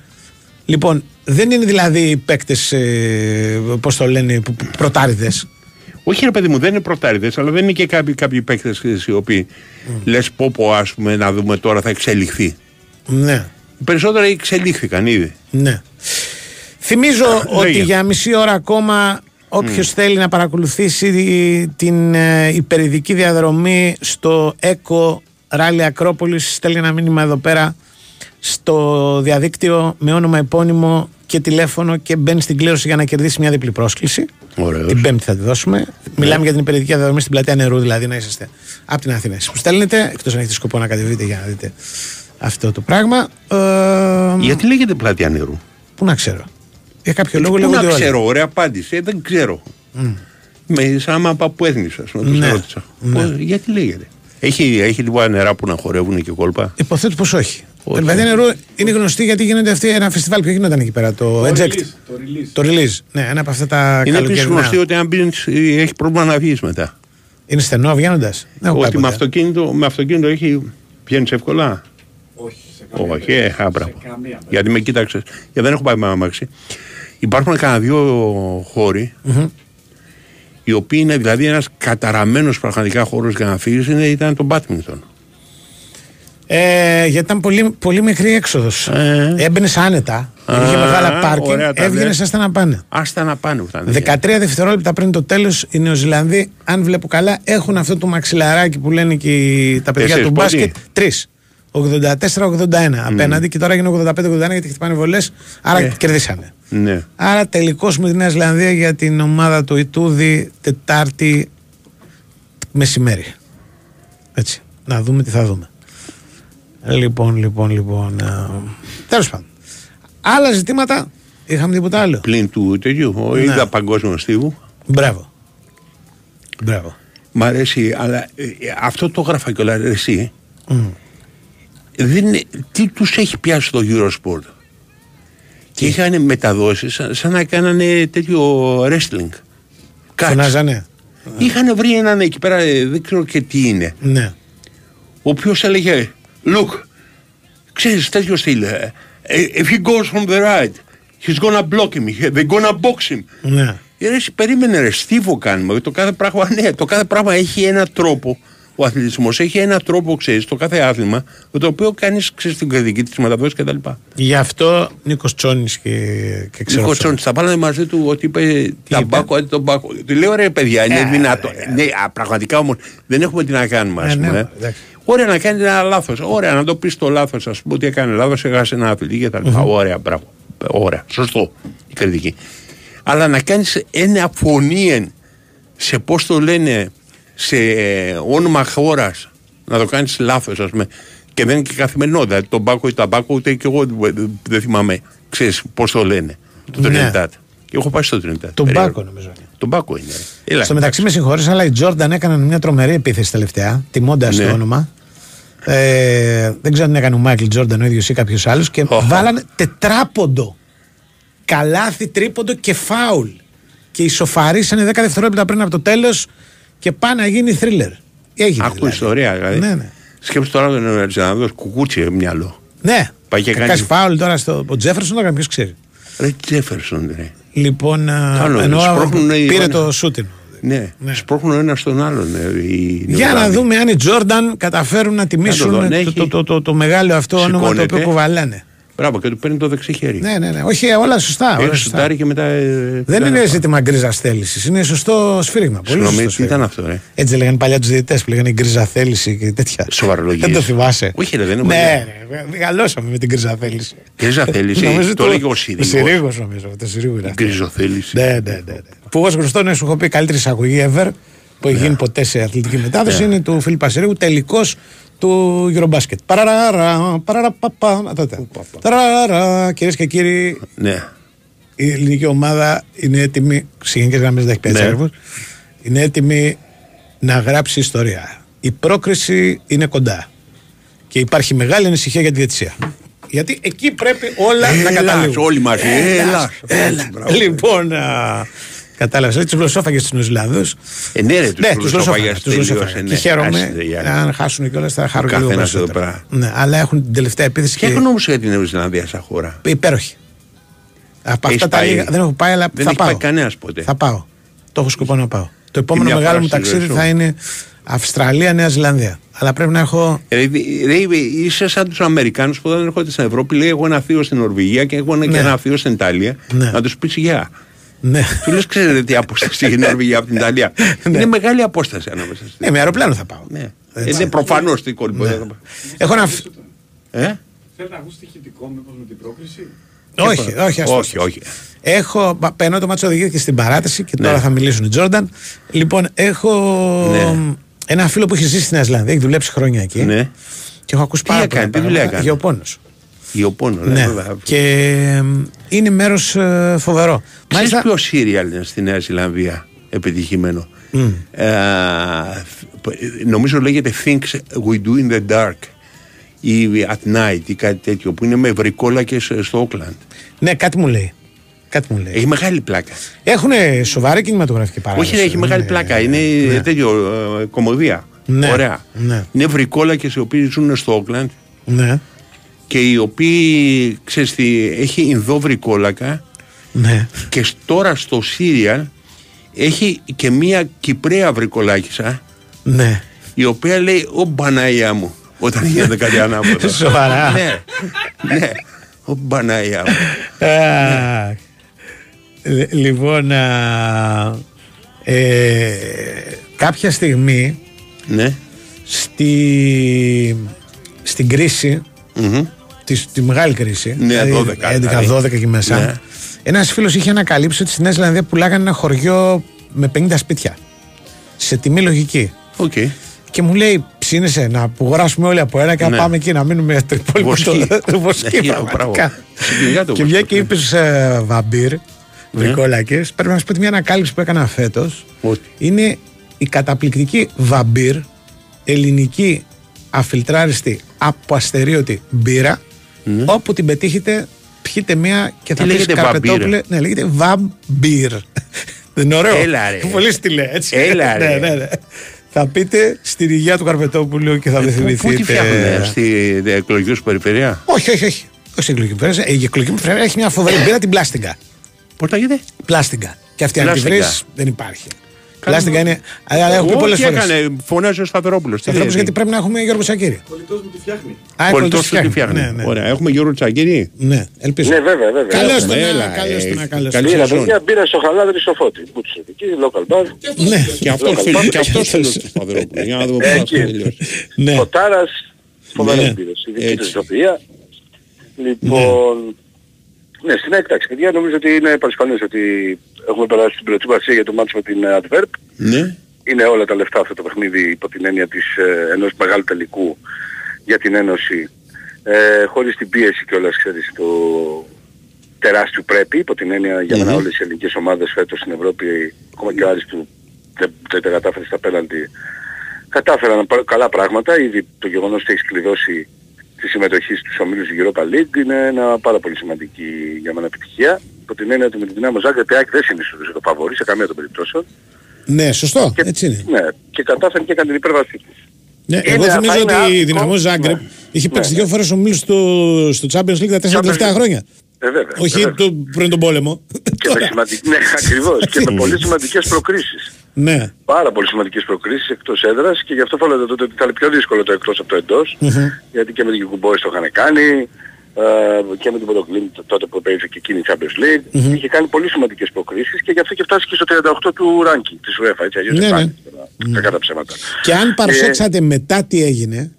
Λοιπόν, δεν είναι δηλαδή παίκτες, ε, πώς το λένε, πρωτάριδες. Όχι ρε παιδί μου, δεν είναι πρωτάριδες, αλλά δεν είναι και κάποιοι, κάποιοι παίκτες ξέρεις, οι οποίοι λες πω πω ας πούμε να δούμε τώρα θα εξελιχθεί. Ναι, Οι περισσότεροι εξελίχθηκαν ήδη. ναι. Θυμίζω ότι λέγε. για μισή ώρα ακόμα όποιος θέλει να παρακολουθήσει την ε, υπερηδική διαδρομή στο ΕΚΟ Ράλι Ακρόπολης στέλνει ένα μήνυμα εδώ πέρα στο διαδίκτυο με όνομα επώνυμο και τηλέφωνο και μπαίνει στην κλήρωση για να κερδίσει μια διπλή πρόσκληση. Ωραίος. Την Πέμπτη θα τη δώσουμε. Μιλάμε για την υπηρετική διαδρομή στην πλατεία νερού, δηλαδή να είσαστε από την Αθήνα. Εσείς που στέλνετε, εκτός αν έχετε σκοπό να κατεβείτε για να δείτε αυτό το πράγμα. Ε, Γιατί λέγεται πλατεία νερού. Πού να ξέρω. Για κάποιο Ε, λόγο Πού λέγονται να όλοι. ξέρω, ωραία απάντηση. Ε, δεν ξέρω. Με σαν άμα παππού έθνης, ας πούμε, τους Ναι. ρώτησα. Ναι. Πώς- γιατί λέγεται; Έχει, έχει λίγο νερά που να χορεύουν και κόλπα; Υποθέτω πως όχι. Όχι. Η πλατεία νερού είναι γνωστή γιατί γίνεται αυτή ένα φεστιβάλ που γινόταν εκεί πέρα. Το, Eject. release, το release. Το release. Ναι, ένα από αυτά τα Είναι επίση καλοκαιρινά. γνωστή ότι αν μπει έχει πρόβλημα να βγεις μετά. Είναι στενό βγαίνοντας. Ότι με αυτοκίνητο, με αυτοκίνητο έχει. Βγαίνει εύκολα; Όχι, σε καμία Όχι, ε, περίπτωση. α, μπράβο. Σε καμία περίπτωση. Γιατί με κοίταξες. Γιατί δεν έχω πάει με αμάξι. Υπάρχουν κανένα δύο χώροι, οι οποίοι είναι δηλαδή ένας καταραμένος πραγματικά χώρος για να φύγεις, ήταν το Μπάτμιντον. Ε, γιατί ήταν πολύ, πολύ μικρή έξοδος. Ε. Έμπαινες άνετα. Α, είχε μεγάλα πάρκινγκ. ωραία τα Έβγαινες δε. άστα να πάνε. Άστα να πάνε που ήταν. 13 δευτερόλεπτα πριν το τέλος, οι Νεοζηλανδοί, αν βλέπω καλά, έχουν αυτό το μαξιλαράκι που λένε και οι- τα παιδιά Εσείς του πότε; μπάσκετ. Τρεις. 84-81 απέναντι και τώρα έγινε 85-81 γιατί χτυπάνε βολές. Άρα Ε. κερδίσανε. Ναι. Άρα τελικώ με τη Νέα Ζηλανδία για την ομάδα του Ιτούδη Τετάρτη μεσημέρι. Έτσι. Να δούμε τι θα δούμε. Λοιπόν, λοιπόν, λοιπόν. Τέλος πάντων. Άλλα ζητήματα; Είχαμε τίποτα άλλο; Πλην του τέτοιου. Ο Ναι. είδα παγκόσμιος στίβου. Μπράβο. Μπράβο. Μ' αρέσει, αλλά ε, ε, αυτό το έγραφα κιόλας εσύ. Μμ. Δεν είναι, τι τους έχει πιάσει το Eurosport; Και είχαν μεταδώσει σαν, σαν να κάνανε τέτοιο wrestling. Κάτς. Φωνάζανε. Είχαν βρει έναν εκεί πέρα, ε, δεν ξέρω και τι είναι. Ναι. Ο οποίος έλεγε, look, ξέρεις τέτοιο στυλ, ε, ε, if he goes from the right, he's gonna block him, they're gonna box him. Ναι. Ε, Ρε, εσύ, περίμενε ρε, στίβο κάνουμε. Το κάθε πράγμα, ναι, το κάθε πράγμα έχει ένα τρόπο. Ο αθλητισμός έχει ένα τρόπο, ξέρεις, το κάθε άθλημα, με το οποίο κάνεις, ξέρεις, την κριτική της μεταδόση κτλ. Γι' αυτό Νίκος Τσόνης και, και ξέρω. Νίκος αυτό. Τσόνης, θα πάλανε μαζί του ότι είπε ταμπάκο, αντί τον μπάκο. Του λέω ρε παιδιά, είναι Ε, δυνατό. Ναι, α, πραγματικά όμως δεν έχουμε τι να κάνουμε, ας Ε, ναι, πούμε. εντάξει. Ωραία να κάνεις ένα λάθος. Ωραία να το πεις το λάθος, ας πούμε, ότι έκανε λάθος, έχασε ένα αθλητή και τα λοιπά. Ωραία, μπράβο. Ωραία, σωστό η κριτική. Αλλά να κάνεις ένα φωνήεν σε πώς το λένε, σε όνομα χώρας, να το κάνεις λάθος, ας πούμε. Και δεν είναι και καθημερινό. Δηλαδή τον Μπάκο ή τα Μπάκο, ούτε και εγώ δεν- δεν θυμάμαι. Ξέρεις πώς το λένε. Το Ναι. Τρινιτάτ. Και έχω πάει στο Τρινιτάτ. Τον Περίεργο. Μπάκο νομίζω. είναι. Τον Μπάκο είναι. Έλα, Στο μεταξύ με συγχωρείς αλλά οι Τζόρνταν έκαναν μια τρομερή επίθεση τελευταία, τιμώντας Ναι. το όνομα. Ε, δεν ξέρω αν έκανε ο Μάικλ Τζόρνταν ο ίδιος ή κάποιος άλλος και Οχα. βάλανε τετράποντο. Καλάθι, τρίποντο και φάουλ. Και ισοφαρίσανε 10 δευτερόλεπτα πριν από το τέλος και πάνε να γίνει θρίλερ. Έγινε. Άκου δηλαδή. ιστορία δηλαδή. Ναι, ναι. Σκέψου τώρα τον Ερτζανάδο κουκούτσι μυαλό. Ναι. Πάει και Θα κάνει- κάνει φάουλ τώρα στο. Ο Τζέφερσον το έκανε, ποιος ξέρει. Ρε Τζέφερσον, ρε. Λοιπόν, α, Άλλο, εννοώ, σπρώχνουνε οι πήρε ένα- το σούτιν. Ναι, σπρώχνουν ο ένας τον άλλον. ε, οι Για να Νεολάδοι. δούμε αν οι Τζόρνταν καταφέρουν να τιμήσουν δω, ναι, το, έχει- το, το, το, το μεγάλο αυτό όνομα το Σηκώνεται. οποίο κουβαλάνε. Μπράβο, και του παίρνει το δεξί χέρι. Ναι, ναι, ναι. Όχι, όλα σωστά. Όλα Έχει σωστά. σουτάρει και μετά. ε, Δεν ήταν είναι αυτό. ζήτημα γκρίζα θέλησης. Είναι σωστό σφύριγμα. Πολύ Συγγνώμη, σωστό τι ήταν σφύριγμα. αυτό, ρε. Έτσι λέγανε παλιά τους διαιτητές που λέγανε γκρίζα θέληση και τέτοια. Σοβαρολογίες. Δεν το θυμάσαι. Όχι, ρε, δεν είναι Ναι, πολύ. ρε, μεγαλώσαμε με την γκρίζα θέληση. Γκρίζα θέληση, Νομίζω το λέγει ο Συρίγος. Συρίγος, νομίζω. Το Συρίγος είναι αυτό. Γκριζοθέληση. Ναι, ναι, ναι. ναι. Που εγώ γνωστό να σου έχω πει καλύτερη εισαγωγή ever που έχει γίνει ποτέ σε αθλητική μετάδοση Ναι. είναι του Φίλιπ Πασιρίγου τελικό του Eurobasket. Παραραρα, παραραπαπα, τότε. Ταραραρα, κυρίες και κύριοι, Ναι. η ελληνική ομάδα είναι έτοιμη, σε γενικέ γραμμές δεν έχει πει έτσι Ναι. ακριβώς, είναι έτοιμη να γράψει ιστορία. Η πρόκριση είναι κοντά. Και υπάρχει μεγάλη ανησυχία για τη διαιτησία. Γιατί εκεί πρέπει όλα να Έλας, καταλήγουν. όλοι μαζί. Έλας. Έλα. Μπράβο. Λοιπόν, κατάλαβες. Τους γλωσσόφαγες του Νεοζηλανδού. Ε, ναι, ρε, τους Ναι, τους γλωσσόφαγες γλωσσόφαγες. Τους τελείωσε, γλωσσόφαγες. ναι. Και χαίρομαι. Άσε, οι άλλοι. Αν χάσουν κιόλας θα χαρώ Ο και λίγο καθένας εδώ περισσότερο. πέρα. Ναι, αλλά έχουν την τελευταία επίθεση Και και έχουν όμω για την Νεοζηλανδία σαν χώρα; υπέροχη. Από Έχεις αυτά τα πάει; λίγα δεν έχω πάει, αλλά Δεν θα έχει πάω. πάει κανένας ποτέ. Θα πάω. Το έχω σκοπό να πάω. Το επόμενο μια μεγάλο φορά μου στη ταξίδι ζωή σου. θα είναι Αυστραλία-Νέα Ζηλανδία. Αλλά πρέπει να έχω. Ρε, ρε, είσαι σαν τους Αμερικάνους που δεν έρχονται στην Ευρώπη. Λέει: Εγώ ένα θείο στην Νορβηγία και εγώ ένα και Ναι. ένα θείο στην Ιταλία. Ναι. Να τους πεις γεια. Ναι. Του λες: Ξέρετε τι απόσταση έχει η Νορβηγία από την Ιταλία; Είναι μεγάλη απόσταση ανάμεσα στην. Ναι, με αεροπλάνο θα πάω. Ναι. Έτσι. Είναι προφανώς τι κόλπο. Ναι. Έχω ένα. φ- Ε; Θέλει να ακούς στοιχητικό μήπως με την πρόκριση; Όχι, όχι, ας το- όχι, όχι. Έχω, πα- παίρνω το μάτσο οδηγήθηκε στην παράταση και τώρα Ναι. θα μιλήσουν οι Τζόρνταν. Λοιπόν, έχω Ναι. ένα φίλο που έχει ζήσει στην Νέα Ζηλανδία, έχει δουλέψει χρόνια εκεί. Ναι. Και έχω ακούσει Τι πάρα έκανε, πολλά τι δουλειά πράγματα. έκανε; Γεωπόνος. Γεωπόνο, Ναι. βέβαια. Και εμ, είναι μέρος φοβερό. Ξέρεις Μάλιστα. ποιος σύριαλ είναι στη Νέα Ζηλανδία επιτυχημένο; Μμ. Ε, νομίζω λέγεται Things We Do in the Dark ή At Night ή κάτι τέτοιο που είναι με βρικόλακες στο Όκλαντ. Ναι, κάτι μου λέει. Κάτι μου λέει. Έχει μεγάλη πλάκα. Έχουν σοβαρή κινηματογραφική παράδοση. Όχι, ρε, έχει μεγάλη Ναι. πλάκα. Είναι τέτοιο ε, κομμωδία. Ναι. Ωραία. Ναι. Είναι βρικόλακες οι οποίοι ζουν στο Όκλαντ Ναι. Και οι οποίοι, ξέρεις τι, έχει Ινδό βρικόλακα Ναι. και τώρα στο σύριαλ έχει και μία Κυπρέα βρικολάκησα Ναι. η οποία λέει «Ω Παναγία μου» όταν γίνεται κάτι ανάποδο. Σοβαρά. ναι, ναι. «Ω Παναγία μου». Α, λι- Λοιπόν, α, ε, κάποια στιγμή Ναι. στη, στην κρίση, Μμμ. Τη, τη μεγάλη κρίση, Ναι, 12, 11, δηλαδή. 12 και μέσα, Ναι. ένας φίλος είχε ανακαλύψει ότι στη Νέα Ζηλανδία πουλάγανε ένα χωριό με 50 σπίτια. Σε τιμή λογική. Οκ. Και μου λέει, ψήνεσαι να αγοράσουμε όλοι από ένα και να Ναι. πάμε εκεί να μείνουμε στο υπόλοιπο Βοσκοί. στο Βοσκοί. Ναι, πραγματικά. μπράβο. Συγκινητικά το Και Βοσκή, μια και ναι. είπε ε, βαμπύρ, βρικόλακε, πρέπει να σου πω ότι μια ανακάλυψη που έκανα φέτος Ότι; είναι η καταπληκτική βαμπύρ, ελληνική αφιλτράριστη αποαστερίωτη μπύρα. Όπου την πετύχετε, πιείτε μία και θα Τι πεις λέγεται καρπετόπουλε. βαμπύρ; Ναι, λέγεται βαμπύρ. Δεν είναι ωραίο. Έλα, ρε. Πολύ στυλέ, έτσι. Έλα, ρε. ναι, ναι, ναι. Θα πείτε στην υγεία του Καρπετόπουλου και θα με Ε, Πού- Πού τη θυμηθείτε. φτιάχνουν, στη ε, εκλογική σου περιφερεια. Όχι, όχι, όχι. Όχι στην εκλογική μου περιφέρεια. Η εκλογική μου περιφέρεια έχει μια φοβερή μπύρα την πλάστιγκα. Πώς τα γίνεται. Πλάστιγκα. Και αυτή αν τη βρει Πλάστιγκα. δεν υπάρχει. Πλάστιγκα είναι. Αλλά έχω πει πολλές Όχι φορές. έκανε, φωνάζει ο Σταυρόπουλος. Τι Ανθρώπου λέει, γιατί πρέπει να έχουμε Γιώργο Σακύρη. Πολιτός μου τη φτιάχνει. Α, Πολιτός πολιτός τους τη φτιάχνει. Ναι, ναι. Ωραία. Έχουμε Γιώργο Τσαγκύρη. Ναι, ελπίζω. Ναι, βέβαια, βέβαια. Καλώς Έχουμε, τον, έλα, καλώς ε, τον, καλώς καλή τον. Πήρα σεζόν. παιδιά, μπήρα στο χαλάδρι στο φώτι. Μπούτσο εκεί, local bar. Ναι, Και αυτός Local φίλος- bar. και αυτός φίλος του Σταυρόπουλου. Για να δούμε Ε, πώς θα εκεί. τελειώσει. ναι. Φωτάρας, φοβερές Ναι. μπύρες. Η δική Έτσι. της ηθοποιία. Λοιπόν, ναι, στην έκταξη, παιδιά, νομίζω ότι είναι παρισπανές ότι έχουμε περάσει την προετοιμασία για το μάτσο με την ε, Adverb. Ναι. Είναι όλα τα λεφτά αυτό το παιχνίδι υπό την έννοια της, ε, ενός μεγάλου τελικού για την Ένωση. Ε, χωρίς την πίεση κιόλας, ξέρεις, το τεράστιο πρέπει, υπό την έννοια για μένα Μμμ. όλες οι ελληνικές ομάδες φέτος στην Ευρώπη, ακόμα και ο Άρης που δεν, δεν τα κατάφερε στα πέναλτι, κατάφεραν πα- καλά πράγματα. Ήδη το γεγονός ότι έχεις κλειδώσει τη συμμετοχή στους ομίλους του Europa League είναι ένα πάρα πολύ σημαντική για μένα επιτυχία. Υπό την έννοια ότι με την δυνάμωση Ζάγκρεπ η ΑΕΚ δεν συνιστούσε το φαβορή σε καμία των περιπτώσεων. Ναι, σωστό. Και, Έτσι είναι. Ναι, και κατάφερε και έκανε την υπέρβασή της. Ναι, Είναι- εγώ θα θυμίζω είναι ότι η άδικο. δυναμό Ζάγκρεπ Ναι. είχε παίξει Ναι, δύο ναι. φορές ομίλους στο, στο Champions League τα τέσσερα Champions τελευταία League. χρόνια. Ε, βέβαια. Όχι βέβαια. το, πριν τον πόλεμο. Και με Τώρα. σημαντικ... ναι, ακριβώς. και με πολύ σημαντικές προκρίσεις. Ναι. Πάρα πολύ σημαντικές προκρίσεις εκτός έδρας και γι' αυτό φαίνεται τότε ότι θα είναι πιο δύσκολο το εκτός από το εντός. Γιατί και με την Κουμπόης το είχαν κάνει ε, και με την Πρωτοκλίνη τότε που παίζει και εκείνη η Champions League. Είχε κάνει πολύ σημαντικές προκρίσεις και γι' αυτό και φτάσει και στο 38 του ranking της UEFA. Έτσι, αλλιώς Ναι, δεν ναι. φτάνει. τώρα. Κακά τα ψέματα. Και αν Ε, παρουσέξατε μετά τι έγινε,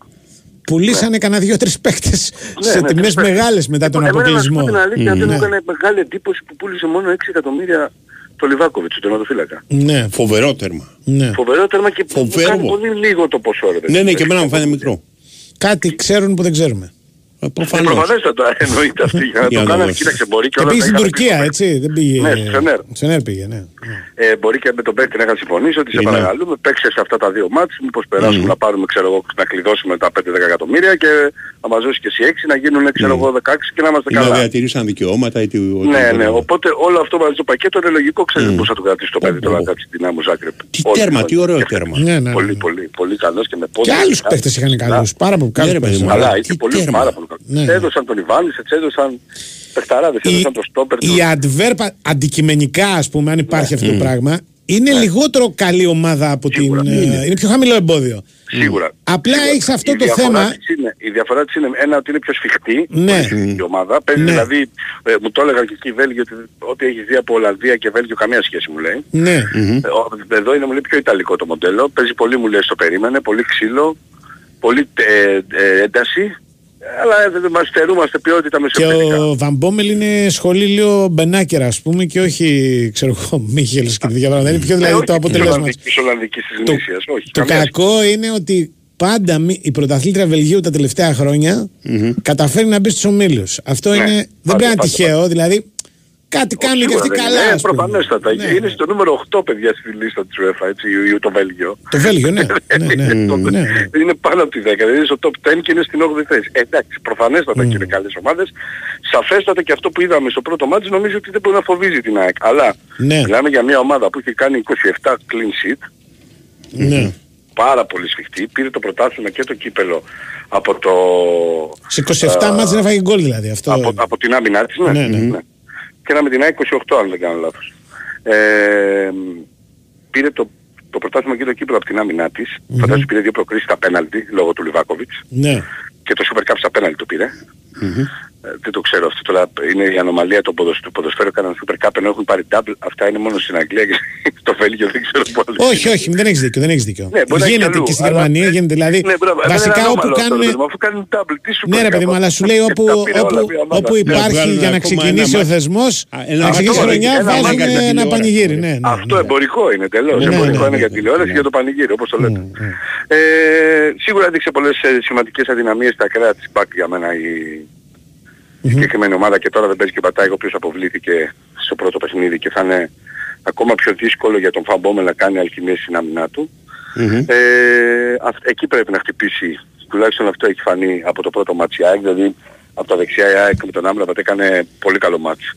πουλήσανε κανένα δύο-τρεις παίκτες σε ναι, τιμές τρεις παίκτες. μεγάλες μετά τον Εμένα, να σου πω αποκλεισμό. την αλήθεια, δεν Ναι. μου έκανε μεγάλη εντύπωση που πούλησε μόνο 6 εκατομμύρια το Λιβάκοβιτς, τον τερματοφύλακα. Ναι, Φοβερό τέρμα. ναι. Φοβερό τέρμα και μου Φοβερό. κάνει πολύ λίγο το ποσό ρε παιδί. Ναι, ναι, και εμένα μου φαίνεται μικρό. Κάτι ξέρουν που δεν ξέρουμε. Ε, Ε, Προφανώς. Προφανέστατα εννοείται αυτή για να Για το να κάνανε. δώσεις. Κοίταξε, μπορεί και Και όλα πήγες τα στην είχαν πει Τουρκία, στο έτσι. Δεν πήγε. Ναι, στη Φενέρ. Στη Φενέρ πήγε, ναι. Ε, μπορεί και με τον παίκτη να είχαν συμφωνήσει ότι σε Είναι. παρακαλούμε, παίξε σε αυτά τα δύο μάτς, μήπως περάσουμε να πάρουμε, ξέρω εγώ, να κλειδώσουμε τα 5-10 εκατομμύρια και να μας δώσει και εσύ 6 να γίνουν, ξέρω εγώ, 16 και να είμαστε Ή να καλά. διατηρήσαν δικαιώματα ή τι. Ναι, οτιδήποτε. ναι, οπότε όλο αυτό μαζί στο πακέτο είναι λογικό, ξέρετε Μμ. πώς θα του κρατήσει το παιδί τώρα να Ω, ω. κάτσει την άμμο Ζάγκρεπ. Τι Όλοι τέρμα, όλοι. τι ωραίο Και- τέρμα. Ναι, ναι, ναι. Πολύ, πολύ, πολύ καλός και με πόδια. Και άλλους δικά. παίχτε είχαν καλούς. Πάρα πολύ Ναι, ρε καλούς. παιδί μου, Αλλά Αλλά είχε τι πολύ, τέρμα. πάρα πολύ καλό. Ναι, ναι. Έδωσαν τον Ιβάνης, έτσι έδωσαν παιχταράδες, Η, έδωσαν το στόπερ του. η Adverb αντικειμενικά, ας πούμε, αν υπάρχει αυτό το πράγμα, είναι λιγότερο καλή ομάδα από την. Σίγουρα. ε, Είναι πιο χαμηλό εμπόδιο. Σίγουρα. Απλά Σίγουρα. έχεις αυτό Η το διαφορά θέμα- της Είναι, η διαφορά της είναι ένα ότι είναι πιο σφιχτή Ναι. η ομάδα. Παίζει Ναι. δηλαδή, ε, μου το έλεγαν και εκεί οι Βέλγοι ότι ό,τι έχεις δει από Ολλανδία και Βέλγιο καμία σχέση μου λέει. Ναι. Ε, ο- Εδώ είναι μου λέει πιο ιταλικό το μοντέλο. Παίζει πολύ μου λέει στο περίμενε, πολύ ξύλο, πολύ ε, ε, ένταση. Αλλά ε, δεν μας στερούμαστε ποιότητα Και μεσοπαιδικά. ο Βαμπόμελ είναι σχολή λίγο μπενάκερα, ας πούμε, και όχι, ξέρω εγώ, Μίχελ και τέτοια πράγματα. Είναι πιο Ε, δηλαδή όχι το της αποτέλεσμα. Ολλανδικής- της Ολλανδικής της Το, γνήσιας, όχι. το καμία κακό είναι ότι πάντα μη- η πρωταθλήτρια Βελγίου τα τελευταία χρόνια καταφέρει να μπει στους ομίλους. Αυτό Ναι, είναι, δεν πάντα, πρέπει να είναι πάντα, τυχαίο. Δηλαδή κάτι Όχι, κάνουν και σίγουρα αυτοί δεν καλά. είναι. Ε, ας πούμε. προφανέστατα. Ναι, Είναι ναι. στο νούμερο 8 παιδιά στη λίστα της UEFA, έτσι, η- το Βέλγιο. Το Βέλγιο, ναι. ναι, ναι, Το- ναι, ναι. Είναι πάνω από τη 10, δηλαδή είναι στο top 10 και είναι στην 8η θέση. Ε, εντάξει, προφανέστατα και είναι καλές ομάδες. Σαφέστατα και αυτό που είδαμε στο πρώτο μάτς νομίζω ότι δεν μπορεί να φοβίζει την ΑΕΚ. Αλλά Ναι. μιλάμε για μια ομάδα που έχει κάνει 27 clean sheet, ναι. πάρα πολύ σφιχτή, πήρε το πρωτάθλημα και το κύπελο από το... Σε 27 μάτς δεν έφαγε γκολ δηλαδή. Αυτό από, είναι. από την άμυνά της, ναι. Ναι, ναι. Και ένα με την ΑΕΚ 28 αν δεν κάνω λάθος. Ε, πήρε το, το πρωτάθλημα και το κύπελο από την άμυνά της. Φαντάζομαι πήρε δύο προκρίσεις στα πέναλτι λόγω του Λιβάκοβιτς. Ναι. Και το Super Cup στα πέναλτι το πήρε. Ε, δεν το ξέρω αυτό τώρα. Είναι η ανομαλία του ποδοσ- του ποδοσφαίρου. Έκαναν Super Cup ενώ έχουν πάρει double. Αυτά είναι μόνο στην Αγγλία και στο Βέλγιο δεν ξέρω πού άλλο. Όχι, όχι, δεν έχεις δίκιο. Δεν έχεις δίκιο. Ναι, μπορεί να έχει γίνεται αλλού, και στην αλλά- Γερμανία, γίνεται δηλαδή. Ναι, μπράβο, δεν βασικά είναι όπου ανώμαλο αυτό, κάνουν. ρε παιδί μου, Αφού κάνουν double, τι Super Ναι, ρε Cup, παιδί μου, αλλά σου λέει και όπου, τα πήρε όλα όπου, μια ομάδα. όπου Ναι, υπάρχει βγάλουν για να ακόμα ξεκινήσει ένα ο μα- θεσμό, Α, ένα να ξεκινήσει η μάτι- χρονιά, ένα βάζουν μάτι για ένα τηλεόραση. πανηγύρι. Ναι, ναι, Αυτό ναι. εμπορικό είναι τελώς. Ναι, εμπορικό ναι, είναι ναι, για ναι, τηλεόραση ναι. και για το πανηγύρι, όπως το λέτε. Ε, σίγουρα έδειξε πολλές ε, σημαντικές αδυναμίες στα κρέα της ΠΑΚ για μένα η συγκεκριμένη ομάδα και τώρα δεν παίζει και πατάει ο οποίος αποβλήθηκε στο πρώτο παιχνίδι και θα είναι ακόμα πιο δύσκολο για τον Φαμπόμελ να κάνει αλχημίες στην άμυνά του. Ε, αυ- εκεί πρέπει να χτυπήσει, τουλάχιστον αυτό έχει φανεί από το πρώτο μάτς η ΑΕΚ, δηλαδή από τα δεξιά η ΑΕΚ με τον Άμραμπατ έκανε πολύ καλό μάτς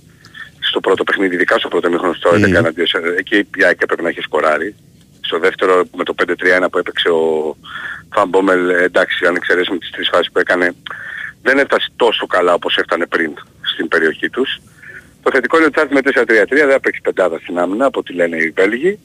στο πρώτο παιχνίδι, ειδικά στο πρώτο μήχρονο στο 11 εναντίον σε- εκεί η ΑΕΚ έπρεπε να έχει σκοράρει. Στο δεύτερο με το 5-3-1 που έπαιξε ο Φαμπόμελ, εντάξει αν εξαιρέσουμε τις τρεις φάσεις που έκανε, δεν έφτασε τόσο καλά όπως έφτανε πριν στην περιοχή τους. Το θετικό είναι ότι θα έρθει με 4-3-3, δεν θα παίξει πεντάδα στην άμυνα από ό,τι λένε οι Βέλγοι.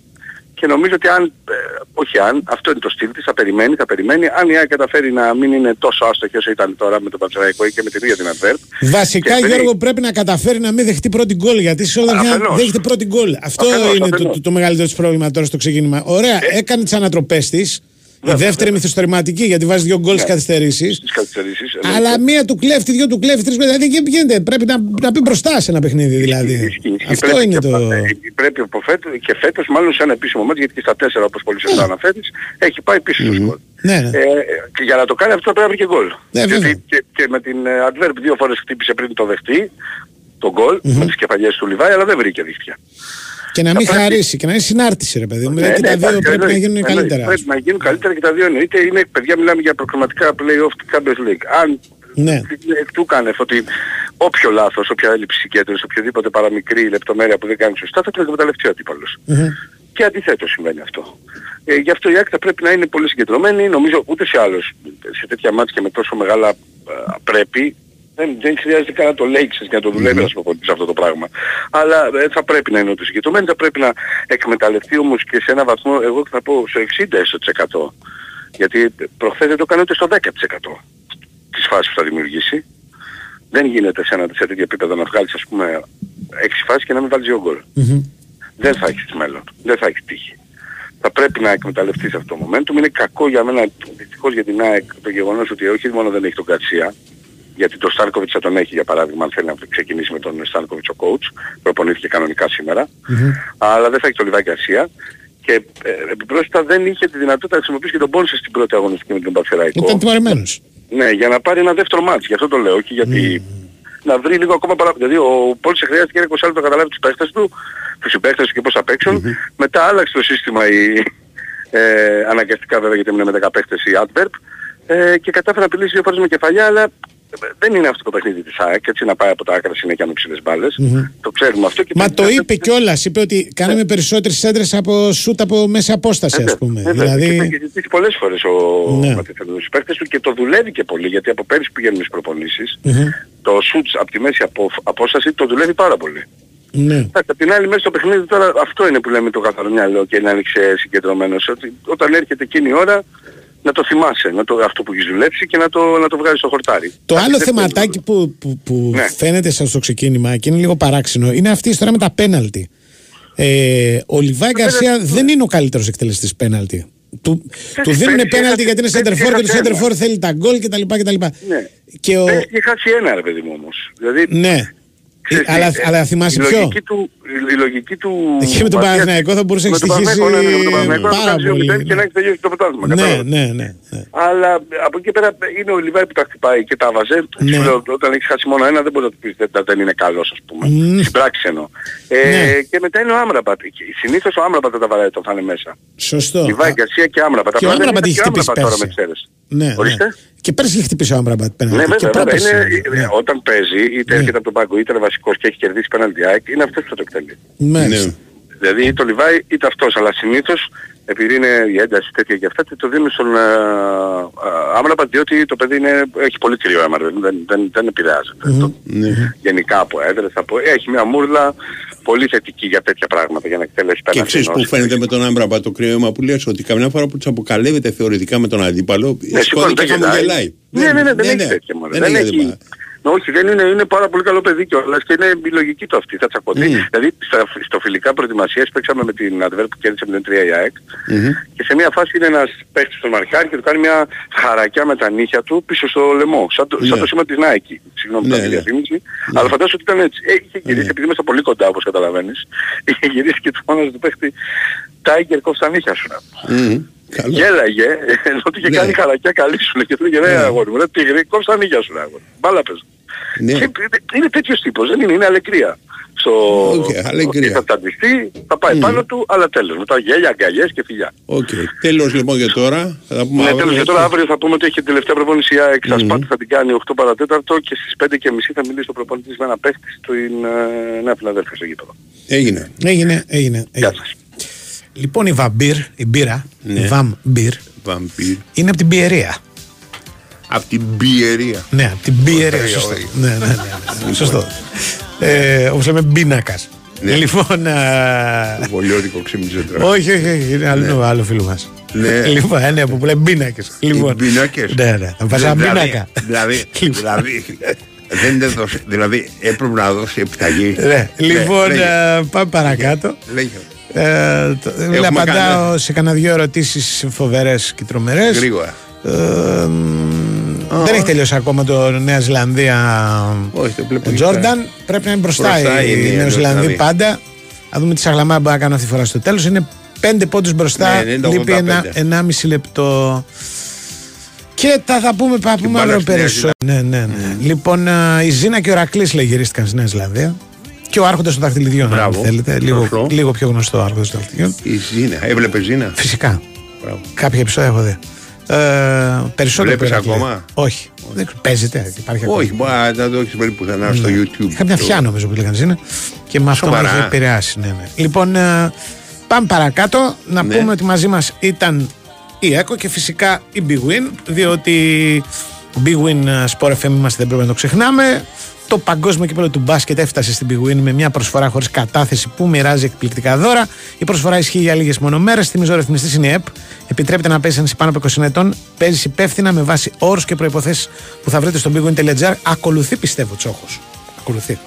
Και νομίζω ότι αν, ε, όχι αν, αυτό είναι το στυλ της, θα περιμένει, θα περιμένει. Αν η ΑΕΚ καταφέρει να μην είναι τόσο άστοχη όσο ήταν τώρα με τον Πανσεραϊκό ή και με την ίδια την Adverb. Βασικά, και Γιώργο, πρέπει να καταφέρει να μην δεχτεί πρώτη γκολ. Γιατί σε όλα αυτά Αφενός. δέχεται πρώτη γκολ. Αυτό Αφενός, είναι το, αφενός. το, το μεγαλύτερο της πρόβλημα τώρα στο ξεκίνημα. Ωραία, έκανε τις ανατροπές της. Η δεύτερη μυθιστορηματική γιατί βάζει δύο γκολ στις καθυστερήσεις. Στις καθυστερήσεις. Αλλά μία του κλέφτη, δύο του κλέφτη, τρεις Δηλαδή δεν γίνεται. Πρέπει να, να πει μπροστά σε ένα παιχνίδι δηλαδή. Ισχύει, ισχύει. Αυτό Πρέπει είναι και, το. ε, Πρέπει από φέτος, και φέτος μάλλον σε ένα επίσημο μάτς γιατί και στα τέσσερα όπως πολύ σωστά αναφέρεις έχει πάει πίσω στο σκορ. Ναι, ναι. Ε, και για να το κάνει αυτό πρέπει να βρει και γκολ. Ναι, βέβαια. Γιατί και, και με την ε, Adverb δύο φορές χτύπησε πριν το δεχτεί το γκολ με τις κεφαλιές του Λιβάη αλλά δεν βρήκε δίχτυα. Και να μην θα πρέπει- χαρίσει και να είναι συνάρτηση, ρε παιδί μου. Ναι, Δηλαδή ναι, τα δύο εντάξει, πρέπει να εννοείται, γίνουν εννοείται. καλύτερα. Πρέπει να γίνουν καλύτερα και τα δύο είναι. Είτε είναι, παιδιά, μιλάμε για προκριματικά play-off του Champions League. Αν Ναι. εκ του κάνευ ότι όποιο λάθος, όποια έλλειψη συγκέντρωση, οποιοδήποτε παραμικρή λεπτομέρεια που δεν κάνει σωστά θα την εκμεταλλευτεί ο αντίπαλος. Μμμ. Και αντιθέτως συμβαίνει αυτό. Ε, γι' αυτό η ΑΕΚ θα πρέπει να είναι πολύ συγκεντρωμένη. Νομίζω ούτε σε άλλους σε τέτοια μάτια και με τόσο μεγάλα α, πρέπει δεν, δεν χρειάζεται καν να το λέει ξέρεις, για να το δουλεύει ας πούμε, σε αυτό το πράγμα. Αλλά ε, θα πρέπει να είναι όντως συγκεντρωμένη, θα πρέπει να εκμεταλλευτεί όμως και σε ένα βαθμό, εγώ θα πω στο 60 έστω τοις εκατό. Γιατί προχθές δεν το έκανε ούτε στο 10% της φάσης που θα δημιουργήσει. Δεν γίνεται σε, ένα, σε τέτοιο επίπεδο να βγάλεις ας πούμε 6 φάσεις και να μην βάλεις 2 γκολ. Μμμ. Δεν θα έχεις μέλλον. Δεν θα έχεις τύχη. Θα πρέπει να εκμεταλλευτείς αυτό το momentum. Είναι κακό για μένα, δυστυχώς για την ΑΕΚ, το γεγονός ότι όχι μόνο δεν έχει τον Κατσία, γιατί τον Στάνκοβιτς θα τον έχει για παράδειγμα αν θέλει να ξεκινήσει με τον Στάνκοβιτς ο coach, προπονήθηκε κανονικά σήμερα, αλλά δεν θα έχει τον Λιβάη Γκαρσία. Και ε, επιπρόσθετα δεν είχε τη δυνατότητα να χρησιμοποιήσει και τον Πόνσε στην πρώτη αγωνιστική με τον Παθεραϊκό. Ήταν τιμωρημένος. Ναι, για να πάρει ένα δεύτερο μάτς. Γι' αυτό το λέω. Και γιατί να βρει λίγο ακόμα παρά... Δηλαδή ο Πόλης χρειάστηκε ένα 20 λεπτό να καταλάβει τους παίχτες του, τους συμπαίχτες του και πώς θα παίξουν. Μετά άλλαξε το σύστημα η, ε, αναγκαστικά βέβαια γιατί έμεινε με 10 παίχτες η Adverb ε, και κατάφερε να απειλήσει δύο φορές με κεφαλιά αλλά ε, δεν είναι αυτό το παιχνίδι της ΑΕΚ, έτσι να πάει από τα άκρα συνέχεια με ψηλές μπάλες. Το ξέρουμε αυτό. Και Μα πρέπει το να- είπε κιόλας. Είπε ότι κάναμε περισσότερες έντρες από σουτ από μέση απόσταση, ας πούμε. Ε, βέβαια, Και το Δηλαδή. έχει ζητήσει πολλές φορές ο Ναι. Ματιθελούς τους παίκτες του και το δουλεύει και πολύ γιατί από πέρυσι που πηγαίνουν στις προπονήσεις Μμμ. το σουτς από τη μέση απο, απόσταση το δουλεύει πάρα πολύ. Ναι. Εντάξει, απ' την άλλη μέσα στο παιχνίδι τώρα αυτό είναι που λέμε το καθαρό μυαλό και να είσαι συγκεντρωμένος ότι όταν έρχεται εκείνη η ώρα να το θυμάσαι, να το, αυτό που έχεις δουλέψει και να το, να το βγάλεις στο χορτάρι. Το Εντάξει, άλλο δεν θεματάκι που, που, που Ναι. φαίνεται σαν στο ξεκίνημα και είναι λίγο παράξενο είναι αυτή η ιστορία με τα πέναλτι. Ε, ο Λιβάη Γκαρσία δεν είναι ο καλύτερος εκτελεστής πέναλτι. Του, του δίνουν πέρυσι πέναλτι έχασε- γιατί είναι πέρυσι σέντερφορ και το έχασε ένα. σέντερφορ θέλει τα γκολ κτλ. κτλ. Ναι. Και ο, Έχει χάσει ένα ρε παιδί μου όμως. Δηλαδή, ναι. Ξέρεις τι, αλλά, ε, αλλά θυμάσαι η ποιο; λογική του, η, η λογική του... Εκεί με τον Ματίας- Παναθηναϊκό θα μπορούσε να με τον στοιχήσει Παναθηναϊκό, ναι, ναι, με τον Παναθηναϊκό να πάρα το κάνει 2-0 πολύ, και να ναι. έχει τελειώσει το πρωτάθλημα. Ναι, κατάλαβες. ναι, ναι. ναι. Αλλά από εκεί και πέρα είναι ο Λιβάη που τα χτυπάει και τα βάζει. Ναι. Σου λέω, όταν έχεις χάσει μόνο ένα δεν μπορείς να του πεις δεν, δεν είναι καλός ας πούμε. Μμμ. Στην πράξη εννοώ. Ε, Ναι. Και μετά είναι ο Άμραμπατ. Και Συνήθως ο Άμραμπατ θα τα βαράει όταν θα είναι μέσα. Σωστό. Λιβάη, Γκαρσία και Άμραμπατ. Και ο Απλά δεν Άμραμπατ είναι είχε και ο χτυπήσει Άμραμπατ τώρα με πέρσι. εξαίρεση. Ναι, Ορίστε. ναι. Και πέρσι είχε χτυπήσει ο Άμραμπατ πέναλτι. Ναι, και βέβαια, βέβαια. πρόπερσι. Είναι, Ναι. Όταν παίζει, είτε Ναι. έρχεται από τον πάγκο, είτε είναι βασικός και έχει κερδίσει πέναλτι ΑΕΚ, είναι αυτός που θα το εκτελεί. Μάλιστα. Δηλαδή είτε το Λιβάη είτε αυτός, αλλά συνήθως επειδή είναι η ένταση τέτοια και αυτά, το δίνουν στον ε, ε, Άμραμπατ διότι το παιδί είναι, έχει πολύ κρύο αίμα, δεν, δεν, δεν, δεν επηρεάζεται. Το, γενικά από έδρες, από, έχει μια μούρλα πολύ θετική για τέτοια πράγματα, για να εκτελέσει Και πέναλτι. ξέρει που ενός. φαίνεται με τον Άμπραμπα το κρύωμα που λες ότι καμιά φορά που τους αποκαλεύεται θεωρητικά με τον αντίπαλο, Ναι, σηκώνει σηκώνει, και δεν γελάει. χαμογελάει. Ναι, ναι, ναι, δεν έχει τέτοια μωρέ. Δεν Δεν έχει έχει... αντίπαλο. Όχι, δεν είναι, είναι πάρα πολύ καλό παιδί κιόλας και είναι η λογική του αυτή, θα τσακωθεί. Δηλαδή στα, στο φιλικά προετοιμασίες παίξαμε με την Adver που κέρδισε με την 3 η ΑΕΚ και σε μια φάση είναι ένας παίχτης στον Μαρκάρι και του κάνει μια χαρακιά με τα νύχια του πίσω στο λαιμό, σαν το, σαν Ναι. το σήμα της Nike. Συγγνώμη Ναι, για τη ναι. διαφήμιση, αλλά φαντάζομαι ότι ήταν έτσι. Ε, είχε γυρίσει, επειδή είμαστε πολύ κοντά όπως καταλαβαίνεις, είχε γυρίσει και του φώναζε του παίχτη Tiger κόψε τα νύχια σου. να πω». Μμμ. Καλό. Γέλαγε, ενώ του είχε Ναι. κάνει χαρακιά καλή σου λέει και του λέγε ρε αγόρι μου, ρε τίγρη, κόψε τα νύχια σου ρε αγόρι. Μπάλα πες. Ναι. Και είναι τέτοιος τύπος, δεν είναι, είναι αλεκρία. Στο... Οκ, αλεκρία. ότι Θα τσαντιστεί, θα πάει πάνω του, αλλά τέλος. Μετά γέλια, αγκαλιές και φιλιά. Οκ. Τέλος λοιπόν για τώρα. Θα τα πούμε Ναι, αύριο, τέλος, και έτσι. τώρα αύριο θα πούμε ότι έχει την τελευταία προπόνηση η ΑΕΚ στα Σπάτα, θα την κάνει 8 παρά τέταρτο και στις 5 και μισή θα μιλήσει ο προπονητής με ένα παίχτη στην ε, Νέα Φιλαδέλφια στο γήπεδο. Έγινε. Έγινε, έγινε. Γεια έγινε. σας. Λοιπόν, η Βαμπύρ, η μπύρα, Ναι. η Βαμ Μπύρ, Βαμπύρ. είναι από την Πιερία. Από την Πιερία. Ναι, από την Πιερία. Όχι, Σωστό. όχι. Ναι, ναι, ναι, ναι, Σωστό. Ε, Όπως λέμε, μπίνακας. Ναι. Λοιπόν. α, Βολιώτικο ξύμιζε τώρα. όχι, όχι, όχι, είναι άλλο, άλλο φίλο μας. Ναι. Λοιπόν, ε, ναι, που λέει μπίνακες. Λοιπόν, πίνακες. Ναι, ναι, θα βάζα Δηλαδή- μπίνακα. Δηλαδή, δηλαδή, δεν είναι δώσει, δηλαδή έπρεπε να δώσει επιταγή. Ναι, λοιπόν, λέγε. ε, πάμε παρακάτω. Λέγε. Ε, το- Έχουμε απαντάω κανένα. σε κανένα δύο ερωτήσεις φοβερές και τρομερές. Γρήγορα. Ε, μ, δεν έχει τελειώσει ακόμα το Νέα Ζηλανδία. Όχι, το βλέπω. Ο Τζόρνταν πρέπει να είναι μπροστά, Μπροστά η είναι η Νέα Ζηλανδία Ζηλανδία. πάντα. Να δούμε τι σαγλαμά μπορεί να κάνουν αυτή τη φορά στο τέλος. Είναι πέντε πόντους μπροστά. Ναι, είναι το λείπει 85. ένα, ενάμιση λεπτό. Και τα θα πούμε, θα πούμε μπάλα αύριο στη Νέα περισσότερο. Ναι, ναι, ναι. Λοιπόν, α, η Ζήνα και ο Ρακλής λέει γυρίστηκαν στη Νέα Ζηλανδία. Και ο Άρχοντας των Δαχτυλιδιών, αν Μπράβο. θέλετε. Λίγο, Σωστό. λίγο πιο γνωστό Άρχοντας των Δαχτυλιδιών. Η Ζήνα. Έβλεπε Ζήνα. Φυσικά. Μπράβο. Κάποια επεισόδια έχω δει. Ε, περισσότερο Βλέπεις από Ηρακλή. ακόμα; Όχι. Δεν ξέρω, Παίζεται. Υπάρχει ακόμα. Όχι, μπορεί να το έχεις βρει πουθενά στο YouTube. Είχα μια Το- θιά νομίζω που λέγανε Ζήνα και με αυτό με Σοβαρά. είχε επηρεάσει. Ναι, ναι. Λοιπόν, ε, πάμε παρακάτω. Να Ναι. πούμε ότι μαζί μας ήταν η ΕΚΟ και φυσικά η Big Win, διότι Big Win ε, Sport FM είμαστε, δεν πρέπει να το ξεχνάμε. Το παγκόσμιο κύπελο του μπάσκετ έφτασε στην Big Win με μια προσφορά χωρίς κατάθεση που μοιράζει εκπληκτικά δώρα. Η προσφορά ισχύει για λίγες μονομέρε. Θυμίζω ο ρυθμιστής είναι η ΕΠ. Επιτρέπεται να παίζει αν είσαι πάνω από 20 ετών. Παίζει υπεύθυνα με βάση όρους και προποθέσει που θα βρείτε στο bigwin.gr. Ακολουθεί, πιστεύω, τσόχος. Ακολουθεί.